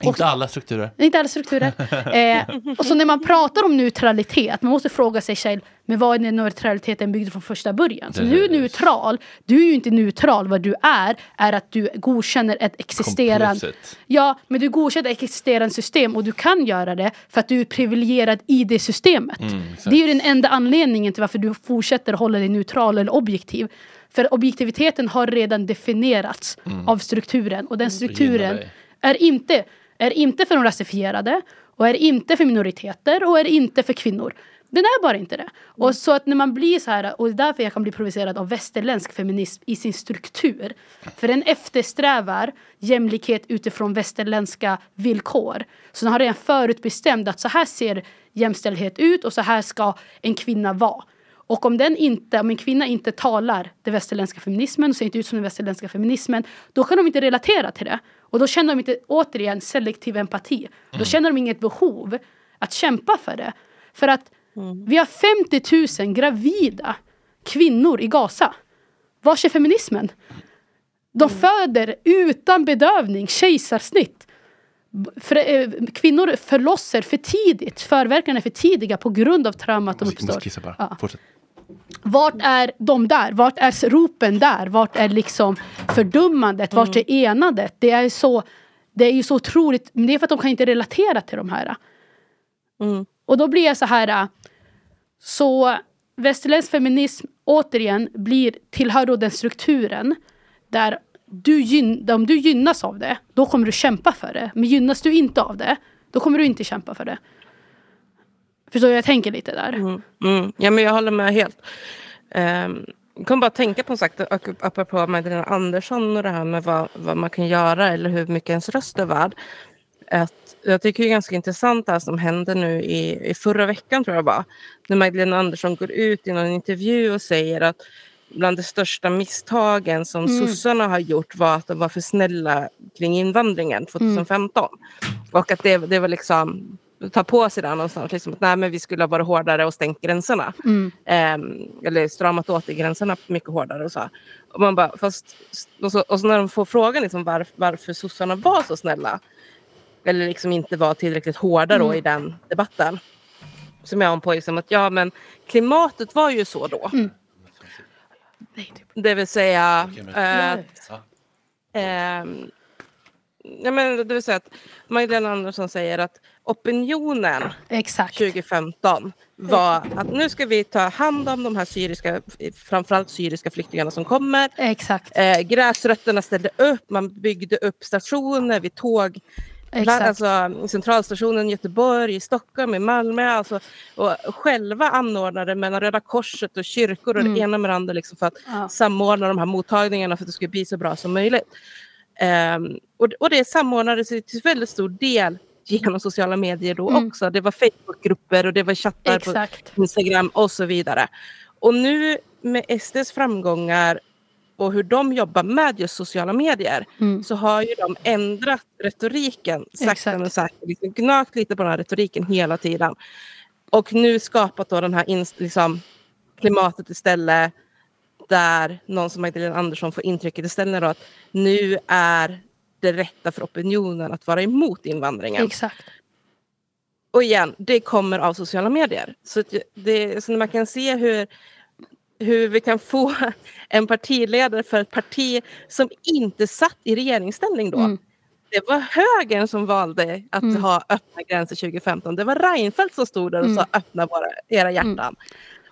Inte alla strukturer. Inte alla strukturer. eh, och så när man pratar om neutralitet, man måste fråga sig själv, men vad är neutraliteten byggd från första början? Så du är neutral, du är ju inte neutral, vad du är, är att du godkänner ett existerande... Ja, men du godkänner ett existerande system och du kan göra det för att du är privilegierad i det systemet. exakt. det är ju den enda anledningen till varför du fortsätter hålla dig neutral eller objektiv. För objektiviteten har redan definierats av strukturen och den strukturen dig. är inte, är inte för de rasifierade och är inte för minoriteter och är inte för kvinnor. Den är bara inte det. Och så att när man blir så här, och det är därför jag kan bli provocerad av västerländsk feminism i sin struktur. För den eftersträvar jämlikhet utifrån västerländska villkor. Så den har redan förutbestämt att så här ser jämställdhet ut och så här ska en kvinna vara. Och om, den inte, om en kvinna inte talar den västerländska feminismen och ser inte ut som den västerländska feminismen, då kan de inte relatera till det. Och då känner de inte, återigen, selektiv empati. Då känner de inget behov att kämpa för det. För att vi har 50 000 gravida kvinnor i Gaza. Var är feminismen? De föder utan bedövning, kejsarsnitt. För, eh, kvinnor förlossar för tidigt, förverkarna är för tidiga på grund av traumat de uppstår. måste kissa bara. Ja. Fortsätt. Vart är de där? Vart är ropen där? Vart är liksom fördömandet? Vart är enandet? Det är, så, det är ju så otroligt, men det är för att de kan inte relatera till de här. Mm. Och då blir jag så här. Så västerländsk feminism återigen blir, tillhör då den strukturen där du gyn, om du gynnas av det, då kommer du kämpa för det. Men gynnas du inte av det, då kommer du inte kämpa för det. Förstår du? Jag tänker lite där. Mm. Mm. Ja, men jag håller med helt. Um, jag kom bara att tänka på en sak, ap- apropå Magdalena Andersson och det här med vad, vad man kan göra eller hur mycket ens röst är värd. Att jag tycker det är ganska intressant det här som hände nu i, i förra veckan tror jag var. När Magdalena Andersson går ut i någon intervju och säger att bland de största misstagen som Mm. sossarna har gjort var att de var för snälla kring invandringen 2015. Och att det, det var liksom ta på sig det någonstans. Liksom att nej, men vi skulle ha varit hårdare och stängt gränserna. Mm. Ehm, eller stramat åt i gränserna mycket hårdare. Och så. Och, man bara, fast, och, så, och så när de får frågan liksom var, varför sossarna var så snälla. Eller liksom inte var tillräckligt hårda då Mm. i den debatten. Så är hon på liksom att ja men klimatet var ju så då. Mm. Typ. Det vill säga Okej, men- eh, Ehm, ja, men det vill säga att Magdalena Andersson säger att opinionen Exakt. 2015 var att nu ska vi ta hand om de här syriska, framförallt syriska flyktingarna som kommer. Exakt. Eh, gräsrötterna ställde upp, man byggde upp stationer vid tåg. Exakt. Alltså, centralstationen i Göteborg, i Stockholm, i Malmö. Alltså, och själva anordnade mellan Röda Korset och kyrkor och Mm. det ena med det andra liksom, för att Ja. samordna de här mottagningarna för att det skulle bli så bra som möjligt. Ehm, och, och det samordnades till väldigt stor del genom sociala medier då Mm. också. Det var Facebookgrupper och det var chattar Exakt. på Instagram och så vidare. Och nu med SDs framgångar och hur de jobbar med just sociala medier Mm. så har ju de ändrat retoriken sakta men säkert. Liksom gnagt lite på den här retoriken hela tiden. Och nu skapat då den här liksom, klimatet istället där någon som Magdalena Andersson får intrycket istället då att nu är det rätta för opinionen att vara emot invandringen. Exakt. Och igen, det kommer av sociala medier. Så, det, så man kan se hur, hur vi kan få en partiledare för ett parti som inte satt i regeringsställning då. Mm. Det var högern som valde att Mm. ha öppna gränser 2015. Det var Reinfeldt som stod där och Mm. sa öppna våra, era hjärtan.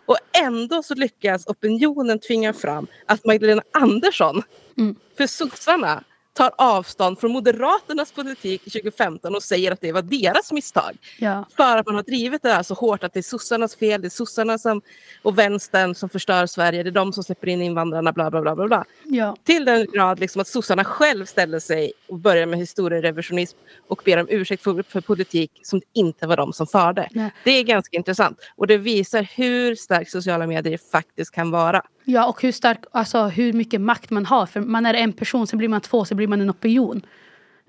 Och ändå så lyckas opinionen tvinga fram att Magdalena Andersson Mm. för sossarna tar avstånd från Moderaternas politik 2015 och säger att det var deras misstag. Ja. För att man har drivit det här så hårt att det är sossarnas fel, det är sossarna som, och vänstern som förstör Sverige, det är de som släpper in invandrarna, bla bla bla. bla, bla. Ja. Till den grad liksom att sossarna själv ställer sig och börjar med historierevisionism och ber om ursäkt för, för politik som det inte var de som förde. Nej. Det är ganska intressant och det visar hur starkt sociala medier faktiskt kan vara. Ja, och hur stark, alltså hur mycket makt man har. För man är en person, sen blir man två, sen blir man en opinion.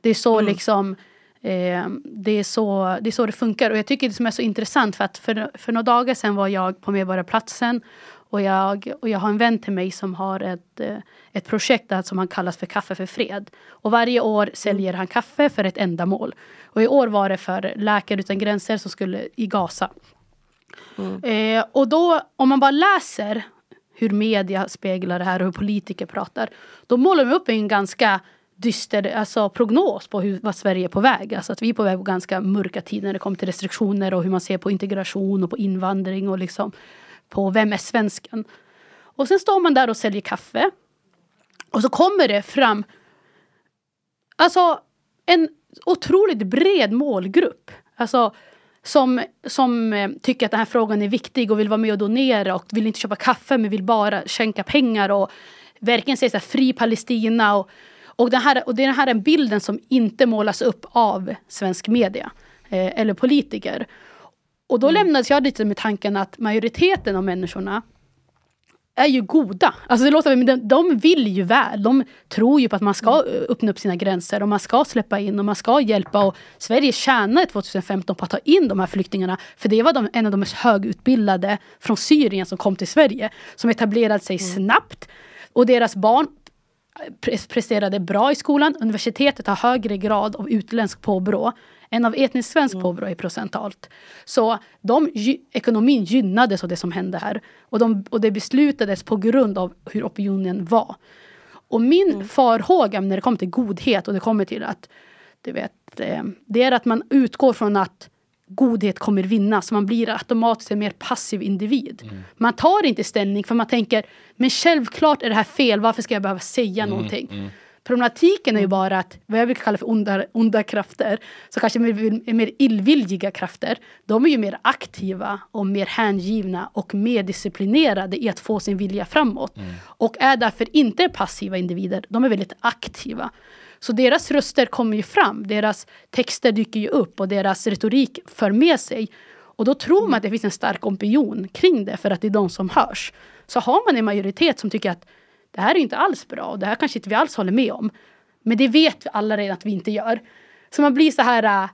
Det är så liksom eh, det, är så, det är så det funkar. Och jag tycker det som är så intressant för att för, för några dagar sedan var jag på Medborgarplatsen och jag, och jag har en vän till mig som har ett, eh, ett projekt där som han kallas för Kaffe för fred. Och varje år säljer han kaffe för ett ändamål. Och i år var det för Läkare utan gränser som skulle i Gaza. Mm. Eh, och då, om man bara läser hur media speglar det här och hur politiker pratar. Då målar de upp en ganska dyster alltså, prognos på hur, vad Sverige är på väg. Alltså att vi är på väg på ganska mörka tider när det kommer till restriktioner och hur man ser på integration och på invandring och liksom på vem är svensken. Och sen står man där och säljer kaffe. Och så kommer det fram alltså en otroligt bred målgrupp. Alltså som, som eh, tycker att den här frågan är viktig och vill vara med och donera och vill inte köpa kaffe men vill bara skänka pengar och verkligen säga så här, fri Palestina. Och, och, den här, och det är den här bilden som inte målas upp av svensk media eh, eller politiker. Och då mm. lämnades jag lite med tanken att majoriteten av människorna är ju goda. Alltså det låter, men de, de vill ju väl. De tror ju på att man ska mm. öppna upp sina gränser och man ska släppa in och man ska hjälpa. Och Sverige tjänade 2015 på att ta in de här flyktingarna. För det var de, en av de mest högutbildade från Syrien som kom till Sverige. Som etablerade sig mm. snabbt. Och deras barn presterade bra i skolan. Universitetet har högre grad av utländsk påbrå än av etnisk svensk mm. påbrå i procentalt. Så de, ekonomin gynnades av det som hände här. Och, de, och det beslutades på grund av hur opinionen var. Och min mm. farhåga när det kommer till godhet och det kommer till att du vet, eh, det är att man utgår från att godhet kommer vinna. Så man blir automatiskt en mer passiv individ. Mm. Man tar inte ställning för man tänker men självklart är det här fel, varför ska jag behöva säga mm. någonting? Mm. Problematiken är ju bara att vad jag brukar kalla för onda, onda krafter, så kanske mer, mer illvilliga krafter, de är ju mer aktiva och mer hängivna och mer disciplinerade i att få sin vilja framåt. Mm. Och är därför inte passiva individer, de är väldigt aktiva. Så deras röster kommer ju fram, deras texter dyker ju upp och deras retorik för med sig. Och då tror man att det finns en stark opinion kring det för att det är de som hörs. Så har man en majoritet som tycker att det här är inte alls bra och det här kanske inte vi alls håller med om. Men det vet vi alla redan att vi inte gör. Så man blir så här uh,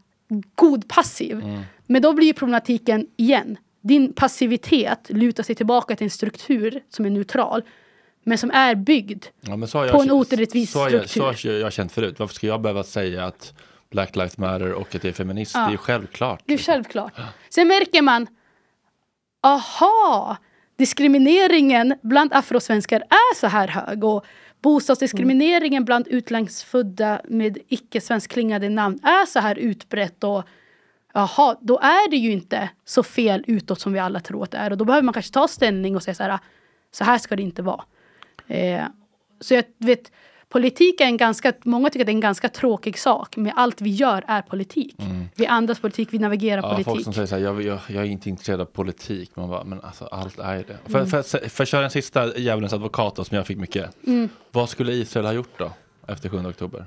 god passiv. Mm. Men då blir problematiken igen. Din passivitet lutar sig tillbaka till en struktur som är neutral. Men som är byggd ja, på en orättvis struktur. Så har jag, jag känt förut. Varför ska jag behöva säga att Black Lives Matter och att jag är feminist? Ja. Det är självklart. Det är självklart. Sen märker man, aha, diskrimineringen bland afrosvenskar är så här hög. Och bostadsdiskrimineringen bland utlandsfödda med icke svenskklingande namn är så här utbrett. Och jaha, då är det ju inte så fel utåt som vi alla tror att det är. Och då behöver man kanske ta ställning och säga så här, ah, så här ska det inte vara. Eh, så jag vet, politik är en ganska, många tycker att det är en ganska tråkig sak. Men allt vi gör är politik. Mm. Vi andas politik, vi navigerar ja, politik. Folk som säger så här, jag, jag, jag, är inte intresserad av politik. Man bara, men alltså allt är det. Mm. För, för, för, att köra en sista djävulens advokat som jag fick mycket. Mm. Vad skulle Israel ha gjort då? Efter 7 oktober?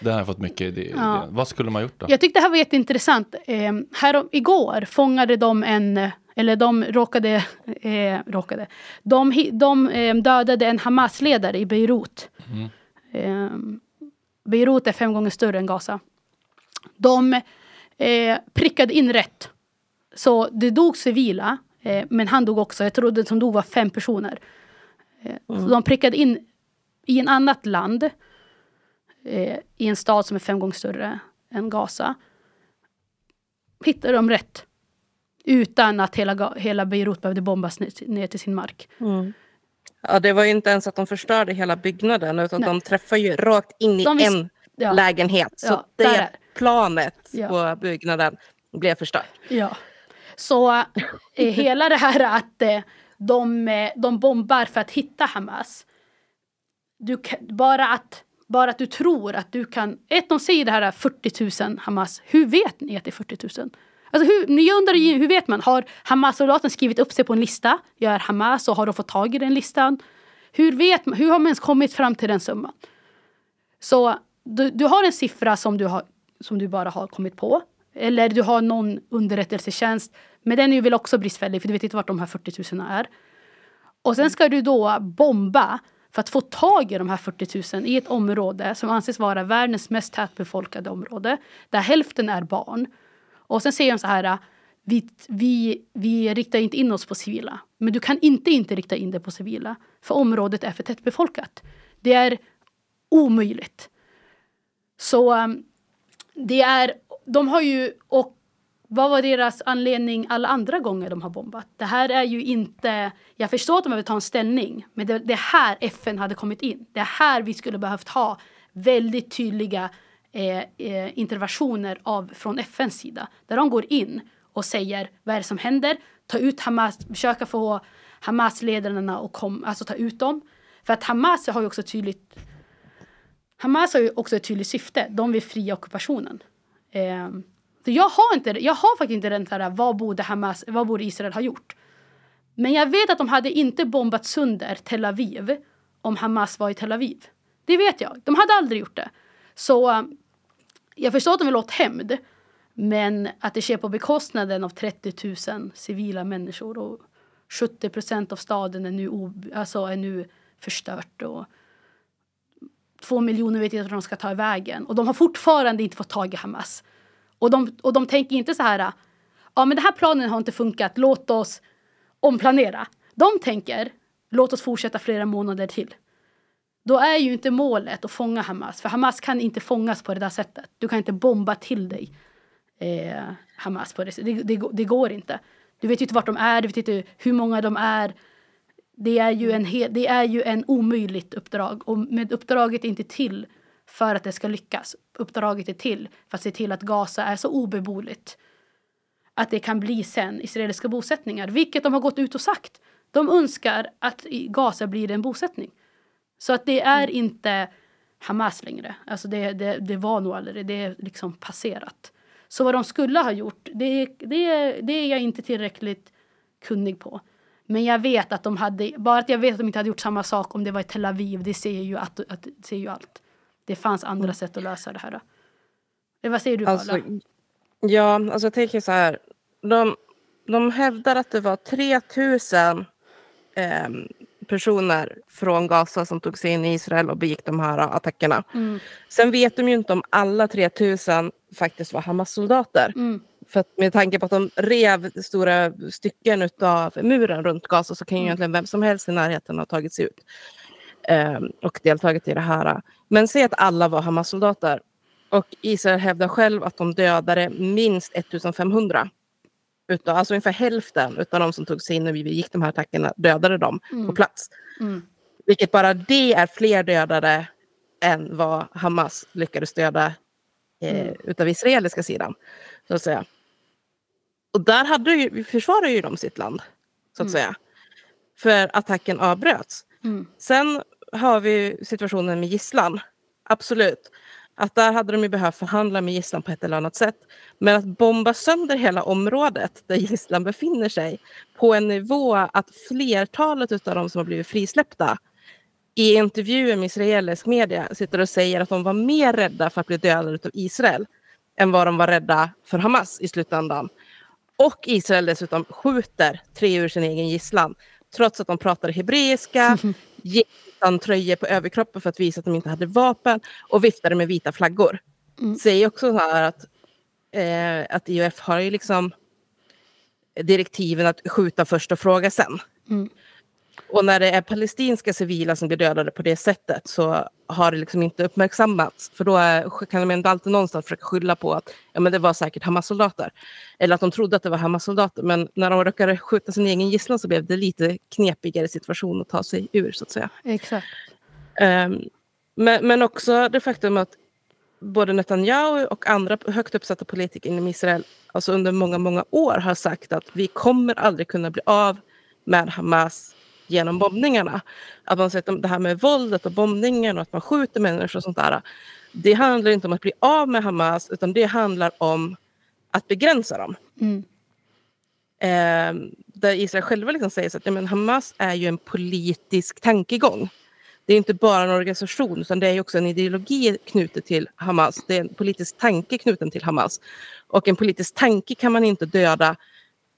Det har jag fått mycket idéer. Ja. Vad skulle man gjort då? Jag tyckte det här var jätteintressant. Eh, här, igår fångade de en eller de råkade, eh, råkade. De, de eh, dödade en Hamas-ledare i Beirut. Mm. Eh, Beirut är fem gånger större än Gaza. De eh, prickade in rätt. Så det dog civila, eh, men han dog också. Jag tror det som dog var fem personer. Eh, mm. Så de prickade in i en annat land, i en stad som är fem gånger större än Gaza. Hittade de rätt. Utan att hela, hela Beirut behövde bombas ner, till sin mark. Mm. Ja, det var ju inte ens att de förstörde hela byggnaden utan Nej. de träffade ju rakt in i en ja. lägenhet. Så ja, det planet ja. på byggnaden blev förstört. Ja. Så eh, hela det här att eh, de, eh, de bombar för att hitta Hamas. Du, bara, att, bara att du tror att du kan... Ett, de säger det här 40 000 Hamas. Hur vet ni att det är 40 000? Alltså hur, jag undrar hur vet man? Har Hamas-soldaten skrivit upp sig på en lista? Jag är Hamas och har de fått tag i den listan? Hur, vet man, hur har man ens kommit fram till den summan? Så du, du har en siffra som du, har, som du bara har kommit på. Eller du har någon underrättelsetjänst. Men den är ju väl också bristfällig för du vet inte vart de här 40 000 är. Och sen ska du då bomba för att få tag i de här 40 000 i ett område som anses vara världens mest tätbefolkade område, där hälften är barn. Och sen säger de så här, vi, vi, vi riktar inte in oss på civila. Men du kan inte inte rikta in dig på civila, för området är för tätbefolkat. Det är omöjligt. Så um, det är, de har ju, och vad var deras anledning alla andra gånger de har bombat? Det här är ju inte, jag förstår att de behöver ta en ställning, men det, det här FN hade kommit in. Det är här vi skulle behövt ha väldigt tydliga eh, eh, interventioner av, från FNs sida. Där de går in och säger vad är det som händer? Ta ut Hamas, försöka få Hamas-ledarna att kom, alltså ta ut dem. För att Hamas har ju också tydligt Hamas har ju också ett tydligt syfte. De vill fria ockupationen. Eh, så jag har, inte, jag har faktiskt inte den där vad borde, Hamas, vad borde Israel ha gjort? Men jag vet att de hade inte bombat sönder Tel Aviv om Hamas var i Tel Aviv. Det vet jag. De hade aldrig gjort det. Så jag förstår att de vill åt hämnd. Men att det sker på bekostnaden av 30 000 civila människor och 70 procent av staden är nu, alltså är nu förstört. Och två miljoner vet inte vad de ska ta vägen. Och de har fortfarande inte fått tag i Hamas. Och de, och de tänker inte så här, ja men den här planen har inte funkat, låt oss omplanera. De tänker, låt oss fortsätta flera månader till. Då är ju inte målet att fånga Hamas, för Hamas kan inte fångas på det där sättet. Du kan inte bomba till dig eh, Hamas på det sättet. Det, det, det, går inte. Du vet ju inte vart de är, du vet inte hur många de är. Det är ju en, det är ju en omöjligt uppdrag och med uppdraget är inte till för att det ska lyckas. Uppdraget är till för att se till att Gaza är så obeboeligt att det kan bli sen israeliska bosättningar, vilket de har gått ut och sagt. De önskar att Gaza blir en bosättning. Så att det är mm. inte Hamas längre. Alltså det, det, det var nog aldrig, det är liksom passerat. Så vad de skulle ha gjort, det, det, det är jag inte tillräckligt kunnig på. Men jag vet att de hade, bara att jag vet att de inte hade gjort samma sak om det var i Tel Aviv, det ser ju, att, att, ser ju allt. Det fanns andra mm. sätt att lösa det här. Vad säger du alltså, Ja, alltså jag tänker så här. De, de hävdar att det var 3000 eh, personer från Gaza som tog sig in i Israel och begick de här attackerna. Mm. Sen vet de ju inte om alla 3000 faktiskt var Hamas-soldater. Mm. För med tanke på att de rev stora stycken av muren runt Gaza så kan ju mm. egentligen vem som helst i närheten ha tagit sig ut eh, och deltagit i det här. Men säg att alla var Hamas-soldater och Israel hävdar själv att de dödade minst 1500. Utav, alltså ungefär hälften av de som tog sig in när vi gick de här attackerna dödade de mm. på plats. Mm. Vilket bara det är fler dödade än vad Hamas lyckades döda eh, mm. utav israeliska sidan. Så att säga. Och där hade ju, försvarar ju de sitt land, så att mm. säga. För attacken avbröts. Mm. Sen har vi situationen med gisslan. Absolut. Att där hade de ju behövt förhandla med gisslan på ett eller annat sätt. Men att bomba sönder hela området där gisslan befinner sig på en nivå att flertalet av de som har blivit frisläppta i intervjuer med israelisk media sitter och säger att de var mer rädda för att bli dödade av Israel än vad de var rädda för Hamas i slutändan. Och Israel dessutom skjuter tre ur sin egen gisslan trots att de pratade hebreiska, utan tröjor på överkroppen för att visa att de inte hade vapen och viftade med vita flaggor. Mm. Säger också så här att, eh, att IOF har ju liksom direktiven att skjuta först och fråga sen. Mm. Och när det är palestinska civila som blir dödade på det sättet så har det liksom inte uppmärksammats. För då är, kan de ändå alltid någonstans försöka skylla på att ja, men det var säkert Hamas-soldater. Eller att de trodde att det var Hamas-soldater. Men när de råkade skjuta sin egen gisslan så blev det lite knepigare situation att ta sig ur så att säga. Exakt. Um, men, men också det faktum att både Netanyahu och andra högt uppsatta politiker inom Israel alltså under många, många år har sagt att vi kommer aldrig kunna bli av med Hamas genom bombningarna. Att man sett det här med våldet och bombningen och att man skjuter människor och sånt där. Det handlar inte om att bli av med Hamas utan det handlar om att begränsa dem. Mm. Eh, där Israel själva liksom säger så att ja, men Hamas är ju en politisk tankegång. Det är inte bara en organisation utan det är också en ideologi knutet till Hamas. Det är en politisk tanke knuten till Hamas. Och en politisk tanke kan man inte döda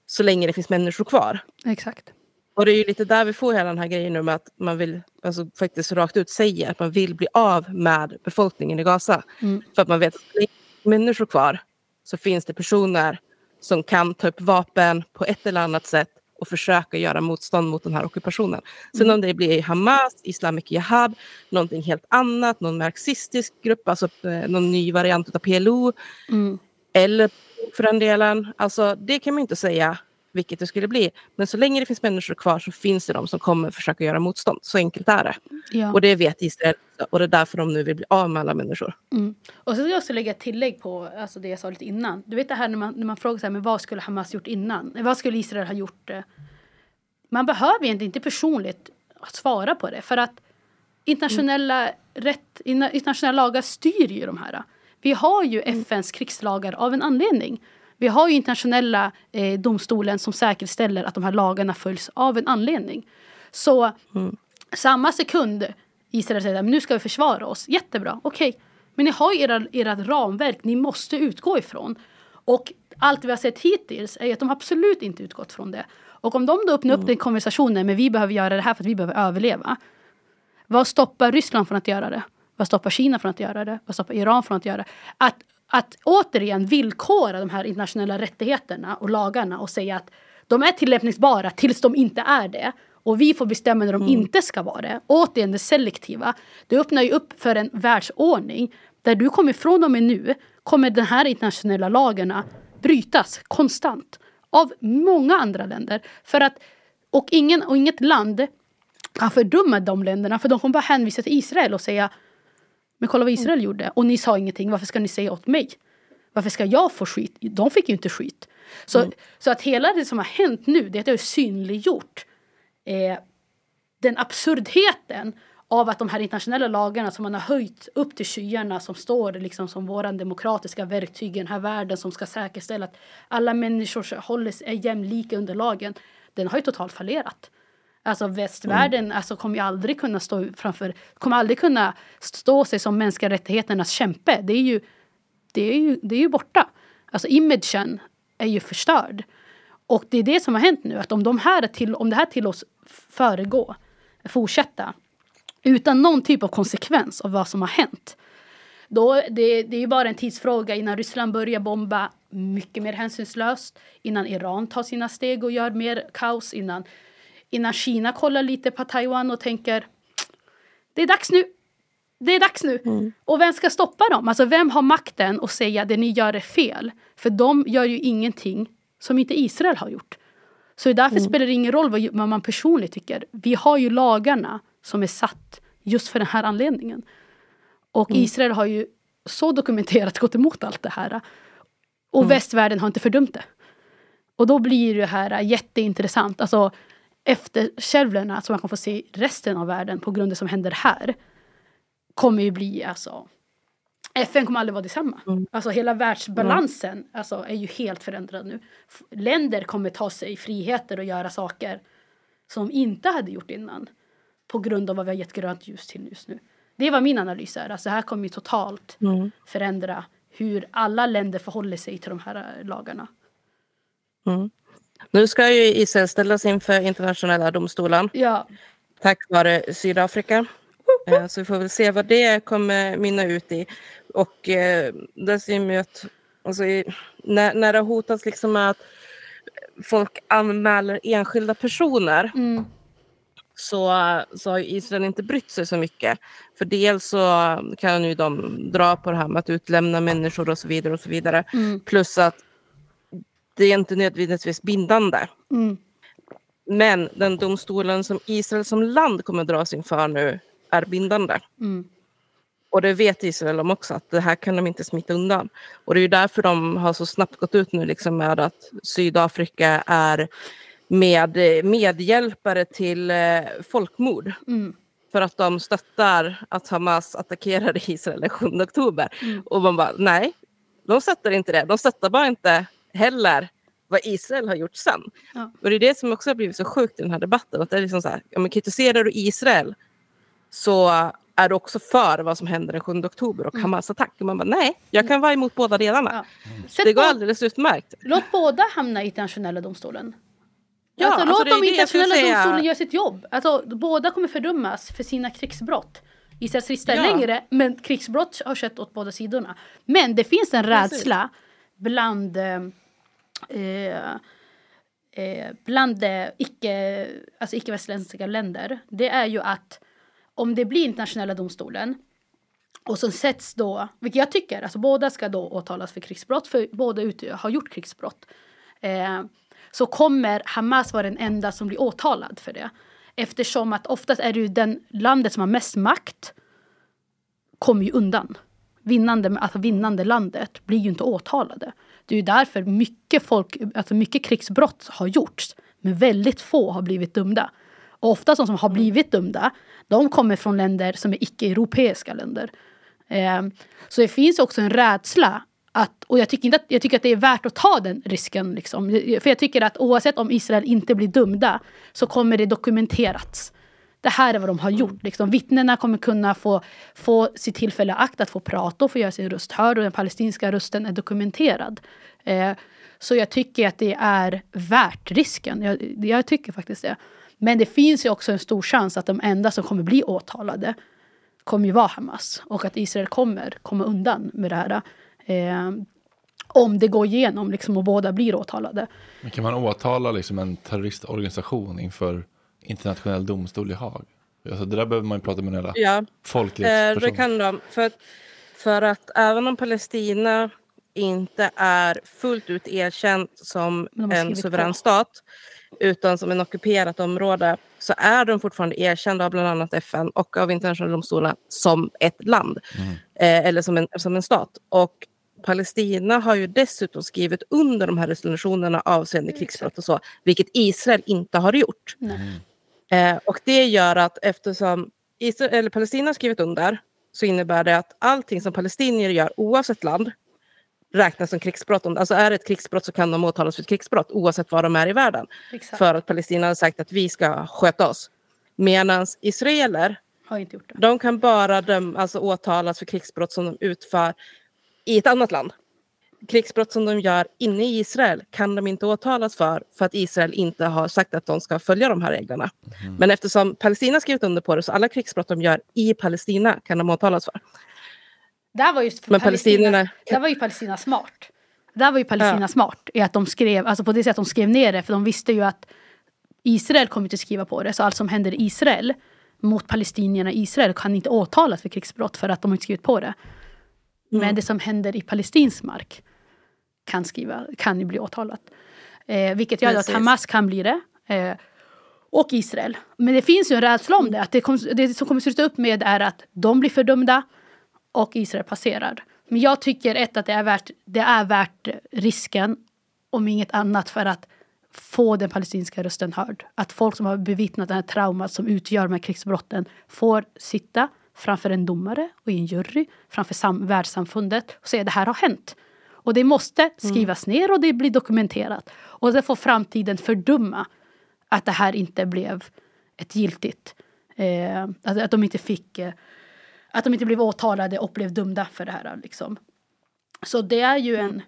så länge det finns människor kvar. Exakt. Och det är ju lite där vi får hela den här grejen nu med att man vill alltså, faktiskt rakt ut säga att man vill bli av med befolkningen i Gaza. Mm. För att man vet att det är människor kvar så finns det personer som kan ta upp vapen på ett eller annat sätt och försöka göra motstånd mot den här ockupationen. Sen Mm. om det blir Hamas, Islamic Jihad, någonting helt annat, någon marxistisk grupp, alltså eh, någon ny variant av PLO, Mm. eller för den delen, alltså det kan man inte säga vilket det skulle bli. Men så länge det finns människor kvar så finns det de som kommer försöka göra motstånd. Så enkelt är det. Ja. Och det vet Israel och det är därför de nu vill bli av med alla människor. Mm. Och så vill jag också lägga ett tillägg på alltså det jag sa lite innan. Du vet det här när man, när man frågar så här, men vad skulle Hamas gjort innan? Vad skulle Israel ha gjort? eh? Man behöver egentligen inte personligt svara på det. För att internationella, rätt, ina- internationella lagar styr ju de här. Vi har ju FNs krigslagar av en anledning. Vi har ju internationella eh, domstolen som säkerställer att de här lagarna följs av en anledning. Så samma sekund Israel säger att nu ska vi försvara oss, jättebra, okej. Men ni har ju era, era ramverk ni måste utgå ifrån. Och allt vi har sett hittills är att de absolut inte utgått från det. Och om de då öppnar upp den konversationen, men vi behöver göra det här för att vi behöver överleva. Vad stoppar Ryssland från att göra det? Vad stoppar Kina från att göra det? Vad stoppar Iran från att göra det? Att, att återigen villkora de här internationella rättigheterna och lagarna och säga att de är tillämpningsbara tills de inte är det. Och vi får bestämma när de inte ska vara det. Återigen det selektiva. Det öppnar ju upp för en världsordning där du kommer ifrån och med nu kommer de här internationella lagarna brytas konstant av många andra länder. För att, och, ingen, och inget land kan fördöma de länderna för de kommer bara hänvisa till Israel och säga men kolla vad Israel gjorde och ni sa ingenting, varför ska ni säga åt mig? Varför ska jag få skit? De fick ju inte skit. Så, så att hela det som har hänt nu, det har ju synliggjort eh, den absurdheten av att de här internationella lagarna som man har höjt upp till skyarna som står liksom som våran demokratiska verktyg i den här världen som ska säkerställa att alla människor är jämlika under lagen. Den har ju totalt fallerat. Alltså västvärlden alltså, kommer ju aldrig kunna stå framför, kommer aldrig kunna stå sig som mänskliga rättigheternas kämpe. Det är ju, det är ju, det är ju borta. Alltså imagen är ju förstörd. Och det är det som har hänt nu, att om, de här till, om det här tillåts föregå, fortsätta, utan någon typ av konsekvens av vad som har hänt. Då, det, det är ju bara en tidsfråga innan Ryssland börjar bomba mycket mer hänsynslöst. Innan Iran tar sina steg och gör mer kaos. Innan, innan Kina kollar lite på Taiwan och tänker det är dags nu. Det är dags nu. Och vem ska stoppa dem? Alltså vem har makten att säga det ni gör är fel? För de gör ju ingenting som inte Israel har gjort. Så därför spelar det ingen roll vad, man personligen tycker. Vi har ju lagarna som är satt just för den här anledningen. Och Israel har ju så dokumenterat gått emot allt det här. Och västvärlden har inte fördömt det. Och då blir det här jätteintressant. Alltså efterkärvlarna som man kan få se i resten av världen på grund av det som händer här. Kommer ju bli alltså. FN kommer aldrig vara detsamma. Alltså hela världsbalansen alltså, är ju helt förändrad nu. Länder kommer ta sig friheter och göra saker som de inte hade gjort innan. På grund av vad vi har gett grönt ljus till just nu. Det vad min analys är. Alltså, det här kommer ju totalt förändra hur alla länder förhåller sig till de här eh, lagarna. Nu ska ju Israel ställas inför internationella domstolen Ja, tack vare Sydafrika. Eh, Så vi får väl se vad det kommer mynna ut i. Och eh, där ser ju att alltså, när, när det har hotats liksom att folk anmäler enskilda personer mm, så, så har Israel inte brytt sig så mycket. För dels så kan ju de dra på det här med att utlämna människor och så vidare. och så vidare. mm, Plus att det är inte nödvändigtvis bindande. mm, Men den domstolen som Israel som land kommer dras inför nu är bindande. mm, Och det vet Israel om också, att det här kan de inte smita undan. Och det är därför de har så snabbt gått ut nu liksom med att Sydafrika är med, medhjälpare till eh, folkmord. mm, För att de stöttar att Hamas attackerade Israel den 7 oktober. Och man bara, nej, de stöttar inte det. De stöttar bara inte heller vad Israel har gjort sen. Ja. Och det är det som också har blivit så sjukt i den här debatten. Att det är liksom så här, ja, men kritiserar du Israel så är du också för vad som hände den 7 oktober och Hamas attack. Och man bara, nej, jag kan vara emot båda delarna. Ja. Det går alldeles utmärkt. Låt båda hamna i internationella domstolen. Ja, alltså, alltså, låt de internationella säga. domstolen göra sitt jobb. Alltså, båda kommer fördömas för sina krigsbrott. Israels lista är Ja. längre, men krigsbrott har skett åt båda sidorna. Men det finns en Precis. rädsla bland eh, eh, bland icke, alltså icke-västerländska länder. Det är ju att om det blir internationella domstolen och så sätts då, vilket jag tycker, alltså båda ska då åtalas för krigsbrott, för båda ut, har gjort krigsbrott. Eh, så kommer Hamas vara den enda som blir åtalad för det. Eftersom att oftast är det ju den landet som har mest makt kommer ju undan. Vinnande, alltså vinnande landet blir ju inte åtalade. Det är ju därför mycket, folk, alltså mycket krigsbrott har gjorts, men väldigt få har blivit dömda. Och ofta de som har blivit dömda, de kommer från länder som är icke-europeiska länder. Eh, så det finns också en rädsla att, och jag tycker, inte att, jag tycker att det är värt att ta den risken. Liksom. För jag tycker att oavsett om Israel inte blir dömda så kommer det dokumenterats. Det här är vad de har gjort. Liksom. Vittnena kommer kunna få, få sitt tillfälle akt att få prata och få göra sin röst hörd och den palestinska rösten är dokumenterad. Eh, så jag tycker att det är värt risken. Jag, jag tycker faktiskt det. Men det finns ju också en stor chans att de enda som kommer bli åtalade kommer ju vara Hamas och att Israel kommer komma undan med det här. Eh, om det går igenom liksom, och båda blir åtalade. Men kan man åtala liksom en terroristorganisation inför internationell domstol i Haag? Alltså, det där behöver man ju prata med jävla Ja, eh, folkrättsperson. det kan de. För, att- för att även om Palestina inte är fullt ut erkänt som en suverän på. stat utan som en ockuperat område så är de fortfarande erkända av bland annat FN och av internationella domstolen som ett land. Eh, eller som en, som en stat. Och Palestina har ju dessutom skrivit under de här resolutionerna avseende krigsbrott och så, vilket Israel inte har gjort. Nej. Eh, och det gör att eftersom Israel, eller Palestina har skrivit under så innebär det att allting som palestinier gör oavsett land räknas som krigsbrott. Alltså är det ett krigsbrott så kan de åtalas för ett krigsbrott oavsett var de är i världen. Exakt. För att Palestina har sagt att vi ska sköta oss. Medan israeler, Har inte gjort det. de kan bara döm, alltså åtalas för krigsbrott som de utför i ett annat land. Krigsbrott som de gör inne i Israel kan de inte åtalas för, för att Israel inte har sagt att de ska följa de här reglerna. Men eftersom Palestina skrivit under på det, så alla krigsbrott de gör i Palestina kan de åtalas för. Där var just Men Palestina, där var ju Palestina smart. Där var ju Palestina Ja. smart i att de skrev, alltså på det sättet de skrev ner det, för de visste ju att Israel kommer inte skriva på det, så allt som händer i Israel mot palestinierna i Israel kan inte åtalas för krigsbrott för att de inte skrivit på det. Men det som händer i palestinsk mark kan, skriva, kan bli åtalat. Eh, vilket gör att Precis. Hamas kan bli det. Eh, och Israel. Men det finns ju en rädsla om det. Att det, kom, det som kommer sluta upp med är att de blir fördömda och Israel passerar. Men jag tycker ett att det är värt, det är värt risken om inget annat för att få den palestinska rösten hörd. Att folk som har bevittnat den här traumat som utgör de här krigsbrotten får sitta framför en domare och i en jury framför sam- världssamfundet och säga att det här har hänt. Och det måste skrivas ner och det blir dokumenterat. Och det får framtiden fördöma att det här inte blev ett giltigt. Eh, att, att de inte fick eh, att de inte blev åtalade och blev dömda för det här. Liksom. Så det är ju en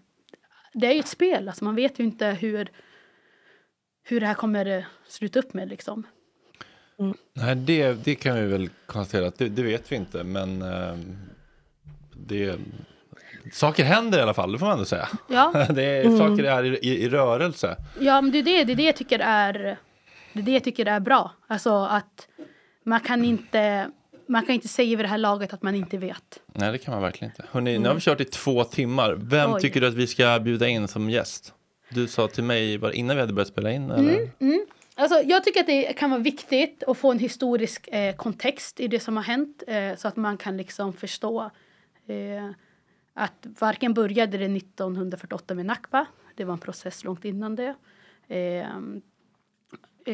det är ju ett spel. Alltså man vet ju inte hur, hur det här kommer eh, sluta upp med. Liksom. Nej, det, det kan vi väl konstatera att det, det vet vi inte, men eh, det, saker händer i alla fall, det får man ändå säga. Ja, Det är, Saker är i, i, i rörelse. ja men det är det, det är det jag tycker är det är det jag tycker är bra. Alltså att man kan inte man kan inte säga vid det här laget att man inte vet. Nej, det kan man verkligen inte. Hörrni, nu har vi kört i två timmar. Vem Oj. tycker du att vi ska bjuda in som gäst? Du sa till mig bara innan vi hade börjat spela in. Eller? Alltså, jag tycker att det kan vara viktigt att få en historisk eh, kontext i det som har hänt eh, så att man kan liksom förstå eh, att varken började det 1948 med Nakba, det var en process långt innan det. Eh,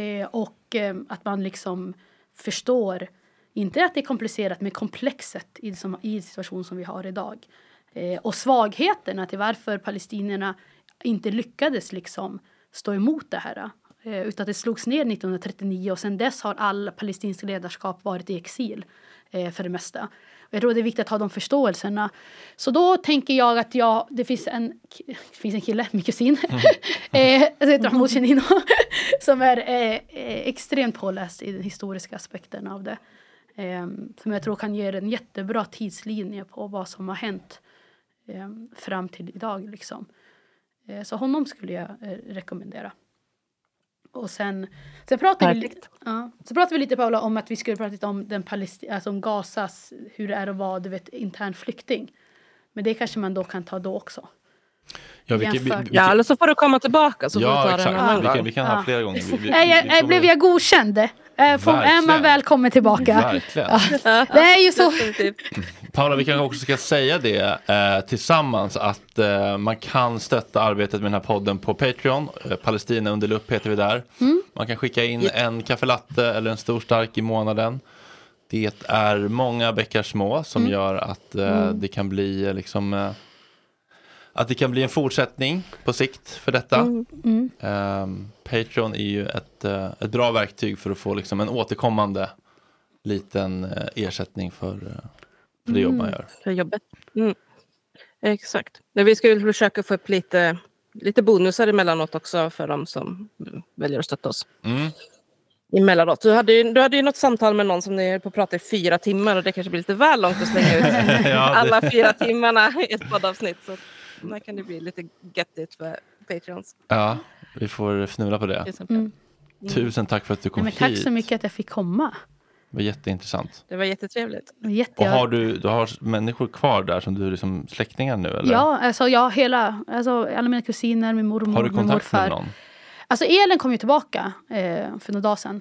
eh, och eh, att man liksom förstår, inte att det är komplicerat, men komplexet i, som, i situationen som vi har idag. Eh, och svagheterna till varför palestinierna inte lyckades liksom stå emot det här. Eh, utan det slogs ner 1939 och sen dess har all palestinskt ledarskap varit i exil för det mesta. Jag tror det är viktigt att ha de förståelserna. Så då tänker jag att jag, det finns en, det finns en kille, min kusin, eh, som heter Mahmoud Shinino, som är eh, eh, extremt påläst i den historiska aspekten av det. Eh, som jag tror kan ge en jättebra tidslinje på vad som har hänt eh, fram till idag. Liksom. Eh, så honom skulle jag eh, rekommendera. Och sen, sen pratade vi, Perfekt. ja, så pratade vi lite Paula om att vi skulle prata lite om, den Palesti- alltså om Gazas, hur det är att vara du vet, intern flykting. Men det kanske man då kan ta då också. Ja, vi, vi, vi, Ja, eller så får du komma tillbaka så får ja vi ta det en exakt. annan Vi kan, vi kan ha Ja. flera gånger. Vi, vi, får- blev jag godkänd? Får, är man välkommen tillbaka? Verkligen. Det är ju så. Paula, vi kanske också ska säga det eh, tillsammans att eh, man kan stötta arbetet med den här podden på Patreon. Eh, Palestina under lupp heter vi där. Mm. Man kan skicka in en kaffelatte eller en stor stark i månaden. Det är många bäckar små som Mm. gör att eh, det kan bli eh, liksom eh, att det kan bli en fortsättning på sikt för detta. Mm. Ehm, Patreon är ju ett, eh, ett bra verktyg för att få liksom en återkommande liten eh, ersättning för, eh, för det jobb man gör. för jobbet. Mm. Exakt. Men vi ska försöka få upp lite, lite bonusar emellanåt också för de som väljer att stötta oss. Mm. Emellanåt. Du hade, ju, du hade ju något samtal med någon som ni är på att prata i fyra timmar och det kanske blir lite väl långt att slänga ut Ja, det- alla fyra timmarna i ett poddavsnitt. Så där kan det bli lite göttigt för Patreons. Ja, vi får fnula på det. exempel. Mm. Tusen tack för att du kom Nej, men tack hit. så mycket att jag fick komma. Det var jätteintressant. Det var jättetrevligt. Jätte, Och har du, du har människor kvar där som du är liksom släktingar nu eller? Ja, alltså jag hela, alltså alla mina kusiner, min mormor, Har du min kontakt morfar. med någon? Alltså elen kom ju tillbaka eh, för några dagar sedan.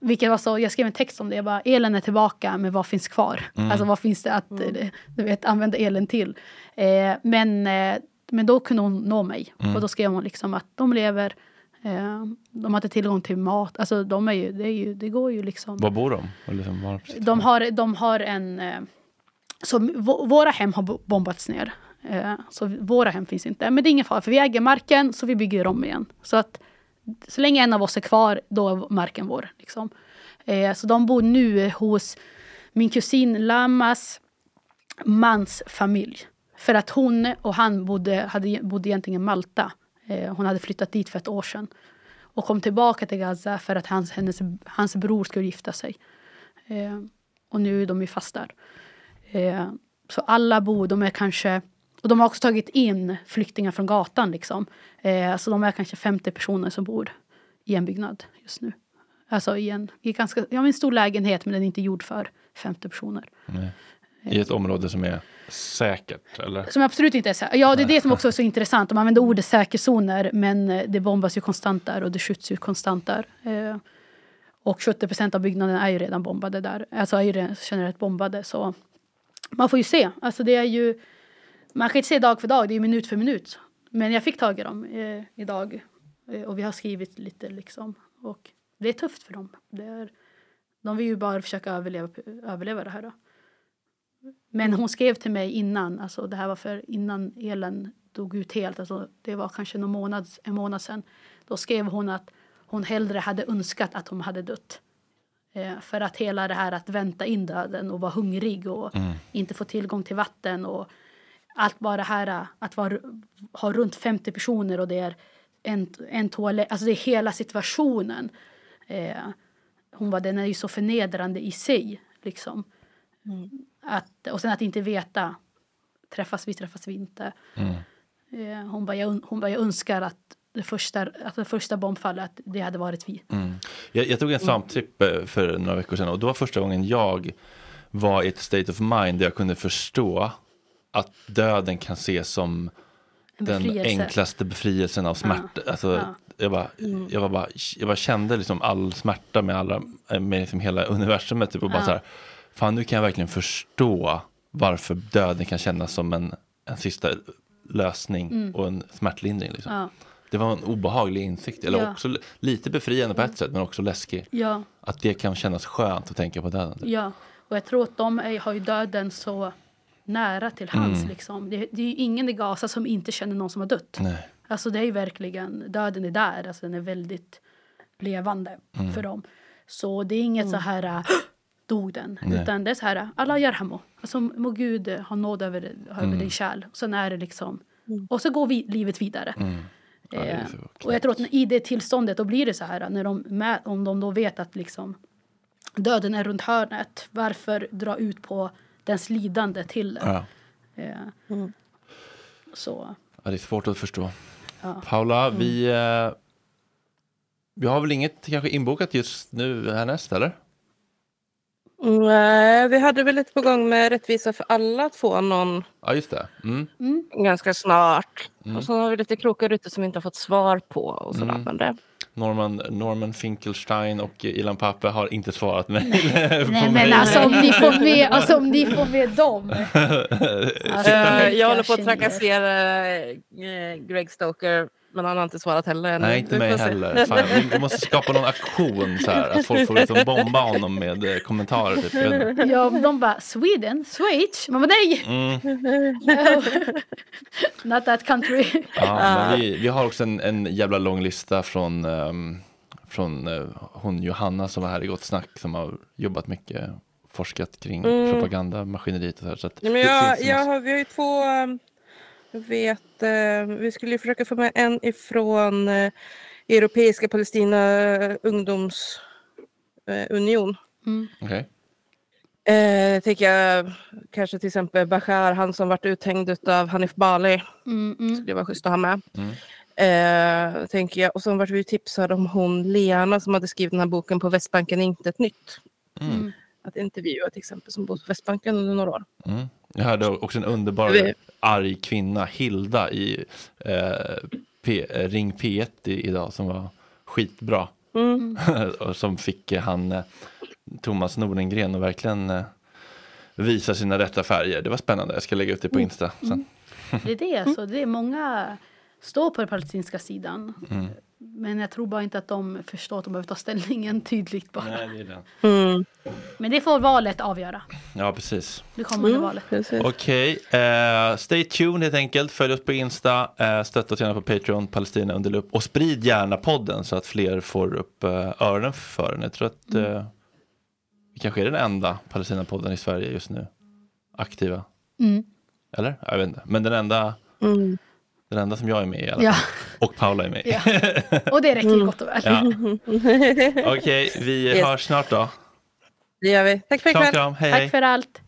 Vilket var så, jag skrev en text om det. Jag bara, elen är tillbaka, men vad finns kvar? Mm. Alltså vad finns det att eh, du vet, använda elen till? Eh, men, eh, men då kunde hon nå mig. Mm. Och då skrev hon liksom att de lever, eh, de har inte tillgång till mat. Alltså de är ju, det, är ju, det går ju liksom. Var bor de? Eller liksom, var De har, de har en... Eh, så våra hem har bo- bombats ner. Eh, så våra hem finns inte. Men det är ingen fara, för vi äger marken så vi bygger om igen. Så att så länge en av oss är kvar, då är marken vår. Liksom. Eh, så de bor nu hos min kusin Lamas mans familj. För att hon och han bodde, hade, bodde egentligen i Malta. Eh, hon hade flyttat dit för ett år sedan. Och kom tillbaka till Gaza för att hans, hennes, hans bror skulle gifta sig. Eh, och nu är de ju fast där. Eh, så alla bor, de är kanske... Och de har också tagit in flyktingar från gatan. Liksom. Eh, så de är kanske 50 personer som bor i en byggnad just nu. Alltså i en, i ganska, ja, en stor lägenhet men den är inte gjord för 50 personer. Nej. I ett område som är säkert eller? Som absolut inte är säkert. Ja, det är det som också är så intressant. De använder ordet säkerzoner men eh, det bombas ju konstant där och det skjuts ju konstant där. Eh, och 70 procent av byggnaderna är ju redan bombade där. Alltså är ju generellt bombade. Så man får ju se. Alltså det är ju... Man kan inte se dag för dag, det är minut för minut. Men jag fick tag i dem eh, idag. Eh, och vi har skrivit lite liksom. Och det är tufft för dem. Det är, de vill ju bara försöka överleva, överleva det här. Då. Men hon skrev till mig innan, alltså det här var för innan elen dog ut helt, alltså det var kanske någon månad, en månad sedan. Då skrev hon att hon hellre hade önskat att hon hade dött. Eh, för att hela det här att vänta in döden och vara hungrig och inte få tillgång till vatten och allt bara det här eh, att vara, ha runt 50 personer och det är en, en toalett, alltså det är hela situationen. Eh, hon var den är ju så förnedrande i sig liksom. Att, och sen att inte veta, träffas vi, träffas vi inte. Eh, hon, bara, jag, hon bara, jag önskar att det första, att det första bombfallet, det hade varit vi. Jag, jag tog en svamptripp eh, för några veckor sedan och då var första gången jag var i ett state of mind där jag kunde förstå att döden kan ses som En den enklaste befrielsen av smärta. Alltså, Ja. jag, bara, jag, var bara, jag bara kände liksom all smärta med, alla, med liksom hela universumet. Typ, och bara Ja. så här, fan nu kan jag verkligen förstå varför döden kan kännas som en, en sista lösning och en smärtlindring. Liksom. Mm. Ja, Det var en obehaglig insikt, eller Ja. också lite befriande på ett sätt men också läskig. ja, Att det kan kännas skönt att tänka på döden. ja. Och jag tror att de har ju döden så nära till hands. Mm. Liksom. Det, det är ju ingen i Gaza som inte känner någon som har dött. Nej. Alltså det är ju verkligen, döden är där, alltså den är väldigt levande Mm. för dem. Så det är inget så här, äh, dog den, Nej. utan det är så här, alla yarhamo. Alltså må Gud ha nåd över, över Mm. din själ. Sen är det liksom, och så går vi livet vidare. Ja, är Eh, och jag tror att i det tillståndet då blir det så här när de, mä- om de då vet att liksom döden är runt hörnet. Varför dra ut på dens lidande till det? Ja. Eh, Mm. Så Ja, det är svårt att förstå. Ja. Paula, Mm. vi, eh, vi har väl inget kanske inbokat just nu härnäst, eller? Nej, vi hade väl lite på gång med Rättvisa för alla att få någon Ja, just det. Mm. ganska snart. Mm. Och så har vi lite kloka rytter som vi inte har fått svar på. Och sådär. Mm. Men det, Norman, Norman Finkelstein och Ilan Pappe har inte svarat mig. Nej men alltså om ni får med, alltså, om ni får med dem. Alltså, jag håller på att trakassera eh, Greg Stoker, men han har inte svarat heller ännu. Nej, inte Vi mig heller. Fan, vi- måste skapa någon aktion så här, att folk får liksom bomba honom med eh, kommentarer. Typ. Ja, de bara Sweden, Schweiz. Man bara nej! Mm. Not that country. Ja, men vi, vi har också en, en jävla lång lista från, ehm, från eh, hon Johanna som var här i Gott Snack som har jobbat mycket, forskat kring Mm. propagandamaskineriet och så här. Så att Nej, men jag, jag har, vi har ju två... Jag vet, eh, vi skulle ju försöka få med en ifrån eh, Europeiska Palestina ungdomsunion. Okej. Eh, tänker jag kanske till exempel Bashar, han som varit uthängd av Hanif Bali. Mm, mm. Det var schysst att ha med. Mm. Eh, tänker jag. Och så vart vi tipsade om hon Lena som hade skrivit den här boken På Västbanken är inte ett nytt. Mm. Att intervjua till exempel som bott på Västbanken under några år. Mm. Jag hörde också en underbar arg kvinna, Hilda, i eh, P, eh, Ring P1 i, idag som var skitbra. Mm. och som fick eh, han eh, Thomas Nordengren att verkligen eh, visa sina rätta färger. Det var spännande. Jag ska lägga ut det på Insta sen. Det är det, alltså. det är många står på den palestinska sidan. Mm. Men jag tror bara inte att de förstår att de behöver ta ställningen tydligt bara. Nej, det är den. Mm. Men det får valet avgöra. Ja, precis. Det kommande Mm. valet. Okej, eh, stay tuned helt enkelt. Följ oss på Insta, eh, stötta oss gärna på Patreon, Palestina under lupp och sprid gärna podden så att fler får upp eh, öronen för den. Jag tror att eh, vi kanske är den enda Palestina-podden i Sverige just nu. Aktiva. Mm. Eller? Jag vet inte. Men den enda, Mm. Den enda som jag är med i alla Ja. fall. Och Paula är med. Ja. Och det räcker gott och väl. Ja. Okej, vi Yes. hörs snart då. Det gör vi. Tack för ikväll. Tack för allt.